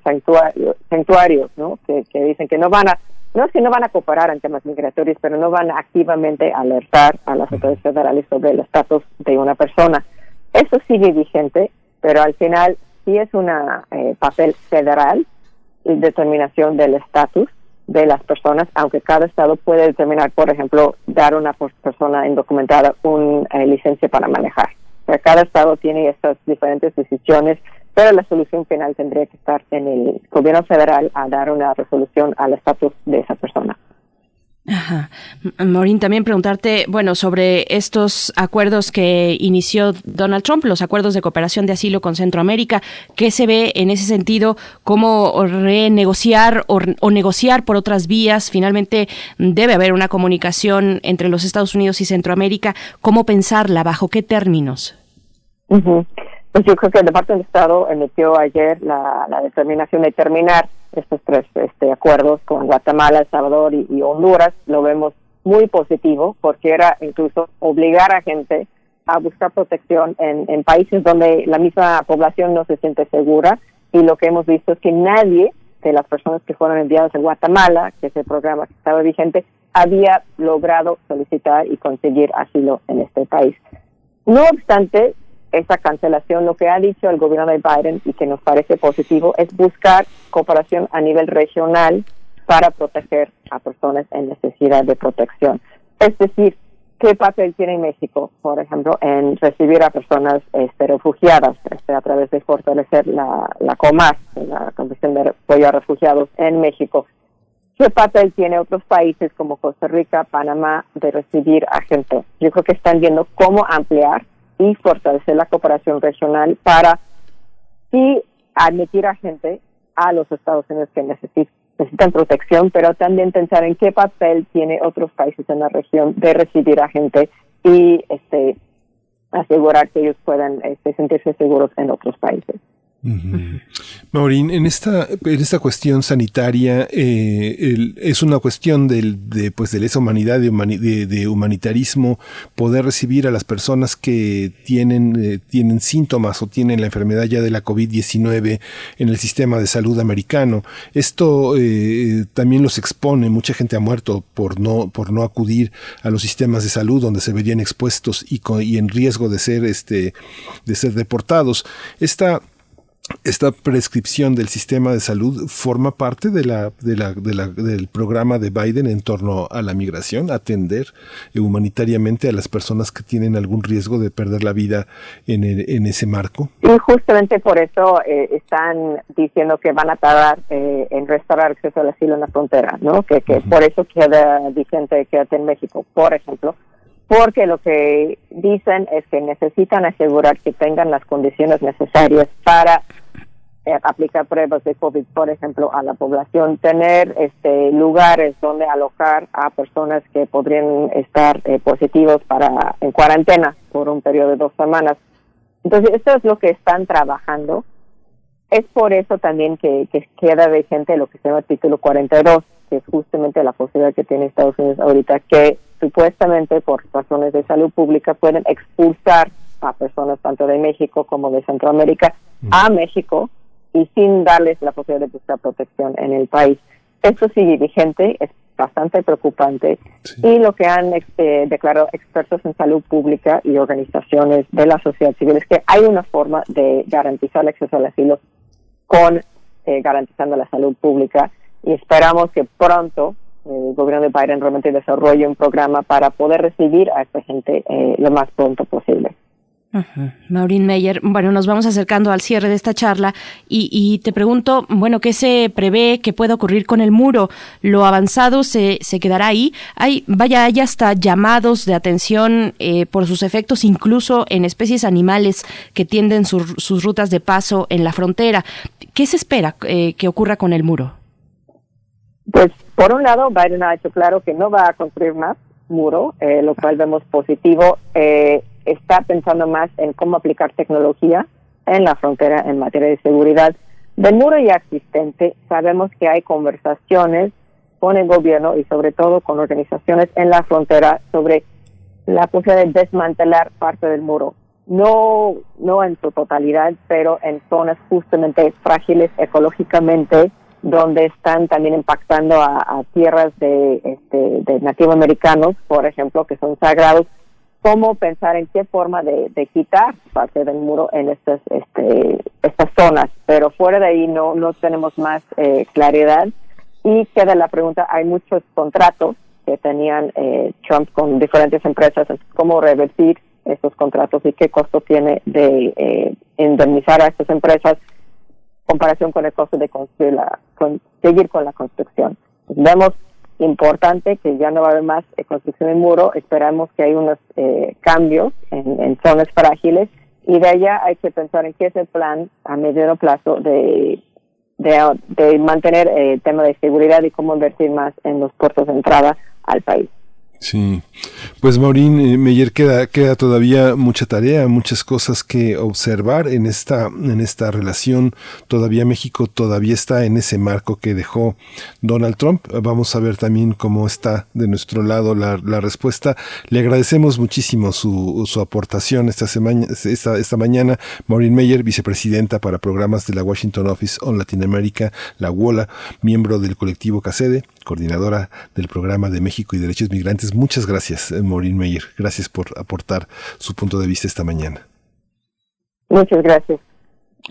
santuarios, ¿no? que, que dicen que no van a no es que no van a cooperar en temas migratorios, pero no van a activamente alertar a las autoridades federales sobre el estatus de una persona. Eso sigue vigente, pero al final sí es un eh, papel federal y determinación del estatus de las personas, aunque cada estado puede determinar, por ejemplo, dar a una persona indocumentada una eh, licencia para manejar. Cada estado tiene estas diferentes decisiones, pero la solución final tendría que estar en el gobierno federal a dar una resolución al estatus de esa persona. Ajá. Maureen, también preguntarte, bueno, sobre estos acuerdos que inició Donald Trump, los acuerdos de cooperación de asilo con Centroamérica, ¿qué se ve en ese sentido? ¿Cómo renegociar o negociar por otras vías? Finalmente debe haber una comunicación entre los Estados Unidos y Centroamérica. ¿Cómo pensarla? ¿Bajo qué términos? Pues yo creo que el Departamento de Estado emitió ayer la, la determinación de terminar estos tres este, acuerdos con Guatemala, El Salvador y, Honduras. Lo vemos muy positivo porque era incluso obligar a gente a buscar protección en, en países donde la misma población no se siente segura y lo que hemos visto es que nadie de las personas que fueron enviadas a Guatemala, que es el programa que estaba vigente, había logrado solicitar y conseguir asilo en este país. No obstante, esa cancelación, lo que ha dicho el gobierno de Biden y que nos parece positivo es buscar cooperación a nivel regional para proteger a personas en necesidad de protección. Es decir, ¿qué papel tiene México, por ejemplo, en recibir a personas este, refugiadas este, a través de fortalecer la, la COMAS, la Comisión de Apoyo a Refugiados en México? ¿Qué papel tiene otros países como Costa Rica, Panamá de recibir a gente? Yo creo que están viendo cómo ampliar y fortalecer la cooperación regional para sí admitir a gente a los Estados Unidos que necesitan protección, pero también pensar en qué papel tiene otros países en la región de recibir a gente y este asegurar que ellos puedan este, sentirse seguros en otros países. Maurín, en esta, en esta cuestión sanitaria eh, es una cuestión del, de, pues, de lesa humanidad, de, humanitarismo, poder recibir a las personas que tienen, eh, tienen síntomas o tienen la enfermedad ya de la COVID-19 en el sistema de salud americano. Esto eh, también los expone, mucha gente ha muerto por no, por no acudir a los sistemas de salud donde se verían expuestos y, y en riesgo de ser, este, de ser deportados. Esta esta prescripción del sistema de salud forma parte de la, de la, de la, del programa de Biden en torno a la migración, atender humanitariamente a las personas que tienen algún riesgo de perder la vida en, en ese marco. Y justamente por eso eh, están diciendo que van a tardar eh, en restaurar acceso al asilo en la frontera, ¿no? Que, que por eso queda vigente quédate en México, por ejemplo porque lo que dicen es que necesitan asegurar que tengan las condiciones necesarias para eh, aplicar pruebas de COVID, por ejemplo, a la población, tener este lugares donde alojar a personas que podrían estar eh, positivos para en cuarentena por un periodo de dos semanas. Entonces, esto es lo que están trabajando. Es por eso también que, que queda vigente lo que se llama título 42, que es justamente la posibilidad que tiene Estados Unidos ahorita, que supuestamente por razones de salud pública pueden expulsar a personas tanto de México como de Centroamérica a México y sin darles la posibilidad de buscar protección en el país. Esto sigue vigente, es bastante preocupante y lo que han este, declarado expertos en salud pública y organizaciones de la sociedad civil es que hay una forma de garantizar el acceso al asilo con eh, garantizando la salud pública y esperamos que pronto el gobierno de Biden realmente desarrolle un programa para poder recibir a esta gente eh, lo más pronto posible. Maureen Meyer, bueno, nos vamos acercando al cierre de esta charla y, te pregunto, bueno, ¿qué se prevé que pueda ocurrir con el muro? ¿Lo avanzado se, se quedará ahí? Hay, vaya, hay hasta llamados de atención eh, por sus efectos, incluso en especies animales que tienden sus rutas de paso en la frontera. ¿Qué se espera eh, que ocurra con el muro? Pues, por un lado, Biden ha hecho claro que no va a construir más muro, eh, lo cual vemos positivo. Eh, está pensando más en cómo aplicar tecnología en la frontera en materia de seguridad. Del muro ya existente, sabemos que hay conversaciones con el gobierno y sobre todo con organizaciones en la frontera sobre la posibilidad de desmantelar parte del muro. No, no en su totalidad, pero en zonas justamente frágiles ecológicamente, donde están también impactando a, tierras de, este, de nativos americanos, por ejemplo, que son sagrados cómo pensar en qué forma de, quitar parte del muro en estas este, estas zonas pero fuera de ahí no no tenemos más eh, claridad y queda la pregunta hay muchos contratos que tenían eh, Trump con diferentes empresas cómo revertir estos contratos y qué costo tiene de eh, indemnizar a estas empresas comparación con el costo de construir la, seguir con la construcción. vemos importante que ya no va a haber más eh, construcción de muro, esperamos que hay unos eh, cambios en, zonas frágiles y de allá hay que pensar en qué es el plan a mediano plazo de, de, mantener el tema de seguridad y cómo invertir más en los puertos de entrada al país. Sí, pues Maurín eh, Meyer queda, queda todavía mucha tarea, muchas cosas que observar en esta, en esta relación. Todavía México todavía está en ese marco que dejó Donald Trump. Vamos a ver también cómo está de nuestro lado la, la respuesta. Le agradecemos muchísimo su, su aportación esta semana, esta, esta mañana. Maureen Meyer, vicepresidenta para programas de la Washington Office on Latin America, la WOLA, miembro del colectivo CACEDE, coordinadora del programa de México y Derechos Migrantes muchas gracias, eh, Maureen Meyer. Gracias por aportar su punto de vista esta mañana. Muchas gracias.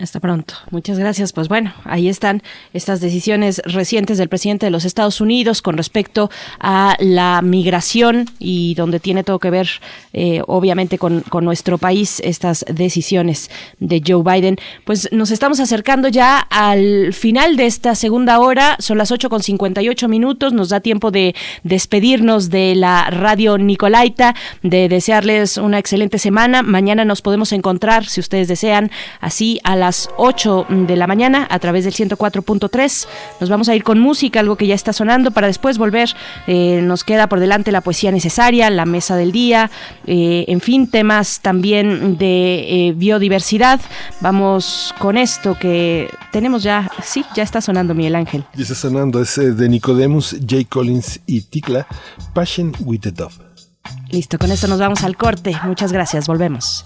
Hasta pronto. Muchas gracias. Pues bueno, ahí están estas decisiones recientes del presidente de los Estados Unidos con respecto a la migración y donde tiene todo que ver, eh, obviamente, con, nuestro país, estas decisiones de Joe Biden. Pues nos estamos acercando ya al final de esta segunda hora. Son las 8 con 58 minutos. Nos da tiempo de despedirnos de la radio Nicolaita, de desearles una excelente semana. Mañana nos podemos encontrar, si ustedes desean, así a las 8 de la mañana a través del 104.3. Nos vamos a ir con música, algo que ya está sonando, para después volver. Eh, nos queda por delante la poesía necesaria, la mesa del día, eh, en fin, temas también de eh, biodiversidad. Vamos con esto que tenemos ya, sí, ya está sonando Miguel Ángel. Ya está sonando, es de Nicodemus, J. Collins y Tikla, Passion with the Dove. Listo, con esto nos vamos al corte. Muchas gracias, volvemos.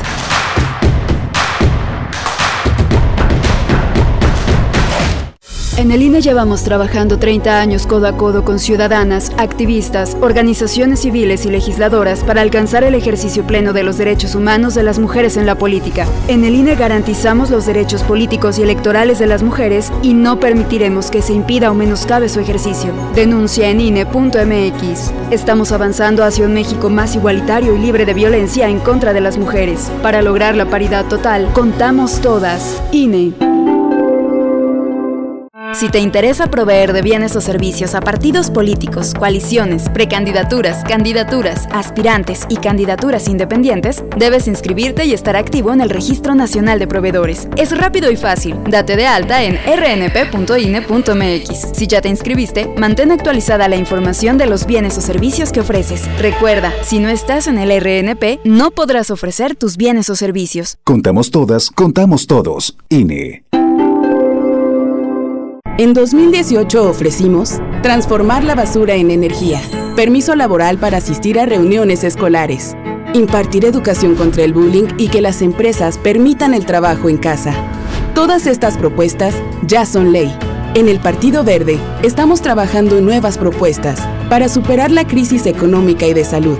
En el INE llevamos trabajando 30 años codo a codo con ciudadanas, activistas, organizaciones civiles y legisladoras para alcanzar el ejercicio pleno de los derechos humanos de las mujeres en la política. En el INE garantizamos los derechos políticos y electorales de las mujeres y no permitiremos que se impida o menoscabe su ejercicio. Denuncia en INE.mx. Estamos avanzando hacia un México más igualitario y libre de violencia en contra de las mujeres. Para lograr la paridad total, contamos todas. INE. Si te interesa proveer de bienes o servicios a partidos políticos, coaliciones, precandidaturas, candidaturas, aspirantes y candidaturas independientes, debes inscribirte y estar activo en el Registro Nacional de Proveedores. Es rápido y fácil. Date de alta en rnp.ine.mx. Si ya te inscribiste, mantén actualizada la información de los bienes o servicios que ofreces. Recuerda, si no estás en el RNP, no podrás ofrecer tus bienes o servicios. Contamos todas, contamos todos. INE. En 2018 ofrecimos transformar la basura en energía, permiso laboral para asistir a reuniones escolares, impartir educación contra el bullying y que las empresas permitan el trabajo en casa. Todas estas propuestas ya son ley. En el Partido Verde estamos trabajando en nuevas propuestas para superar la crisis económica y de salud,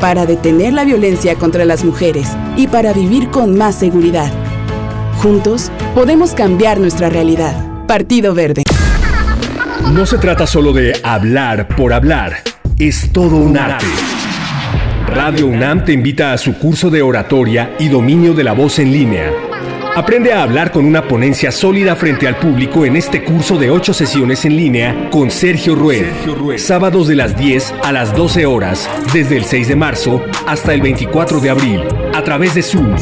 para detener la violencia contra las mujeres y para vivir con más seguridad. Juntos podemos cambiar nuestra realidad. Partido Verde. No se trata solo de hablar por hablar, es todo un arte. Radio UNAM te invita a su curso de oratoria y dominio de la voz en línea. Aprende a hablar con una ponencia sólida frente al público en este curso de 8 sesiones en línea con Sergio Rued. Sábados de las 10 a las 12 horas, desde el 6 de marzo hasta el 24 de abril, a través de Zoom.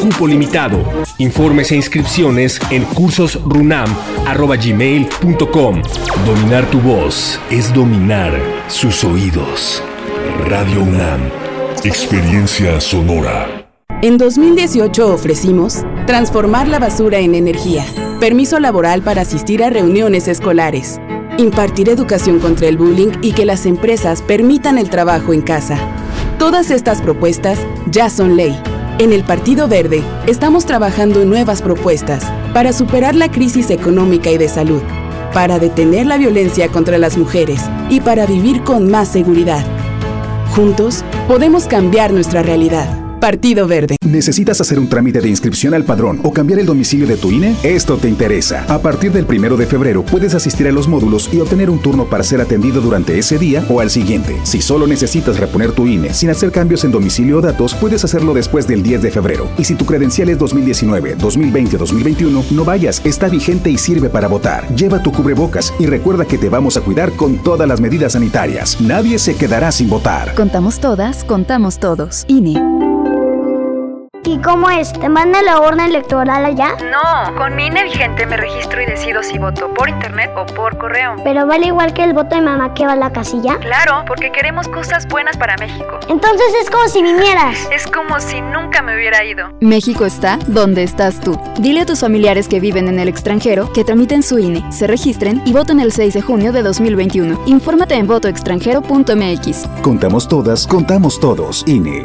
Cupo limitado. Informes e inscripciones en cursosrunam.gmail.com. Dominar tu voz es dominar sus oídos. Radio UNAM. Experiencia sonora. En 2018 ofrecimos transformar la basura en energía, permiso laboral para asistir a reuniones escolares, impartir educación contra el bullying y que las empresas permitan el trabajo en casa. Todas estas propuestas ya son ley. En el Partido Verde estamos trabajando en nuevas propuestas para superar la crisis económica y de salud, para detener la violencia contra las mujeres y para vivir con más seguridad. Juntos podemos cambiar nuestra realidad. Partido Verde. ¿Necesitas hacer un trámite de inscripción al padrón o cambiar el domicilio de tu INE? Esto te interesa. A partir del primero de febrero puedes asistir a los módulos y obtener un turno para ser atendido durante ese día o al siguiente. Si solo necesitas reponer tu INE sin hacer cambios en domicilio o datos, puedes hacerlo después del 10 de febrero. Y si tu credencial es 2019, 2020 o 2021, no vayas, está vigente y sirve para votar. Lleva tu cubrebocas y recuerda que te vamos a cuidar con todas las medidas sanitarias. Nadie se quedará sin votar. Contamos todas, contamos todos. INE. ¿Y cómo es? ¿Te manda la urna electoral allá? No, con mi INE vigente me registro y decido si voto por internet o por correo. ¿Pero vale igual que el voto de mamá que va a la casilla? Claro, porque queremos cosas buenas para México. Entonces es como si vinieras. Es como si nunca me hubiera ido. México está donde estás tú. Dile a tus familiares que viven en el extranjero que tramiten su INE, se registren y voten el 6 de junio de 2021. Infórmate en votoextranjero.mx. Contamos todas, contamos todos. INE.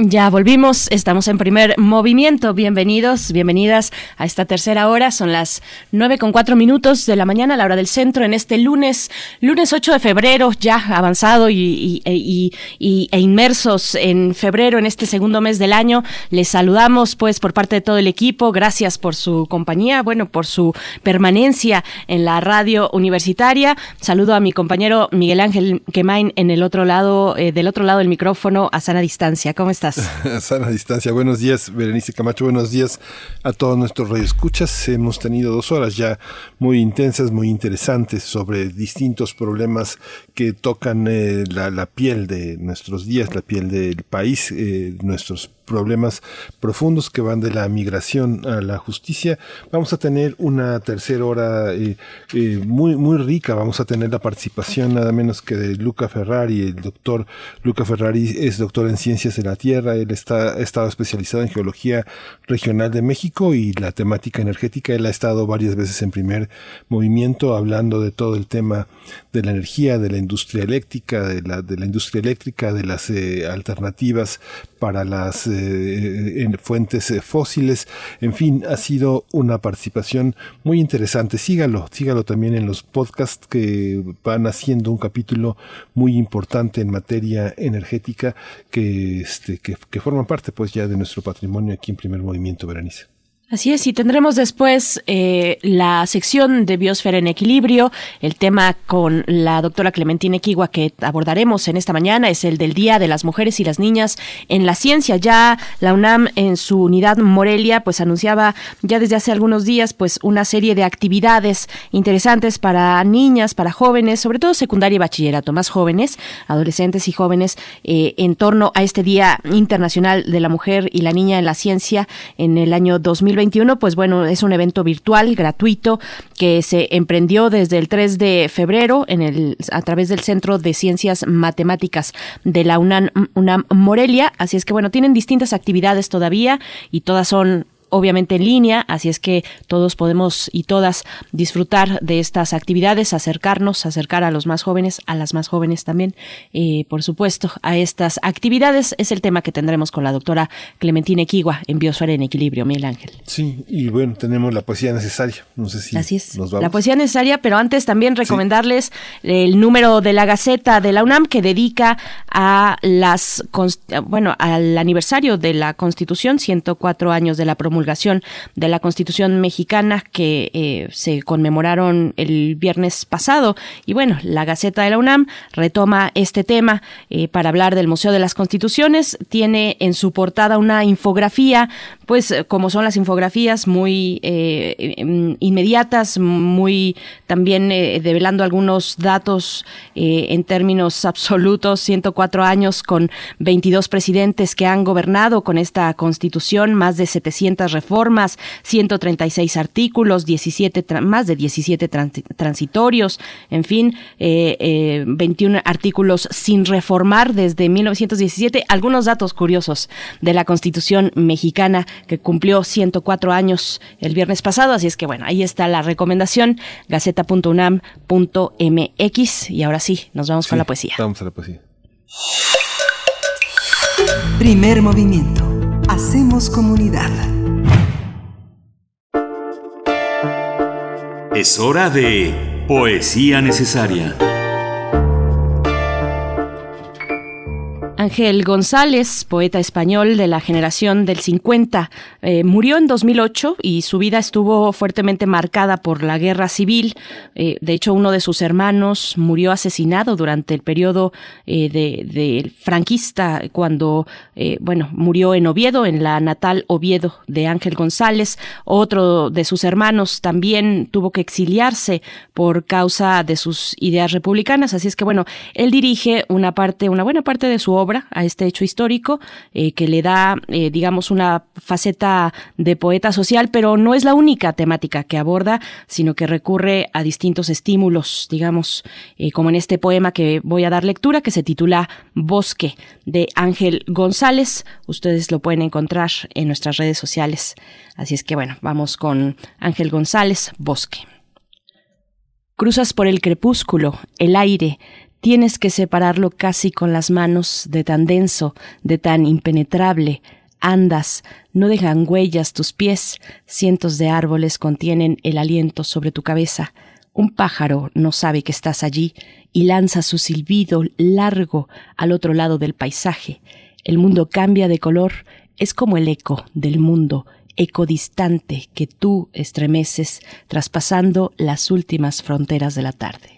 Ya volvimos, estamos en primer movimiento. Bienvenidos, bienvenidas a esta tercera hora. Son las nueve con cuatro minutos de la mañana, a la hora del centro, en este lunes, lunes 8 de febrero, ya avanzado y, y, e inmersos en febrero, en este segundo mes del año. Les saludamos, pues, por parte de todo el equipo. Gracias por su compañía, bueno, por su permanencia en la radio universitaria. Saludo a mi compañero Miguel Ángel Quemain en el otro lado, eh, del otro lado del micrófono, a sana distancia. ¿Cómo Sana distancia. Buenos días, Berenice Camacho. Buenos días a todos nuestros radioescuchas. Hemos tenido dos horas ya muy intensas, muy interesantes sobre distintos problemas que tocan eh, la, la, piel de nuestros días, la piel del país, eh, nuestros problemas profundos que van de la migración a la justicia. Vamos a tener una tercera hora eh, eh, muy, muy rica. Vamos a tener la participación nada menos que de Luca Ferrari. El doctor Luca Ferrari es doctor en ciencias de la tierra. Él está, ha estado especializado en geología regional de México y la temática energética. Él ha estado varias veces en primer movimiento hablando de todo el tema de la energía, de la industria eléctrica, de la, de la industria eléctrica, de las eh, alternativas para las eh, en fuentes eh, fósiles. En fin, ha sido una participación muy interesante. Sígalo, sígalo también en los podcasts que van haciendo un capítulo muy importante en materia energética que, este, que, que forman parte pues ya de nuestro patrimonio aquí en Primer Movimiento Veranice. Así es, y tendremos después eh, la sección de Biosfera en Equilibrio. El tema con la doctora Clementina Equigua que abordaremos en esta mañana es el del Día de las Mujeres y las Niñas en la Ciencia. Ya la UNAM en su unidad Morelia pues anunciaba ya desde hace algunos días pues una serie de actividades interesantes para niñas, para jóvenes, sobre todo secundaria y bachillerato, más jóvenes, adolescentes y jóvenes eh, en torno a este Día Internacional de la Mujer y la Niña en la Ciencia en el año 2020 2021, pues bueno, es un evento virtual, gratuito, que se emprendió desde el 3 de febrero en el, a través del Centro de Ciencias Matemáticas de la UNAM, UNAM Morelia. Así es que bueno, tienen distintas actividades todavía y todas son obviamente en línea, así es que todos podemos y todas disfrutar de estas actividades, acercarnos, acercar a los más jóvenes, a las más jóvenes también, eh, por supuesto, a estas actividades. Es el tema que tendremos con la doctora Clementina Equigua en Biosfera en Equilibrio, Miguel Ángel. Sí, y bueno, tenemos la poesía necesaria. No sé si Así es. La poesía necesaria, pero antes también recomendarles el número de la Gaceta de la UNAM que dedica a las, bueno, al aniversario de la Constitución, 104 años de la promulgación de la Constitución mexicana que eh, se conmemoraron el viernes pasado. Y bueno, la Gaceta de la UNAM retoma este tema eh, para hablar del Museo de las Constituciones. Tiene en su portada una infografía, pues como son las infografías, muy eh, em, inmediatas, muy también develando algunos datos en términos absolutos, 104 años con 22 presidentes que han gobernado con esta constitución, más de 700 reformas, 136 artículos, 17 más de 17 transitorios, en fin, eh, 21 eh, artículos sin reformar desde 1917. Algunos datos curiosos de la Constitución mexicana que cumplió 104 años el viernes pasado, así es que bueno, ahí está la recomendación, gaceta.unam.mx y ahora sí, nos vamos con la poesía. Vamos a la poesía. Primer movimiento. Hacemos comunidad. Es hora de Poesía Necesaria. Ángel González, poeta español de la generación del 50, eh, murió en 2008 y su vida estuvo fuertemente marcada por la guerra civil. Eh, de hecho, uno de sus hermanos murió asesinado durante el periodo eh, de, franquista, cuando, bueno, murió en Oviedo, en la natal Oviedo de Ángel González. Otro de sus hermanos también tuvo que exiliarse por causa de sus ideas republicanas. Así es que, bueno, él dirige una parte, una buena parte de su obra a este hecho histórico, eh, que le da, eh, digamos, una faceta de poeta social, pero no es la única temática que aborda, sino que recurre a distintos estímulos, digamos, eh, como en este poema que voy a dar lectura, que se titula Bosque, de Ángel González. Ustedes lo pueden encontrar en nuestras redes sociales. Así es que bueno, vamos con Ángel González, Bosque. Cruzas por el crepúsculo, el aire, Tienes que separarlo casi con las manos de tan denso, de tan impenetrable. Andas, no dejan huellas tus pies, cientos de árboles contienen el aliento sobre tu cabeza. Un pájaro no sabe que estás allí y lanza su silbido largo al otro lado del paisaje. El mundo cambia de color, es como el eco del mundo, eco distante que tú estremeces traspasando las últimas fronteras de la tarde.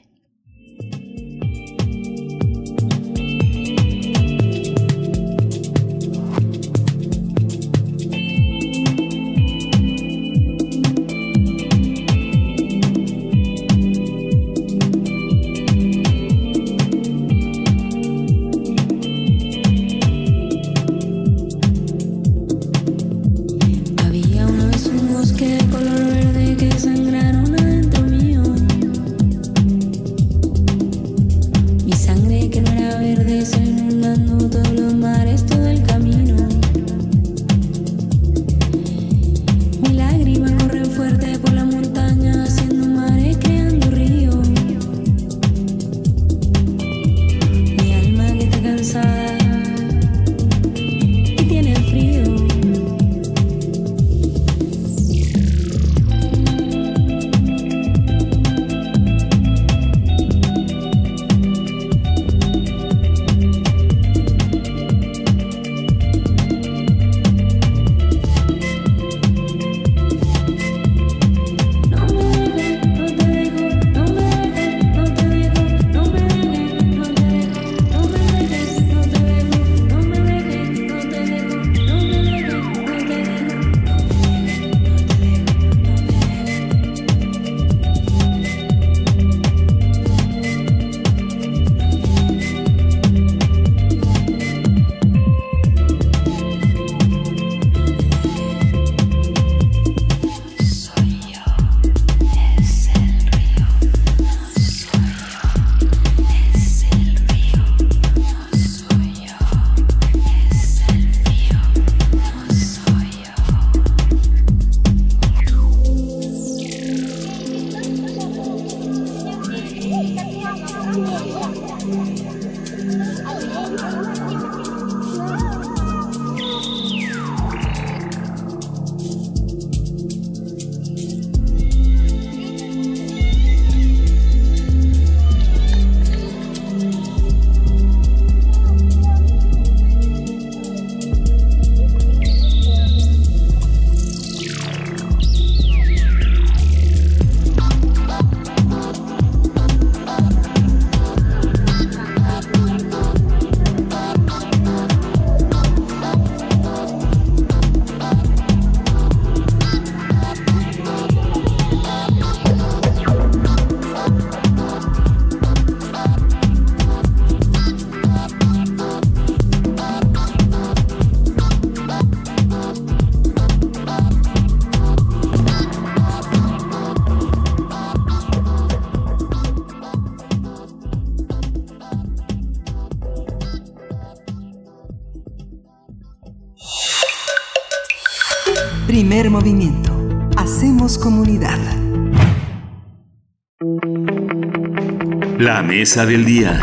Del día.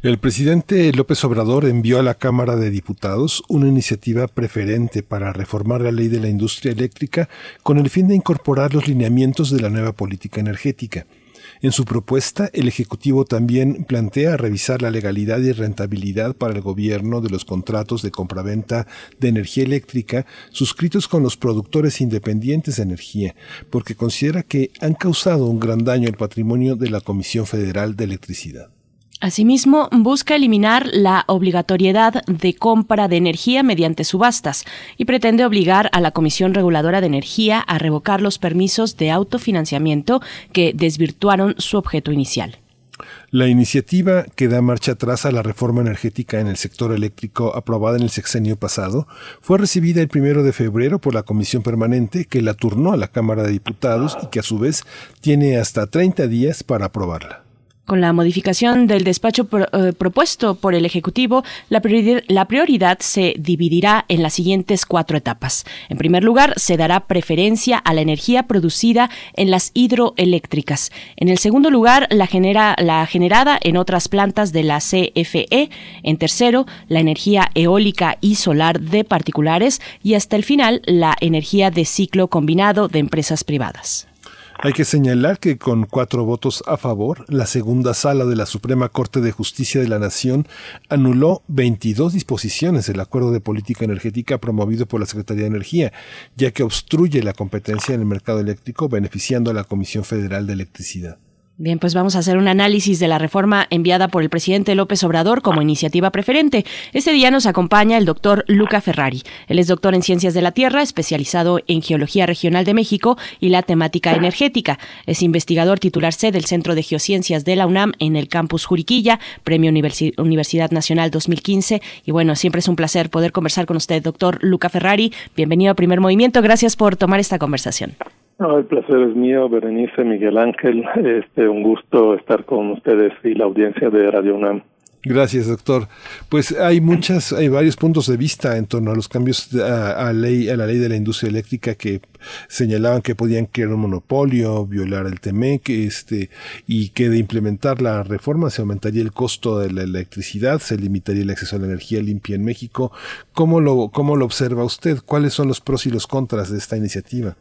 El presidente López Obrador envió a la Cámara de Diputados una iniciativa preferente para reformar la ley de la industria eléctrica con el fin de incorporar los lineamientos de la nueva política energética. En su propuesta, el Ejecutivo también plantea revisar la legalidad y rentabilidad para el gobierno de los contratos de compraventa de energía eléctrica suscritos con los productores independientes de energía, porque considera que han causado un gran daño al patrimonio de la Comisión Federal de Electricidad. Asimismo, busca eliminar la obligatoriedad de compra de energía mediante subastas y pretende obligar a la Comisión Reguladora de Energía a revocar los permisos de autofinanciamiento que desvirtuaron su objeto inicial. La iniciativa que da marcha atrás a la reforma energética en el sector eléctrico aprobada en el sexenio pasado fue recibida el primero de febrero por la Comisión Permanente que la turnó a la Cámara de Diputados y que a su vez tiene hasta 30 días para aprobarla. Con la modificación del despacho eh, propuesto por el Ejecutivo, la prioridad, se dividirá en las siguientes cuatro etapas. En primer lugar, se dará preferencia a la energía producida en las hidroeléctricas. En el segundo lugar, la, genera, la generada en otras plantas de la CFE. En tercero, la energía eólica y solar de particulares. Y hasta el final, la energía de ciclo combinado de empresas privadas. Hay que señalar que con cuatro votos a favor, la segunda sala de la Suprema Corte de Justicia de la Nación anuló 22 disposiciones del acuerdo de política energética promovido por la Secretaría de Energía, ya que obstruye la competencia en el mercado eléctrico beneficiando a la Comisión Federal de Electricidad. Bien, pues vamos a hacer un análisis de la reforma enviada por el presidente López Obrador como iniciativa preferente. Este día nos acompaña el doctor Luca Ferrari. Él es doctor en Ciencias de la Tierra, especializado en Geología Regional de México y la temática energética. Es investigador titular C del Centro de Geociencias de la UNAM en el campus Juriquilla, Premio Universidad Nacional 2015. Y bueno, siempre es un placer poder conversar con usted, doctor Luca Ferrari. Bienvenido a Primer Movimiento. Gracias por tomar esta conversación. No, el placer es mío, Berenice, Miguel Ángel. Este, un gusto estar con ustedes y la audiencia de Radio UNAM. Gracias, doctor. Pues hay muchas, hay varios puntos de vista en torno a los cambios a, ley, a la ley de la industria eléctrica que señalaban que podían crear un monopolio, violar el TEMEC, este, y que de implementar la reforma se aumentaría el costo de la electricidad, se limitaría el acceso a la energía limpia en México. ¿Cómo lo, cómo lo observa usted? ¿Cuáles son los pros y los contras de esta iniciativa?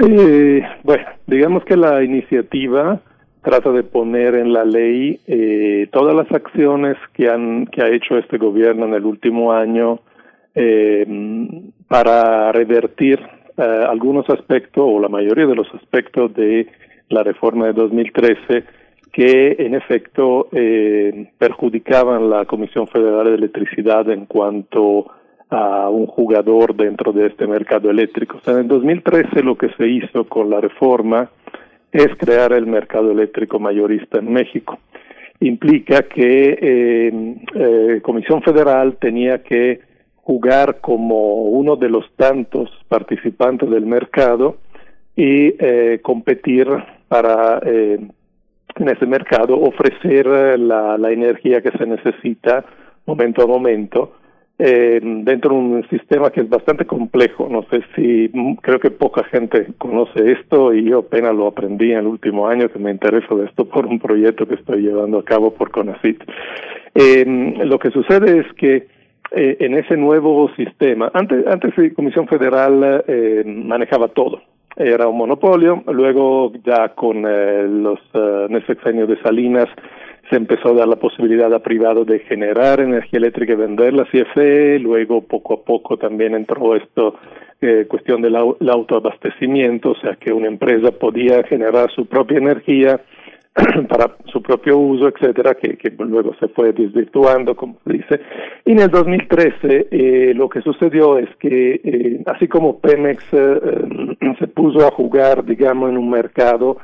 Eh, bueno, digamos que la iniciativa trata de poner en la ley eh, todas las acciones que han que ha hecho este gobierno en el último año eh, para revertir eh, algunos aspectos o la mayoría de los aspectos de la reforma de 2013 que en efecto eh, perjudicaban la Comisión Federal de Electricidad en cuanto a un jugador dentro de este mercado eléctrico. O sea, en el 2013 lo que se hizo con la reforma es crear el mercado eléctrico mayorista en México. Implica que eh, eh, Comisión Federal tenía que jugar como uno de los tantos participantes del mercado y eh, competir para eh, en ese mercado ofrecer la energía que se necesita momento a momento eh, dentro de un sistema que es bastante complejo. No sé si mm, creo que poca gente conoce esto y yo apenas lo aprendí en el último año que me intereso de esto por un proyecto que estoy llevando a cabo por CONACIT. Eh, lo que sucede es que eh, en ese nuevo sistema, antes, antes la Comisión Federal eh, manejaba todo. Era un monopolio, luego ya con eh, los uh, en el sexenio de Salinas se empezó a dar la posibilidad a privado de generar energía eléctrica y venderla a CFE, luego poco a poco también entró esto eh, cuestión del autoabastecimiento, o sea que una empresa podía generar su propia energía para su propio uso, etcétera, que, luego se fue desvirtuando, como dice. Y en el 2013 eh, lo que sucedió es que, eh, así como Pemex eh, eh, se puso a jugar, digamos, en un mercado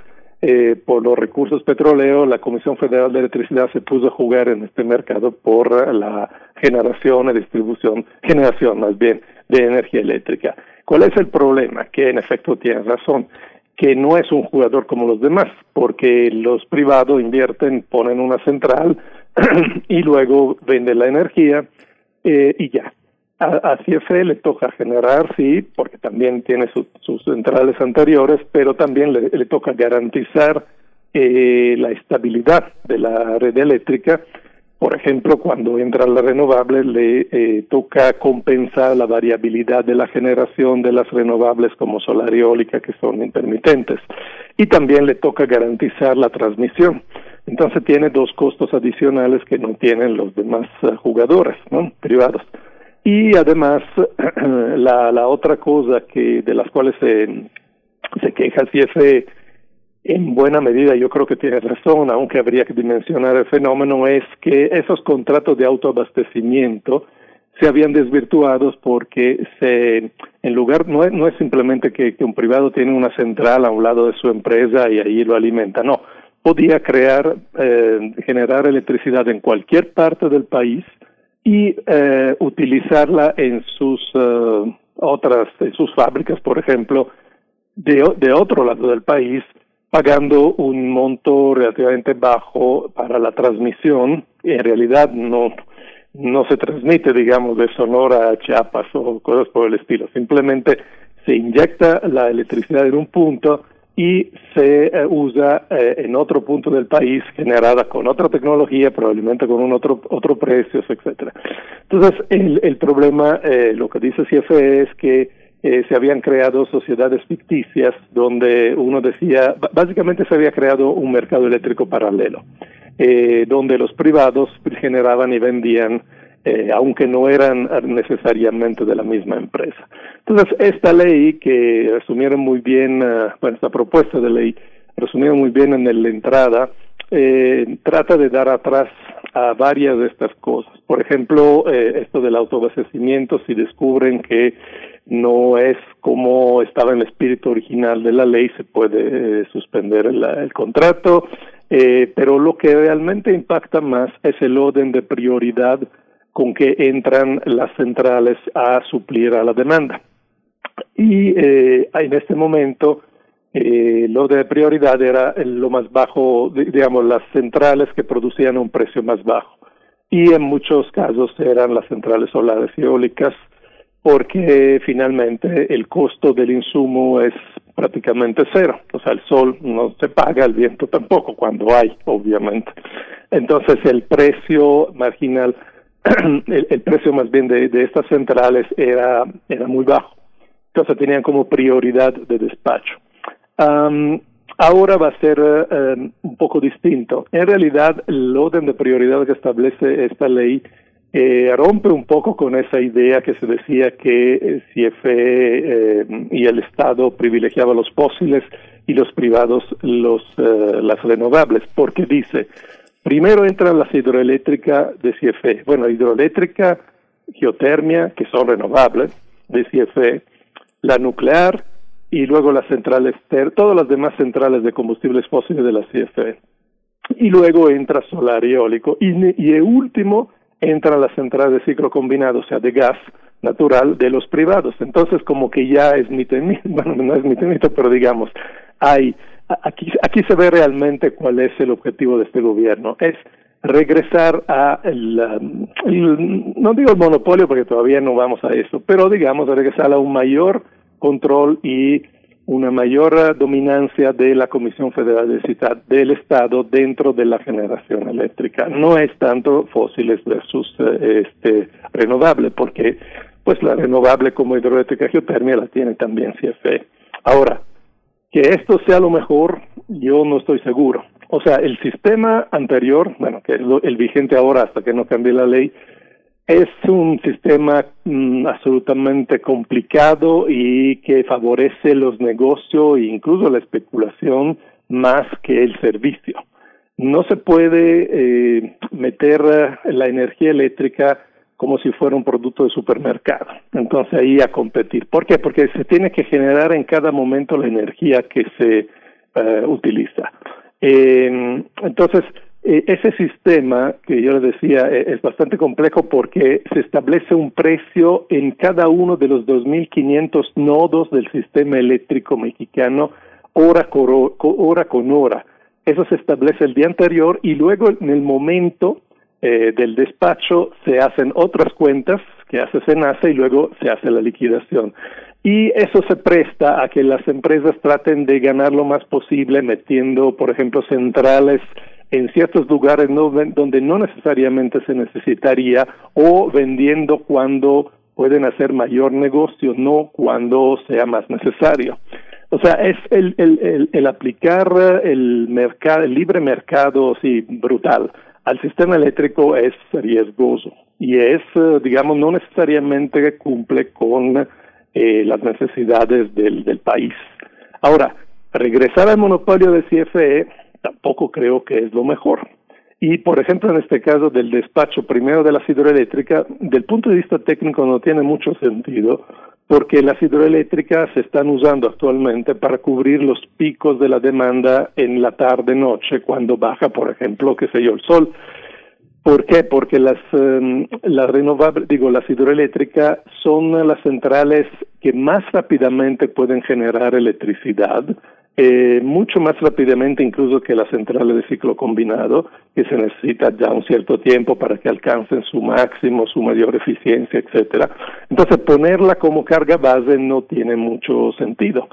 eh, por los recursos petroleros, la Comisión Federal de Electricidad se puso a jugar en este mercado por la generación y distribución, generación más bien, de energía eléctrica. ¿Cuál es el problema? Que en efecto tiene razón, que no es un jugador como los demás, porque los privados invierten, ponen una central y luego venden la energía eh, y ya. A, CFE le toca generar, sí, porque también tiene sus centrales anteriores, pero también le, toca garantizar eh, la estabilidad de la red eléctrica. Por ejemplo, cuando entra la renovable, le eh, toca compensar la variabilidad de la generación de las renovables como solar y eólica, que son intermitentes. Y también le toca garantizar la transmisión. Entonces tiene dos costos adicionales que no tienen los demás eh, jugadores ¿no? privados. Y además, la, otra cosa que de las cuales se, se queja el CFE, en buena medida yo creo que tiene razón, aunque habría que dimensionar el fenómeno, es que esos contratos de autoabastecimiento se habían desvirtuados porque se, en lugar, no es, no es simplemente que, que un privado tiene una central a un lado de su empresa y ahí lo alimenta, no, podía crear, eh, generar electricidad en cualquier parte del país y eh, utilizarla en sus eh, otras, en sus fábricas, por ejemplo, de, otro lado del país, pagando un monto relativamente bajo para la transmisión. En realidad no, no se transmite, digamos, de Sonora a Chiapas o cosas por el estilo. Simplemente se inyecta la electricidad en un punto y se eh, usa eh, en otro punto del país generada con otra tecnología, probablemente con un otro otro precio, etcétera. Entonces, el, el problema, eh, lo que dice CFE es que se habían creado sociedades ficticias donde uno decía, básicamente se había creado un mercado eléctrico paralelo, donde los privados generaban y vendían eh, aunque no eran necesariamente de la misma empresa. Entonces, esta ley que resumieron muy bien, uh, bueno, esta propuesta de ley resumieron muy bien en la entrada, eh, trata de dar atrás a varias de estas cosas. Por ejemplo, eh, esto del autoabastecimiento, si descubren que no es como estaba en el espíritu original de la ley, se puede eh, suspender el, contrato, eh, pero lo que realmente impacta más es el orden de prioridad con que entran las centrales a suplir a la demanda. Y eh, en este momento, eh, lo de prioridad era lo más bajo, digamos, las centrales que producían un precio más bajo. Y en muchos casos eran las centrales solares y eólicas, porque finalmente el costo del insumo es prácticamente cero. O sea, el sol no se paga, el viento tampoco, cuando hay, obviamente. Entonces, el precio marginal el, precio más bien de, estas centrales era, era muy bajo. Entonces tenían como prioridad de despacho. ahora va a ser eh, un poco distinto. En realidad, el orden de prioridad que establece esta ley eh, rompe un poco con esa idea que se decía que CFE eh, y el Estado privilegiaban los fósiles y los privados los las renovables, porque dice Primero entran las hidroeléctricas de CFE. Bueno, hidroeléctrica, geotermia, que son renovables de CFE, la nuclear y luego las centrales, todas las demás centrales de combustibles fósiles de la CFE. Y luego entra solar y eólico. Y, y el último entran las centrales de ciclo combinado, o sea, de gas natural de los privados. Entonces, como que ya es mi bueno, no es mi pero digamos, hay aquí, aquí se ve realmente cuál es el objetivo de este gobierno. Es regresar a el, no digo el monopolio porque todavía no vamos a eso, pero digamos regresar a un mayor control y una mayor dominancia de la Comisión Federal de Electricidad del Estado dentro de la generación eléctrica. No es tanto fósiles versus eh, este renovable, porque pues la renovable como hidroeléctrica geotermia la tiene también CFE. Ahora, que esto sea lo mejor, yo no estoy seguro. O sea, el sistema anterior, bueno, que es el vigente ahora hasta que no cambie la ley, es un sistema mm, absolutamente complicado y que favorece los negocios e incluso la especulación más que el servicio. No se puede eh, meter la energía eléctrica como si fuera un producto de supermercado. Entonces ahí a competir. ¿Por qué? Porque se tiene que generar en cada momento la energía que se uh, utiliza. Entonces, eh, ese sistema que yo les decía eh, es bastante complejo porque se establece un precio en cada uno de los 2.500 nodos del sistema eléctrico mexicano hora, con hora. Eso se establece el día anterior y luego en el momento eh, del despacho se hacen otras cuentas que hace SENACE y luego se hace la liquidación. Y eso se presta a que las empresas traten de ganar lo más posible metiendo, por ejemplo, centrales en ciertos lugares donde no necesariamente se necesitaría o vendiendo cuando pueden hacer mayor negocio, no cuando sea más necesario. O sea, es el, el, el, aplicar el mercado, el libre mercado, sí, brutal, al sistema eléctrico es riesgoso y es, eh, digamos, no necesariamente cumple con eh, las necesidades del, del país. Ahora, regresar al monopolio de CFE tampoco creo que es lo mejor. Y, por ejemplo, en este caso del despacho primero de la hidroeléctrica, del punto de vista técnico no tiene mucho sentido, porque las hidroeléctricas se están usando actualmente para cubrir los picos de la demanda en la tarde-noche, cuando baja, por ejemplo, qué sé yo, el sol. ¿Por qué? Porque las, em, las renovables, digo, las hidroeléctricas son las centrales que más rápidamente pueden generar electricidad, eh, mucho más rápidamente incluso que las centrales de ciclo combinado, que se necesita ya un cierto tiempo para que alcancen su máximo, su mayor eficiencia, etcétera. Entonces, ponerla como carga base no tiene mucho sentido.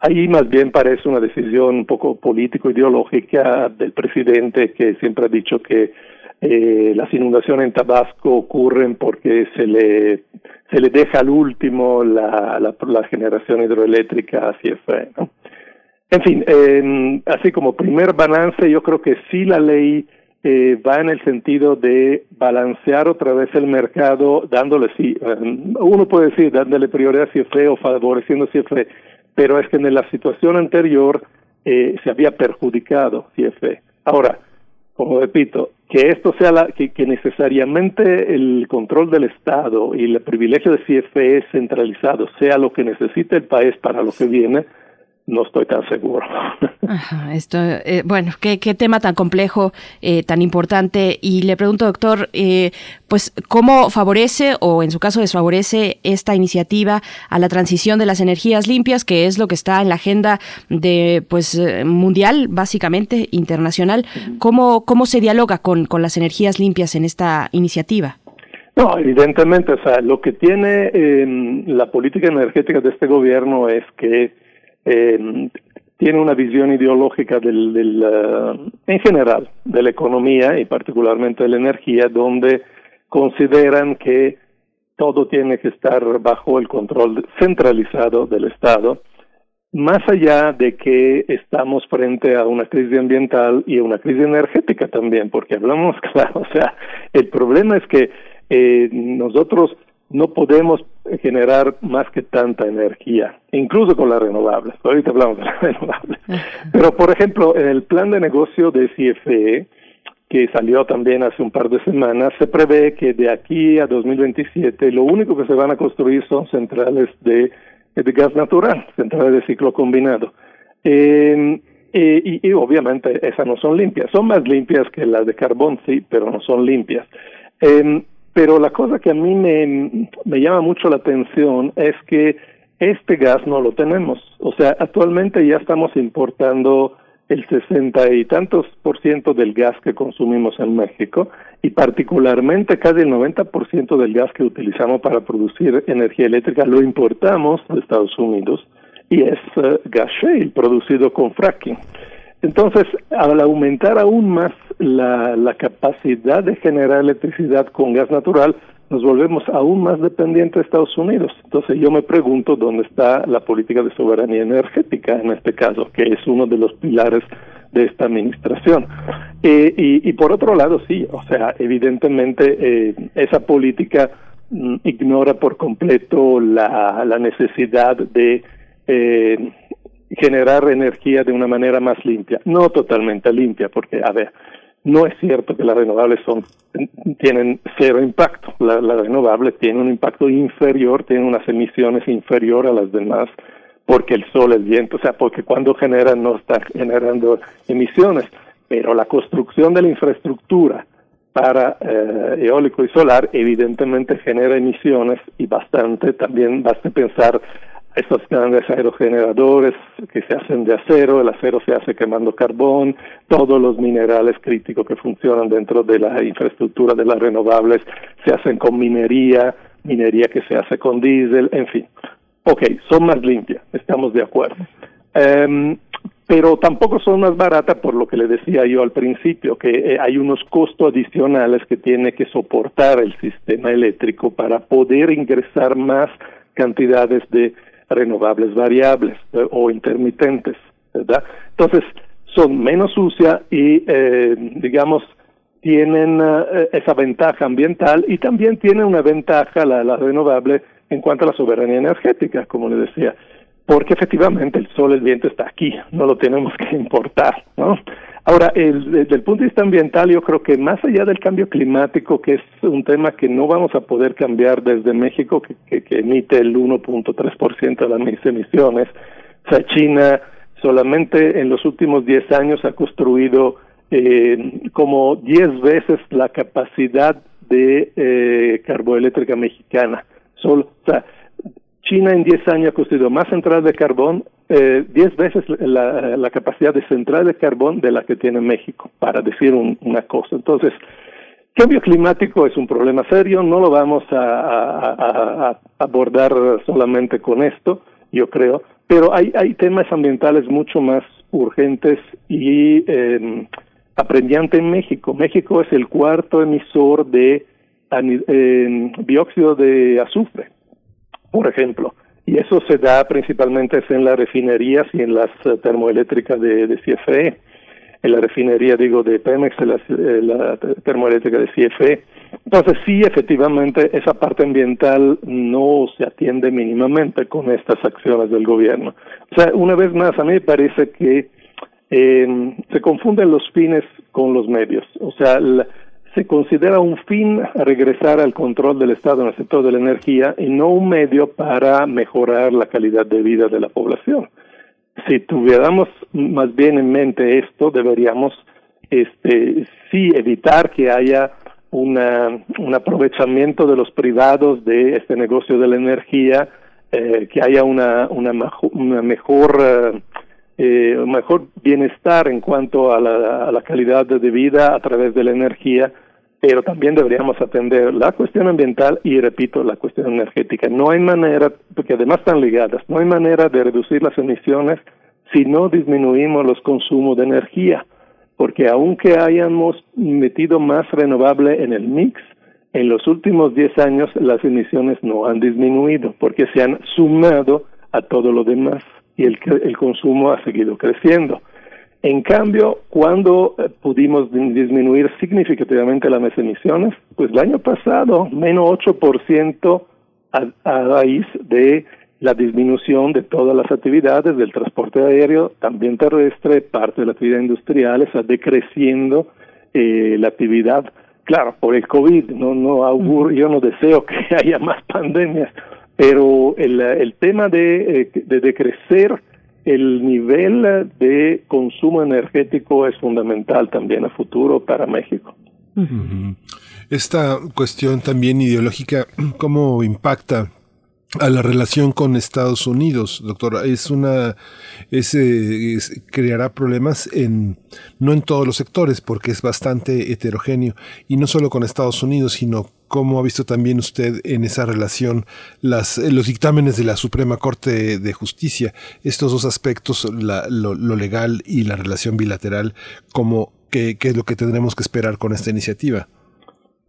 Ahí más bien parece una decisión un poco político-ideológica del presidente que siempre ha dicho que eh, las inundaciones en Tabasco ocurren porque se le se le deja al último la, la, la generación hidroeléctrica a CFE. ¿no? En fin, eh, así como primer balance, yo creo que sí la ley eh, va en el sentido de balancear otra vez el mercado, dándole, sí, em, uno puede decir, dándole prioridad a CFE o favoreciendo CFE, pero es que en la situación anterior eh, se había perjudicado CFE. Ahora, como repito, que esto sea la, que, que, necesariamente el control del Estado y el privilegio de CFE centralizado sea lo que necesita el país para lo que viene, no estoy tan seguro. Ajá, esto, eh, bueno, ¿qué, qué, tema tan complejo, eh, tan importante. Y le pregunto, doctor, eh, pues, ¿cómo favorece o en su caso desfavorece esta iniciativa a la transición de las energías limpias, que es lo que está en la agenda de, pues, eh, mundial, básicamente, internacional? ¿Cómo, cómo se dialoga con, con las energías limpias en esta iniciativa? No, evidentemente, o sea, lo que tiene eh, la política energética de este gobierno es que eh, tiene una visión ideológica del, del uh, en general de la economía y particularmente de la energía, donde consideran que todo tiene que estar bajo el control centralizado del Estado, más allá de que estamos frente a una crisis ambiental y a una crisis energética también, porque hablamos claro, o sea, el problema es que eh, nosotros no podemos generar más que tanta energía, incluso con las renovables. Ahorita hablamos de las renovables. Pero, por ejemplo, en el plan de negocio de CFE, que salió también hace un par de semanas, se prevé que de aquí a 2027 lo único que se van a construir son centrales de, de gas natural, centrales de ciclo combinado. Eh, y, y, obviamente esas no son limpias, son más limpias que las de carbón, sí, pero no son limpias. Eh, pero la cosa que a mí me, llama mucho la atención es que este gas no lo tenemos. O sea, actualmente ya estamos importando el sesenta y tantos por ciento del gas que consumimos en México y particularmente casi el 90 por ciento del gas que utilizamos para producir energía eléctrica lo importamos de Estados Unidos y es uh, gas shale producido con fracking. Entonces, al aumentar aún más la, capacidad de generar electricidad con gas natural, nos volvemos aún más dependientes de Estados Unidos. Entonces yo me pregunto dónde está la política de soberanía energética en este caso, que es uno de los pilares de esta administración. Eh, y, y, por otro lado, sí, o sea, evidentemente eh, esa política mm, ignora por completo la, la necesidad de eh, generar energía de una manera más limpia, no totalmente limpia, porque, a ver, no es cierto que las renovables son tienen cero impacto. La, la renovable tiene un impacto inferior, tiene unas emisiones inferior a las demás, porque el sol, el viento, o sea, porque cuando generan no está generando emisiones, pero la construcción de la infraestructura para eh, eólico y solar evidentemente genera emisiones y bastante, también basta pensar estos grandes aerogeneradores que se hacen de acero, el acero se hace quemando carbón, todos los minerales críticos que funcionan dentro de la infraestructura de las renovables se hacen con minería, minería que se hace con diésel, en fin. Ok, son más limpias, estamos de acuerdo. Em, pero tampoco son más baratas por lo que le decía yo al principio, que eh, hay unos costos adicionales que tiene que soportar el sistema eléctrico para poder ingresar más cantidades de renovables variables eh, o intermitentes, ¿verdad? Entonces, son menos sucias y, eh, digamos, tienen esa ventaja ambiental y también tienen una ventaja la, la renovable en cuanto a la soberanía energética, como le decía porque efectivamente el sol, el viento está aquí, no lo tenemos que importar, ¿no? Ahora, el, desde el punto de vista ambiental, yo creo que más allá del cambio climático, que es un tema que no vamos a poder cambiar desde México, que, que, emite el 1.3% de las emisiones, China solamente en los últimos 10 años ha construido eh, como 10 veces la capacidad de eh, carboeléctrica mexicana. Solo, o sea, China en 10 años ha construido más centrales de carbón, eh, 10 veces la, capacidad de central de carbón de la que tiene México, para decir una cosa. Entonces, cambio climático es un problema serio, no lo vamos a, abordar solamente con esto, yo creo, pero hay, hay temas ambientales mucho más urgentes y eh, en México. México es el cuarto emisor de eh, dióxido de azufre por ejemplo. Y eso se da principalmente en las refinerías y en las eh, termoeléctricas de, CFE. En la refinería, digo, de Pemex, en la, eh, la termoeléctrica de CFE. Entonces, sí, efectivamente, esa parte ambiental no se atiende mínimamente con estas acciones del gobierno. O sea, una vez más, a mí me parece que eh, se confunden los fines con los medios. O sea, la, se considera un fin regresar al control del Estado en el sector de la energía y no un medio para mejorar la calidad de vida de la población. Si tuviéramos más bien en mente esto, deberíamos este, sí evitar que haya una, un aprovechamiento de los privados de este negocio de la energía, eh, que haya una, una, una mejor eh, eh, mejor bienestar en cuanto a la, a la calidad de vida a través de la energía, pero también deberíamos atender la cuestión ambiental y, repito, la cuestión energética. No hay manera, porque además están ligadas, no hay manera de reducir las emisiones si no disminuimos los consumos de energía, porque aunque hayamos metido más renovable en el mix, en los últimos 10 años las emisiones no han disminuido, porque se han sumado a todo lo demás y el, el consumo ha seguido creciendo. En cambio, cuando eh, pudimos disminuir significativamente las emisiones, pues el año pasado, menos 8% a, a raíz de la disminución de todas las actividades del transporte aéreo, también terrestre, parte de la actividad industrial, está decreciendo eh, la actividad. Claro, por el COVID, no, no auguro, yo no deseo que haya más pandemias, pero el, el tema de, eh, de decrecer el nivel de consumo energético es fundamental también a futuro para México. Esta cuestión también ideológica, ¿cómo impacta a la relación con Estados Unidos, doctor. Es una, es, creará problemas en, no en todos los sectores, porque es bastante heterogéneo, y no solo con Estados Unidos, sino cómo ha visto también usted en esa relación las, los dictámenes de la Suprema Corte de Justicia, estos dos aspectos, la, lo, lo, legal y la relación bilateral, como, qué, es lo que tendremos que esperar con esta iniciativa.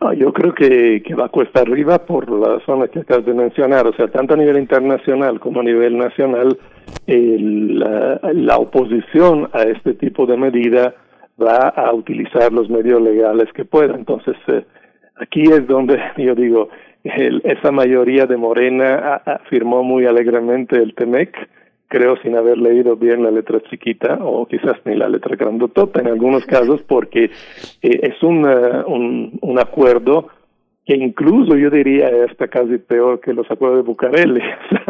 No, yo creo que, va a cuesta arriba por la zona que acabas de mencionar, o sea, tanto a nivel internacional como a nivel nacional, la, la, oposición a este tipo de medida va a utilizar los medios legales que pueda. Entonces, eh, aquí es donde yo digo, el, esa mayoría de Morena firmó muy alegremente el TEMEC, creo sin haber leído bien la letra chiquita o quizás ni la letra grandotota en algunos casos porque eh, es un, un acuerdo que incluso yo diría está casi peor que los acuerdos de Bucareli.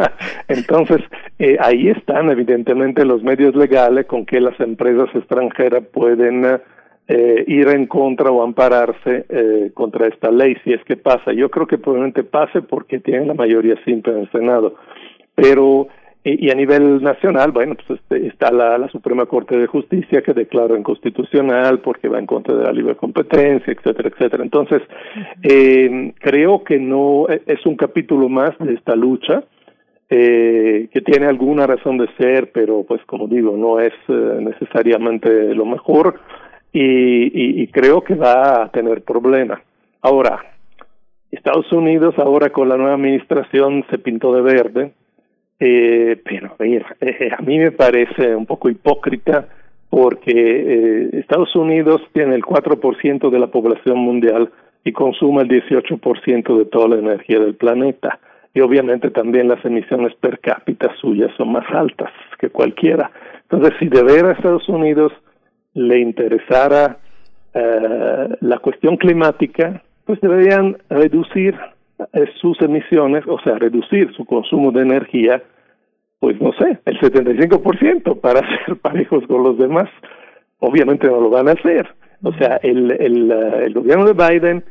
Entonces, eh, ahí están evidentemente los medios legales con que las empresas extranjeras pueden eh, ir en contra o ampararse eh, contra esta ley, si es que pasa. Yo creo que probablemente pase porque tienen la mayoría simple en el Senado. Pero y, a nivel nacional, bueno, pues este, está la, Suprema Corte de Justicia que declaró inconstitucional porque va en contra de la libre competencia, etcétera, etcétera. Entonces, eh, creo que no e, es un capítulo más de esta lucha eh, que tiene alguna razón de ser, pero pues como digo, no es eh, necesariamente lo mejor y, y creo que va a tener problemas. Ahora, Estados Unidos ahora con la nueva administración se pintó de verde eh, pero a ver, eh, a mí me parece un poco hipócrita porque eh, Estados Unidos tiene el 4% de la población mundial y consume el 18% de toda la energía del planeta. Y obviamente también las emisiones per cápita suyas son más altas que cualquiera. Entonces, si de ver a Estados Unidos le interesara eh, la cuestión climática, pues deberían reducir eh, sus emisiones, o sea, reducir su consumo de energía pues no sé, el 75% para ser parejos con los demás. Obviamente no lo van a hacer. O sea, el, el, eh, el gobierno de Biden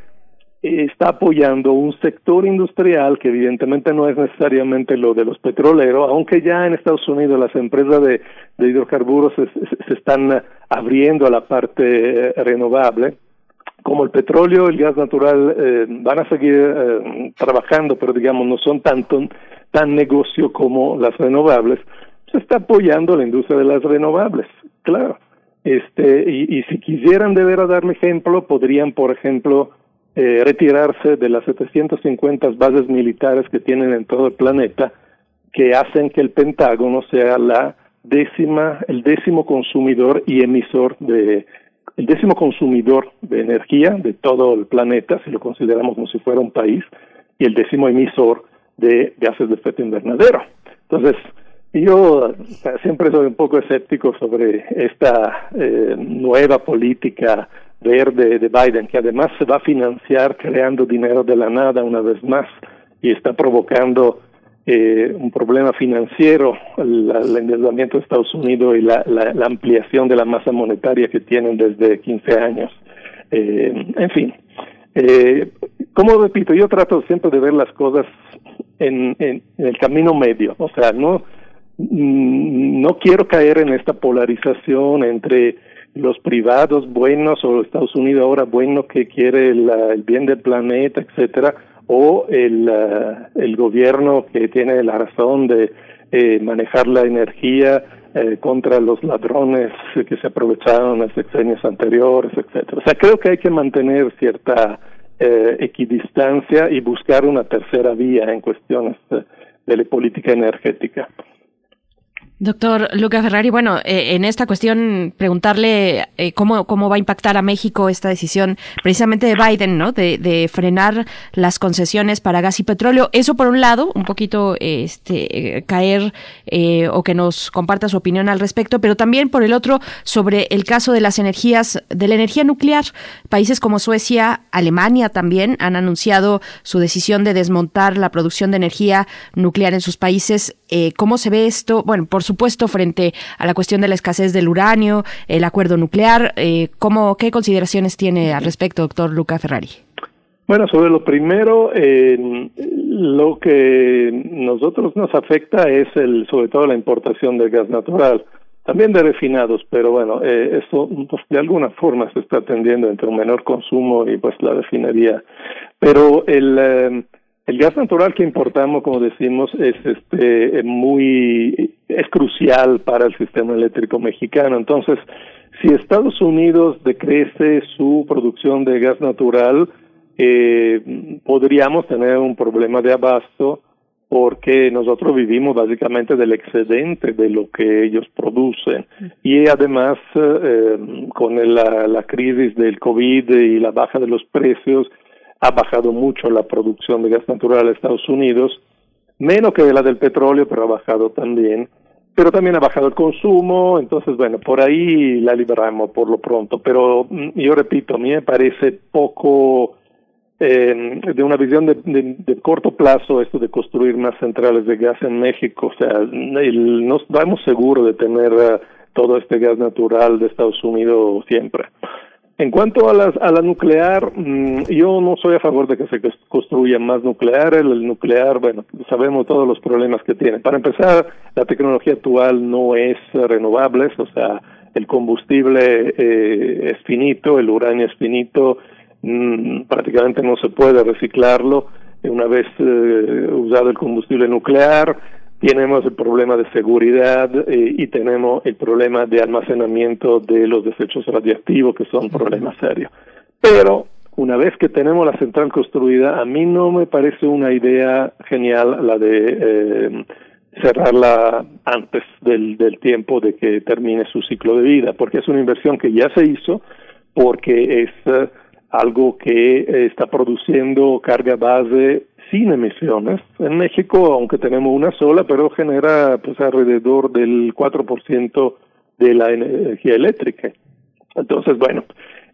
está apoyando un sector industrial que evidentemente no es necesariamente lo de los petroleros, aunque ya en Estados Unidos las empresas de, de hidrocarburos se, se, están abriendo a la parte eh, renovable. Como el petróleo, el gas natural eh, van a seguir eh, trabajando, pero digamos no son tanto tan negocio como las renovables, se está apoyando la industria de las renovables, claro. Este, y, y si quisieran de a darme ejemplo, podrían, por ejemplo, eh, retirarse de las 750 bases militares que tienen en todo el planeta, que hacen que el Pentágono sea la décima, el décimo consumidor y emisor de, el décimo consumidor de energía de todo el planeta, si lo consideramos como si fuera un país, y el décimo emisor de gases de efecto invernadero. Entonces, yo siempre soy un poco escéptico sobre esta eh, nueva política verde de Biden, que además se va a financiar creando dinero de la nada una vez más y está provocando eh, un problema financiero, el endeudamiento de Estados Unidos y la, la, ampliación de la masa monetaria que tienen desde 15 años. Eh, en fin, eh, como repito, yo trato siempre de ver las cosas en, en, el camino medio, o sea, no no quiero caer en esta polarización entre los privados buenos o Estados Unidos ahora bueno que quiere el, bien del planeta, etcétera, o el, el gobierno que tiene la razón de eh, manejar la energía eh, contra los ladrones que se aprovecharon en los sexenios anteriores, etcétera. O sea, creo que hay que mantener cierta eh, equidistancia y buscar una tercera vía en cuestiones de la política energética. Doctor Luca Ferrari, bueno, eh, en esta cuestión preguntarle eh, cómo, cómo va a impactar a México esta decisión precisamente de Biden, ¿no? De, frenar las concesiones para gas y petróleo. Eso por un lado, un poquito este, caer eh, o que nos comparta su opinión al respecto, pero también por el otro sobre el caso de las energías, de la energía nuclear. Países como Suecia, Alemania también han anunciado su decisión de desmontar la producción de energía nuclear en sus países. ¿Cómo se ve esto? Bueno, por supuesto, frente a la cuestión de la escasez del uranio, el acuerdo nuclear. Eh, ¿cómo, ¿Qué consideraciones tiene al respecto, doctor Luca Ferrari? Bueno, sobre lo primero, eh, lo que nosotros nos afecta es el, sobre todo la importación de gas natural, también de refinados, pero bueno, eh, esto pues, de alguna forma se está atendiendo entre un menor consumo y pues la refinería. Pero el eh, el gas natural que importamos, como decimos, es este muy es crucial para el sistema eléctrico mexicano. Entonces, si Estados Unidos decrece su producción de gas natural, eh, podríamos tener un problema de abasto porque nosotros vivimos básicamente del excedente de lo que ellos producen y además eh, con la, la crisis del COVID y la baja de los precios ha bajado mucho la producción de gas natural en Estados Unidos, menos que la del petróleo, pero ha bajado también. Pero también ha bajado el consumo, entonces, bueno, por ahí la liberamos por lo pronto. Pero mm, yo repito, a mí me parece poco eh, de una visión de, de, corto plazo esto de construir más centrales de gas en México. O sea, el, no estamos seguros de tener uh, todo este gas natural de Estados Unidos siempre. En cuanto a la, a la nuclear, mm, yo no soy a favor de que se construya más nuclear. El, nuclear, bueno, sabemos todos los problemas que tiene. Para empezar, la tecnología actual no es renovable, o sea, el combustible eh, es finito, el uranio es finito, mm, prácticamente no se puede reciclarlo. Una vez eh, usado el combustible nuclear, tenemos el problema de seguridad eh, y tenemos el problema de almacenamiento de los desechos radiactivos, que son problemas serios. Pero una vez que tenemos la central construida, a mí no me parece una idea genial la de eh, cerrarla antes del, del tiempo de que termine su ciclo de vida, porque es una inversión que ya se hizo, porque es eh, algo que está produciendo carga base sin emisiones. En México, aunque tenemos una sola, pero genera pues alrededor del 4% de la energía eléctrica. Entonces, bueno,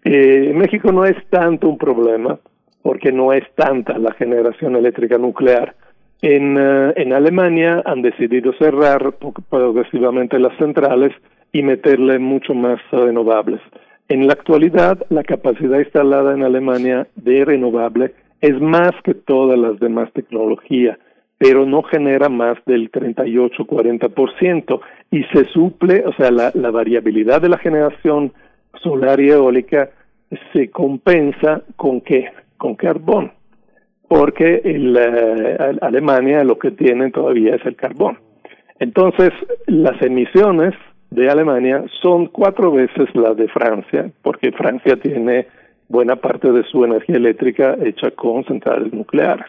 eh, México no es tanto un problema porque no es tanta la generación eléctrica nuclear. En, eh, en Alemania han decidido cerrar progresivamente las centrales y meterle mucho más renovables. En la actualidad, la capacidad instalada en Alemania de renovable es más que todas las demás tecnologías, pero no genera más del 38-40% y se suple, o sea, la, la variabilidad de la generación solar y eólica se compensa con qué? Con carbón, porque el, eh, Alemania lo que tiene todavía es el carbón. Entonces, las emisiones de Alemania son cuatro veces las de Francia, porque Francia tiene buena parte de su energía eléctrica hecha con centrales nucleares.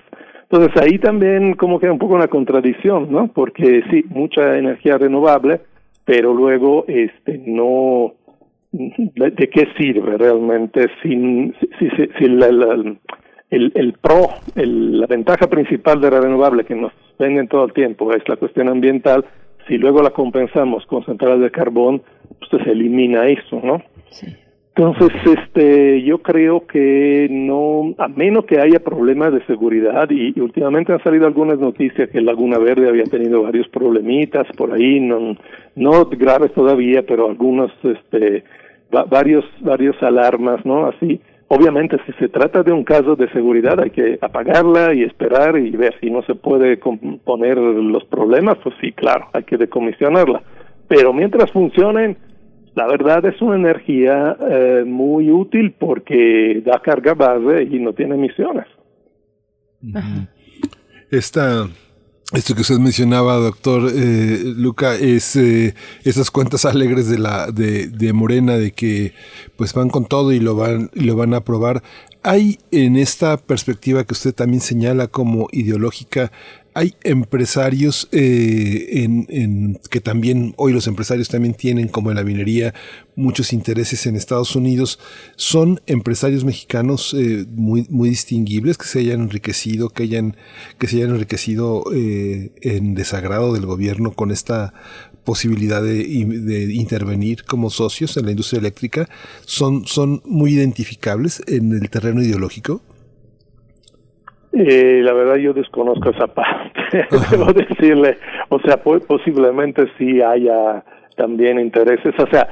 Entonces ahí también como que un poco una contradicción, ¿no? Porque sí, mucha energía renovable, pero luego este no de, qué sirve realmente sin si, si, si el, el pro, el, la ventaja principal de la renovable que nos venden todo el tiempo es la cuestión ambiental, si luego la compensamos con centrales de carbón, pues se elimina eso, ¿no? Sí. Entonces, este, yo creo que no, a menos que haya problemas de seguridad, y, últimamente han salido algunas noticias que Laguna Verde había tenido varios problemitas por ahí, no, no graves todavía, pero algunos, este, varios, varios alarmas, ¿no? Así. Obviamente, si se trata de un caso de seguridad, hay que apagarla y esperar y ver si no se puede componer los problemas, pues sí, claro, hay que decomisionarla. Pero mientras funcionen, la verdad es una energía eh, muy útil porque da carga base y no tiene emisiones. Esta, esto que usted mencionaba, doctor eh, Luca, es eh, esas cuentas alegres de la de, de, Morena de que pues van con todo y lo van y lo van a aprobar. Hay en esta perspectiva que usted también señala como ideológica hay empresarios eh, en, que también, hoy los empresarios también tienen, como en la minería, muchos intereses en Estados Unidos. Son empresarios mexicanos eh, muy, muy distinguibles que se hayan enriquecido, que, hayan, que se hayan enriquecido eh, en desagrado del gobierno con esta posibilidad de, de, intervenir como socios en la industria eléctrica. Son, son muy identificables en el terreno ideológico. Eh, la verdad yo desconozco esa parte, debo decirle, o sea, posiblemente sí haya también intereses, o sea,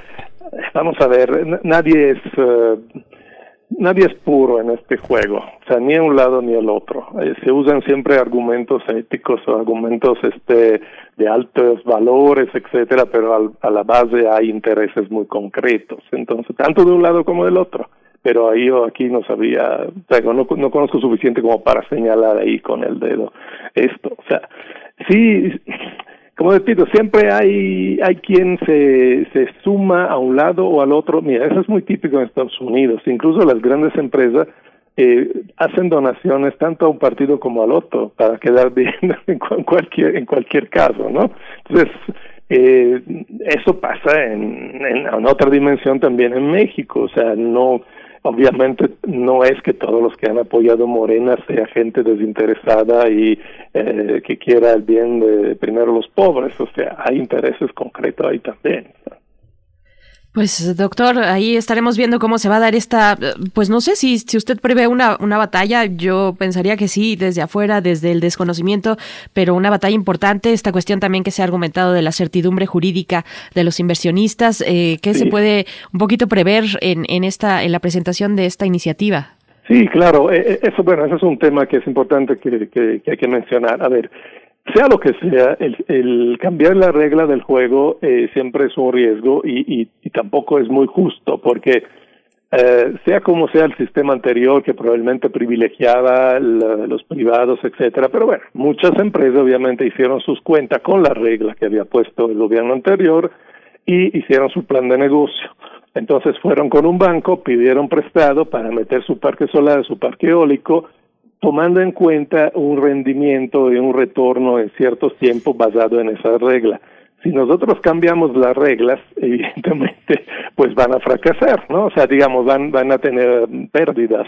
vamos a ver, nadie es uh, nadie es puro en este juego, o sea, ni un lado ni el otro. Eh, se usan siempre argumentos éticos o argumentos este de altos valores, etcétera, pero a la base hay intereses muy concretos. Entonces, tanto de un lado como del otro pero ahí yo aquí no sabía, no, no conozco suficiente como para señalar ahí con el dedo esto. O sea, sí, como repito, siempre hay, hay quien se, se suma a un lado o al otro. Mira, eso es muy típico en Estados Unidos. Incluso las grandes empresas eh, hacen donaciones tanto a un partido como al otro para quedar bien en cualquier, en cualquier caso, ¿no? Entonces, eh, eso pasa en, en otra dimensión también en México. O sea, no Obviamente no es que todos los que han apoyado Morena sea gente desinteresada y eh, que quiera el bien de primero los pobres, o sea, hay intereses concretos ahí también. Pues doctor, ahí estaremos viendo cómo se va a dar esta, pues no sé si, si usted prevé una, una batalla, yo pensaría que sí, desde afuera, desde el desconocimiento, pero una batalla importante, esta cuestión también que se ha argumentado de la certidumbre jurídica de los inversionistas, eh, ¿qué se puede un poquito prever en, en, esta, en la presentación de esta iniciativa? Sí, claro, eh, eh, eso, bueno, eso es un tema que es importante que, que, que hay que mencionar. A ver, sea lo que sea, el, cambiar la regla del juego eh, siempre es un riesgo y, y, y, tampoco es muy justo porque eh, sea como sea el sistema anterior que probablemente privilegiaba los privados, etcétera, pero bueno, muchas empresas obviamente hicieron sus cuentas con la regla que había puesto el gobierno anterior y hicieron su plan de negocio. Entonces fueron con un banco, pidieron prestado para meter su parque solar, su parque eólico, tomando en cuenta un rendimiento y un retorno en ciertos tiempos basado en esa regla. Si nosotros cambiamos las reglas, evidentemente, pues van a fracasar, ¿no? O sea, digamos, van, van a tener pérdidas.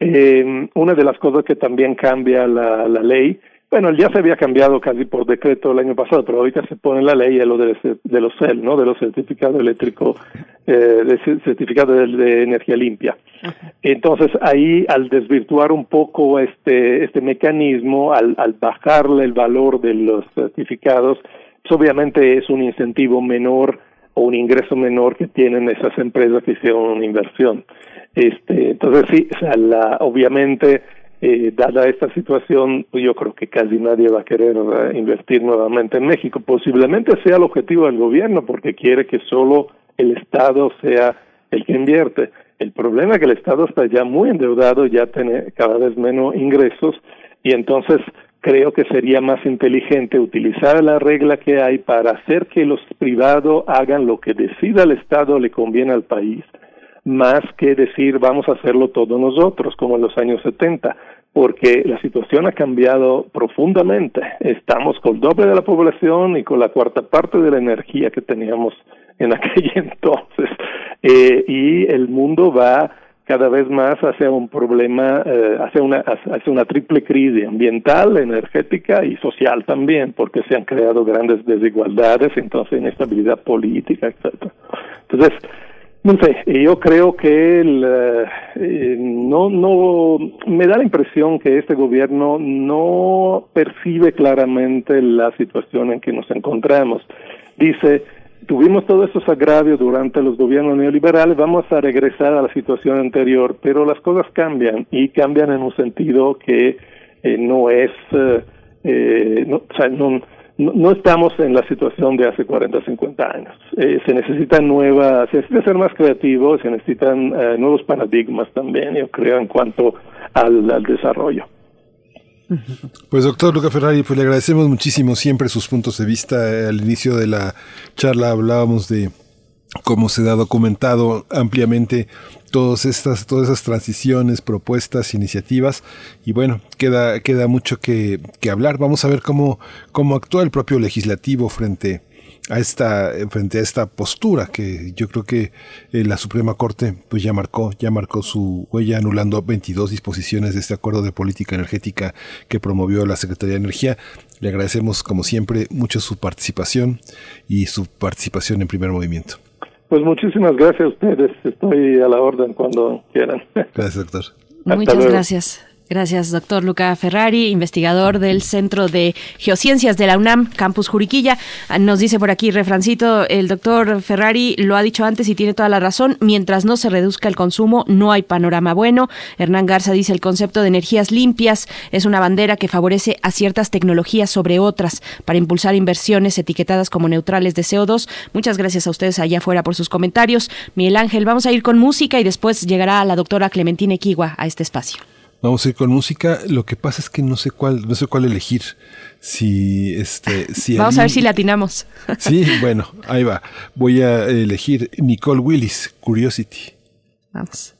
Eh, una de las cosas que también cambia la, la ley bueno, ya se había cambiado casi por decreto el año pasado, pero ahorita se pone la ley de, lo de, de los CEL, ¿no? De los certificados eléctricos, eh, de certificados de, de, energía limpia. Entonces ahí, al desvirtuar un poco este este mecanismo, al, al bajarle el valor de los certificados, pues obviamente es un incentivo menor o un ingreso menor que tienen esas empresas que hicieron una inversión. Este, entonces sí, o sea, la, obviamente eh, dada esta situación, pues yo creo que casi nadie va a querer uh, invertir nuevamente en México. Posiblemente sea el objetivo del gobierno, porque quiere que solo el Estado sea el que invierte. El problema es que el Estado está ya muy endeudado, ya tiene cada vez menos ingresos, y entonces creo que sería más inteligente utilizar la regla que hay para hacer que los privados hagan lo que decida el Estado le conviene al país más que decir vamos a hacerlo todos nosotros, como en los años 70, porque la situación ha cambiado profundamente. Estamos con el doble de la población y con la cuarta parte de la energía que teníamos en aquel entonces. Eh, y el mundo va cada vez más hacia un problema, eh, hacia, una, hacia una triple crisis ambiental, energética y social también, porque se han creado grandes desigualdades, entonces inestabilidad política, etcétera. Entonces, no sé, yo creo que el, eh, no, no, me da la impresión que este gobierno no percibe claramente la situación en que nos encontramos. Dice, tuvimos todos esos agravios durante los gobiernos neoliberales, vamos a regresar a la situación anterior, pero las cosas cambian y cambian en un sentido que eh, no es, eh, eh no, no, estamos en la situación de hace 40, 50 años. Eh, se necesitan nuevas, se necesita ser más creativos, se necesitan eh, nuevos paradigmas también, yo creo, en cuanto al, al desarrollo. Pues doctor Luca Ferrari, pues le agradecemos muchísimo siempre sus puntos de vista. Al inicio de la charla hablábamos de cómo se ha documentado ampliamente todas estas, todas esas transiciones, propuestas, iniciativas, y bueno, queda, queda mucho que, que hablar. Vamos a ver cómo, cómo actúa el propio legislativo frente a esta frente a esta postura que yo creo que eh, la Suprema Corte pues ya marcó ya marcó su huella anulando 22 disposiciones de este acuerdo de política energética que promovió la Secretaría de Energía. Le agradecemos como siempre mucho su participación y su participación en primer movimiento pues muchísimas gracias a ustedes. Estoy a la orden cuando quieran. Gracias, doctor. Muchas gracias. Gracias, doctor Luca Ferrari, investigador del Centro de Geociencias de la UNAM, Campus Juriquilla. Nos dice por aquí, refrancito, el doctor Ferrari lo ha dicho antes y tiene toda la razón, mientras no se reduzca el consumo, no hay panorama bueno. Hernán Garza dice, el concepto de energías limpias es una bandera que favorece a ciertas tecnologías sobre otras para impulsar inversiones etiquetadas como neutrales de CO2. Muchas gracias a ustedes allá afuera por sus comentarios. Miguel Ángel, vamos a ir con música y después llegará la doctora Clementina Equigua a este espacio. Vamos a ir con música. Lo que pasa es que no sé cuál, no sé cuál elegir. Si este, si Vamos a ver si latinamos. Sí, bueno, ahí va. Voy a elegir Nicole Willis, Curiosity. Vamos.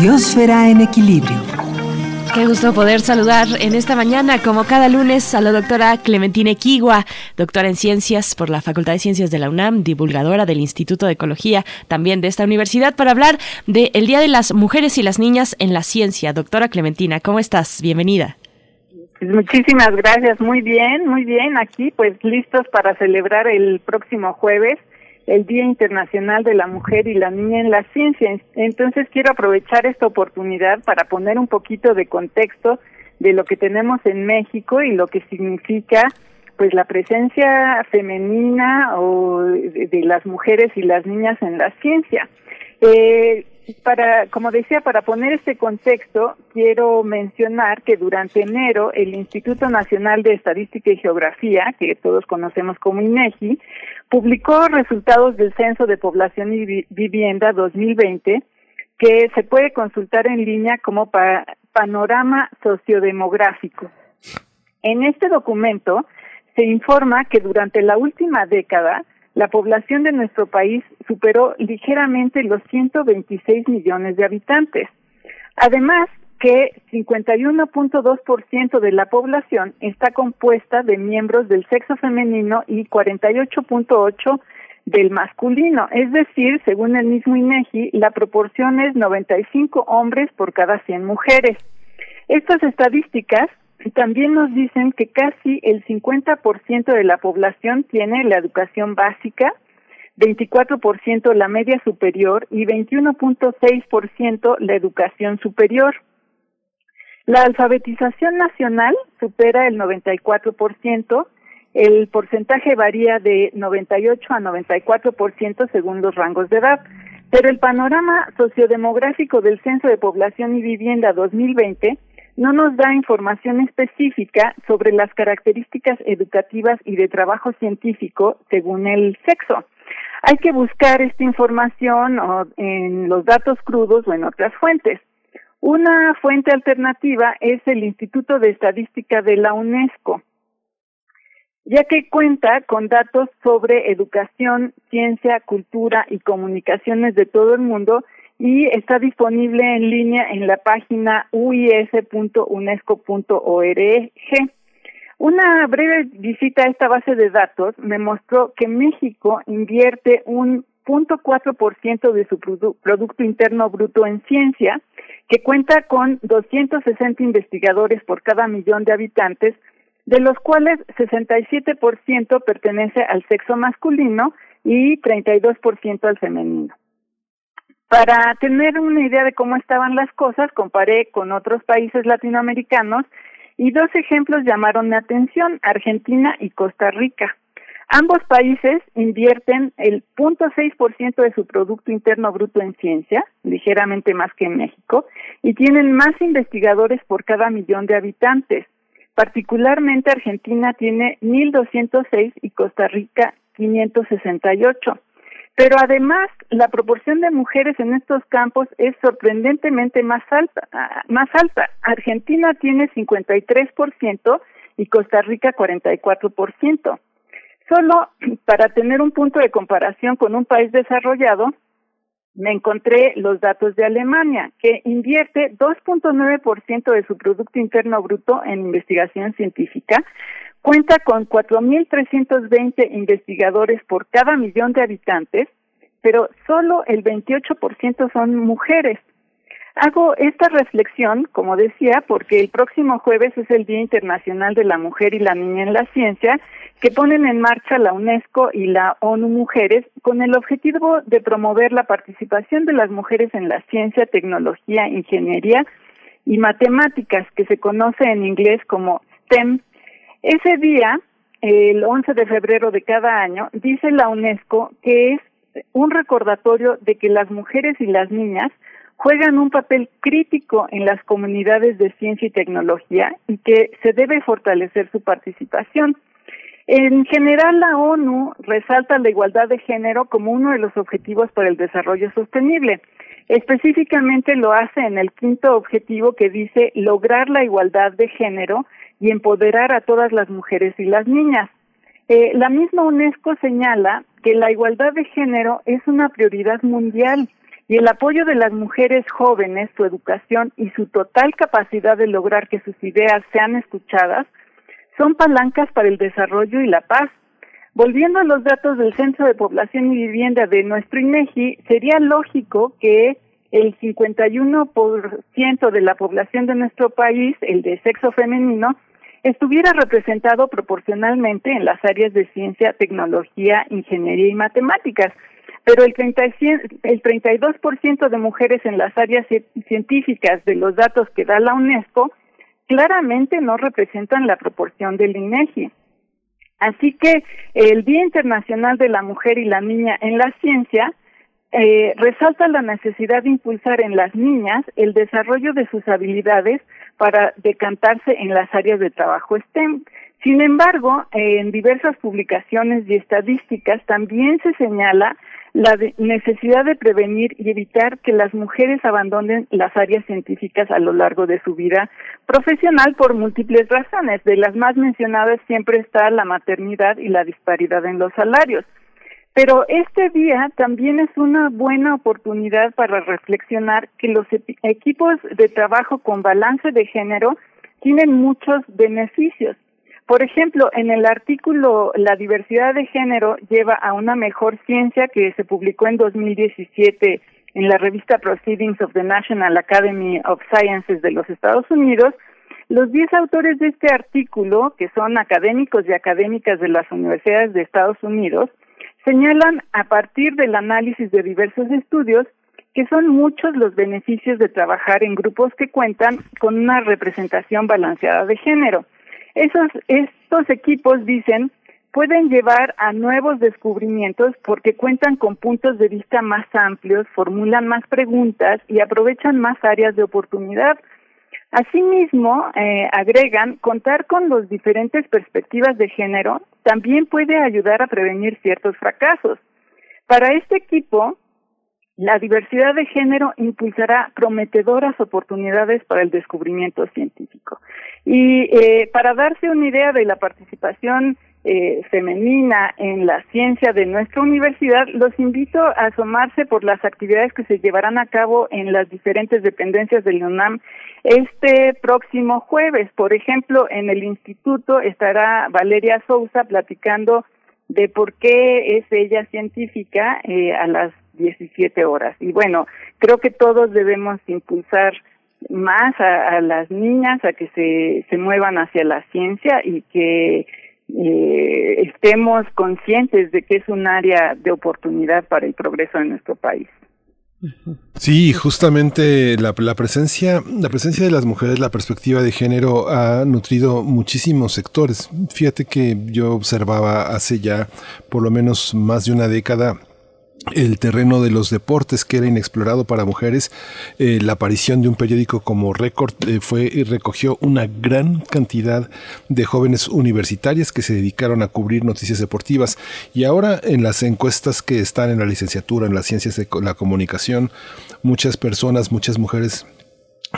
Biosfera en equilibrio. Qué gusto poder saludar en esta mañana, como cada lunes, a la doctora Clementina Equigua, doctora en ciencias por la Facultad de Ciencias de la UNAM, divulgadora del Instituto de Ecología también de esta universidad, para hablar del Día de las Mujeres y las Niñas en la Ciencia. Doctora Clementina, ¿cómo estás? Bienvenida. Pues muchísimas gracias, muy bien, muy bien. Aquí, pues listos para celebrar el próximo jueves el Día Internacional de la Mujer y la Niña en la Ciencia. Entonces quiero aprovechar esta oportunidad para poner un poquito de contexto de lo que tenemos en México y lo que significa pues la presencia femenina o de, las mujeres y las niñas en la ciencia. Eh, para, como decía, para poner este contexto, quiero mencionar que durante enero el Instituto Nacional de Estadística y Geografía, que todos conocemos como INEGI, publicó resultados del Censo de Población y Vivienda 2020 que se puede consultar en línea como panorama sociodemográfico. En este documento se informa que durante la última década la población de nuestro país superó ligeramente los 126 millones de habitantes. Además, que 51.2% de la población está compuesta de miembros del sexo femenino y 48.8% del masculino, es decir, según el mismo INEGI, la proporción es 95 hombres por cada 100 mujeres. Estas estadísticas también nos dicen que casi el 50% de la población tiene la educación básica, 24% la media superior y 21.6% la educación superior. La alfabetización nacional supera el 94%, el porcentaje varía de 98 a 94% según los rangos de edad, pero el panorama sociodemográfico del Censo de Población y Vivienda 2020 no nos da información específica sobre las características educativas y de trabajo científico según el sexo. Hay que buscar esta información en los datos crudos o en otras fuentes. Una fuente alternativa es el Instituto de Estadística de la UNESCO, ya que cuenta con datos sobre educación, ciencia, cultura y comunicaciones de todo el mundo y está disponible en línea en la página uis.unesco.org. Una breve visita a esta base de datos me mostró que México invierte un 0.4% de su Producto Interno Bruto en ciencia, que cuenta con 260 investigadores por cada millón de habitantes, de los cuales 67% pertenece al sexo masculino y 32% al femenino. Para tener una idea de cómo estaban las cosas, comparé con otros países latinoamericanos y dos ejemplos llamaron mi atención, Argentina y Costa Rica. Ambos países invierten el 0.6% de su Producto Interno Bruto en ciencia, ligeramente más que en México, y tienen más investigadores por cada millón de habitantes. Particularmente Argentina tiene 1.206 y Costa Rica 568. Pero además, la proporción de mujeres en estos campos es sorprendentemente más alta. Más alta. Argentina tiene 53% y Costa Rica 44%. Solo para tener un punto de comparación con un país desarrollado, me encontré los datos de Alemania, que invierte 2.9% de su Producto Interno Bruto en investigación científica, cuenta con 4.320 investigadores por cada millón de habitantes, pero solo el 28% son mujeres. Hago esta reflexión, como decía, porque el próximo jueves es el Día Internacional de la Mujer y la Niña en la Ciencia, que ponen en marcha la UNESCO y la ONU Mujeres con el objetivo de promover la participación de las mujeres en la ciencia, tecnología, ingeniería y matemáticas, que se conoce en inglés como STEM. Ese día, el 11 de febrero de cada año, dice la UNESCO que es un recordatorio de que las mujeres y las niñas juegan un papel crítico en las comunidades de ciencia y tecnología y que se debe fortalecer su participación. En general, la ONU resalta la igualdad de género como uno de los objetivos para el desarrollo sostenible. Específicamente lo hace en el quinto objetivo que dice lograr la igualdad de género y empoderar a todas las mujeres y las niñas. Eh, la misma UNESCO señala que la igualdad de género es una prioridad mundial y el apoyo de las mujeres jóvenes, su educación y su total capacidad de lograr que sus ideas sean escuchadas son palancas para el desarrollo y la paz. Volviendo a los datos del Censo de Población y Vivienda de nuestro INEGI, sería lógico que el 51% de la población de nuestro país, el de sexo femenino, estuviera representado proporcionalmente en las áreas de ciencia, tecnología, ingeniería y matemáticas, pero el, 30, el 32% de mujeres en las áreas científicas de los datos que da la UNESCO claramente no representan la proporción del INEGI. Así que el Día Internacional de la Mujer y la Niña en la Ciencia eh, resalta la necesidad de impulsar en las niñas el desarrollo de sus habilidades para decantarse en las áreas de trabajo STEM. Sin embargo, en diversas publicaciones y estadísticas también se señala la necesidad de prevenir y evitar que las mujeres abandonen las áreas científicas a lo largo de su vida profesional por múltiples razones. De las más mencionadas siempre está la maternidad y la disparidad en los salarios. Pero este día también es una buena oportunidad para reflexionar que los equipos de trabajo con balance de género tienen muchos beneficios. Por ejemplo, en el artículo La diversidad de género lleva a una mejor ciencia que se publicó en 2017 en la revista Proceedings of the National Academy of Sciences de los Estados Unidos, los 10 autores de este artículo, que son académicos y académicas de las universidades de Estados Unidos, señalan a partir del análisis de diversos estudios que son muchos los beneficios de trabajar en grupos que cuentan con una representación balanceada de género. Esos, estos equipos dicen pueden llevar a nuevos descubrimientos porque cuentan con puntos de vista más amplios, formulan más preguntas y aprovechan más áreas de oportunidad. Asimismo, eh, agregan, contar con las diferentes perspectivas de género también puede ayudar a prevenir ciertos fracasos. Para este equipo, la diversidad de género impulsará prometedoras oportunidades para el descubrimiento científico. Y eh, para darse una idea de la participación eh, femenina en la ciencia de nuestra universidad, los invito a asomarse por las actividades que se llevarán a cabo en las diferentes dependencias del UNAM este próximo jueves. Por ejemplo, en el instituto estará Valeria Sousa platicando de por qué es ella científica eh, a las 17 horas. Y bueno, creo que todos debemos impulsar más a, las niñas a que se, se muevan hacia la ciencia y que eh, estemos conscientes de que es un área de oportunidad para el progreso de nuestro país. Sí, justamente la, la, presencia, la presencia de las mujeres, la perspectiva de género ha nutrido muchísimos sectores. Fíjate que yo observaba hace ya por lo menos más de una década el terreno de los deportes que era inexplorado para mujeres. Eh, la aparición de un periódico como Record eh, fue y recogió una gran cantidad de jóvenes universitarias que se dedicaron a cubrir noticias deportivas. Y ahora en las encuestas que están en la licenciatura, en las ciencias de la comunicación, muchas personas, muchas mujeres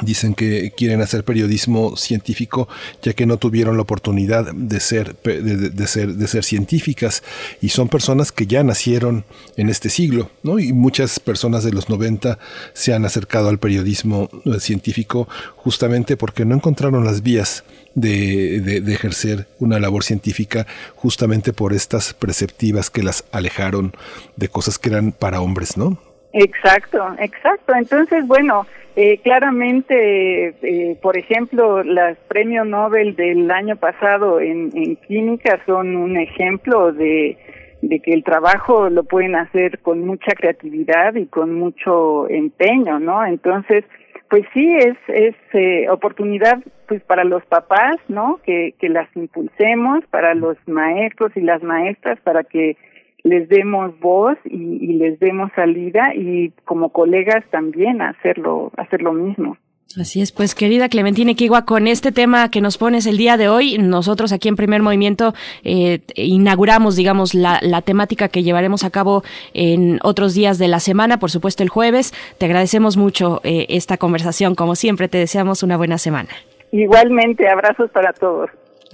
Dicen que quieren hacer periodismo científico ya que no tuvieron la oportunidad de ser, de, ser, de ser científicas y son personas que ya nacieron en este siglo, ¿no? Y muchas personas de los 90 se han acercado al periodismo eh, científico justamente porque no encontraron las vías de, de, ejercer una labor científica justamente por estas perceptivas que las alejaron de cosas que eran para hombres, ¿no? Exacto, exacto. Entonces, bueno, eh, claramente, eh, por ejemplo, los premios Nobel del año pasado en, química son un ejemplo de, que el trabajo lo pueden hacer con mucha creatividad y con mucho empeño, ¿no? Entonces, pues sí, es, es eh, oportunidad pues para los papás, ¿no? Que las impulsemos, para los maestros y las maestras, para que les demos voz y, les demos salida y como colegas también hacerlo, hacer lo mismo. Así es, pues querida Clementina Equigua, con este tema que nos pones el día de hoy, nosotros aquí en Primer Movimiento eh, inauguramos, digamos, la, la, temática que llevaremos a cabo en otros días de la semana, por supuesto el jueves. Te agradecemos mucho eh, esta conversación, como siempre, te deseamos una buena semana. Igualmente, abrazos para todos.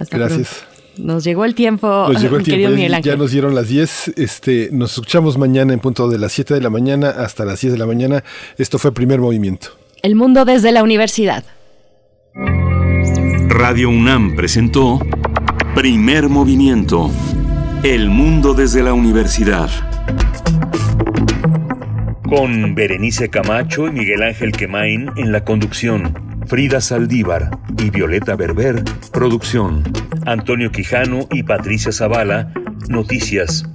Gracias. Nos llegó el tiempo, nos llegó el tiempo, Miguel Ángel. Ya nos dieron las 10. Este, nos escuchamos mañana en punto de las 7 de la mañana hasta las 10 de la mañana. Esto fue Primer Movimiento. El mundo desde la universidad. Radio UNAM presentó Primer Movimiento. El mundo desde la universidad. Con Berenice Camacho y Miguel Ángel Quemain en la conducción. Frida Saldívar y Violeta Berber, producción. Antonio Quijano y Patricia Zavala, noticias.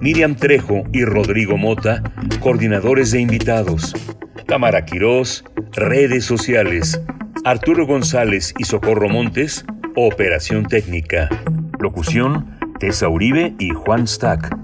Miriam Trejo y Rodrigo Mota, coordinadores de invitados. Tamara Quirós, redes sociales. Arturo González y Socorro Montes, operación técnica. Locución, Tessa Uribe y Juan Stack.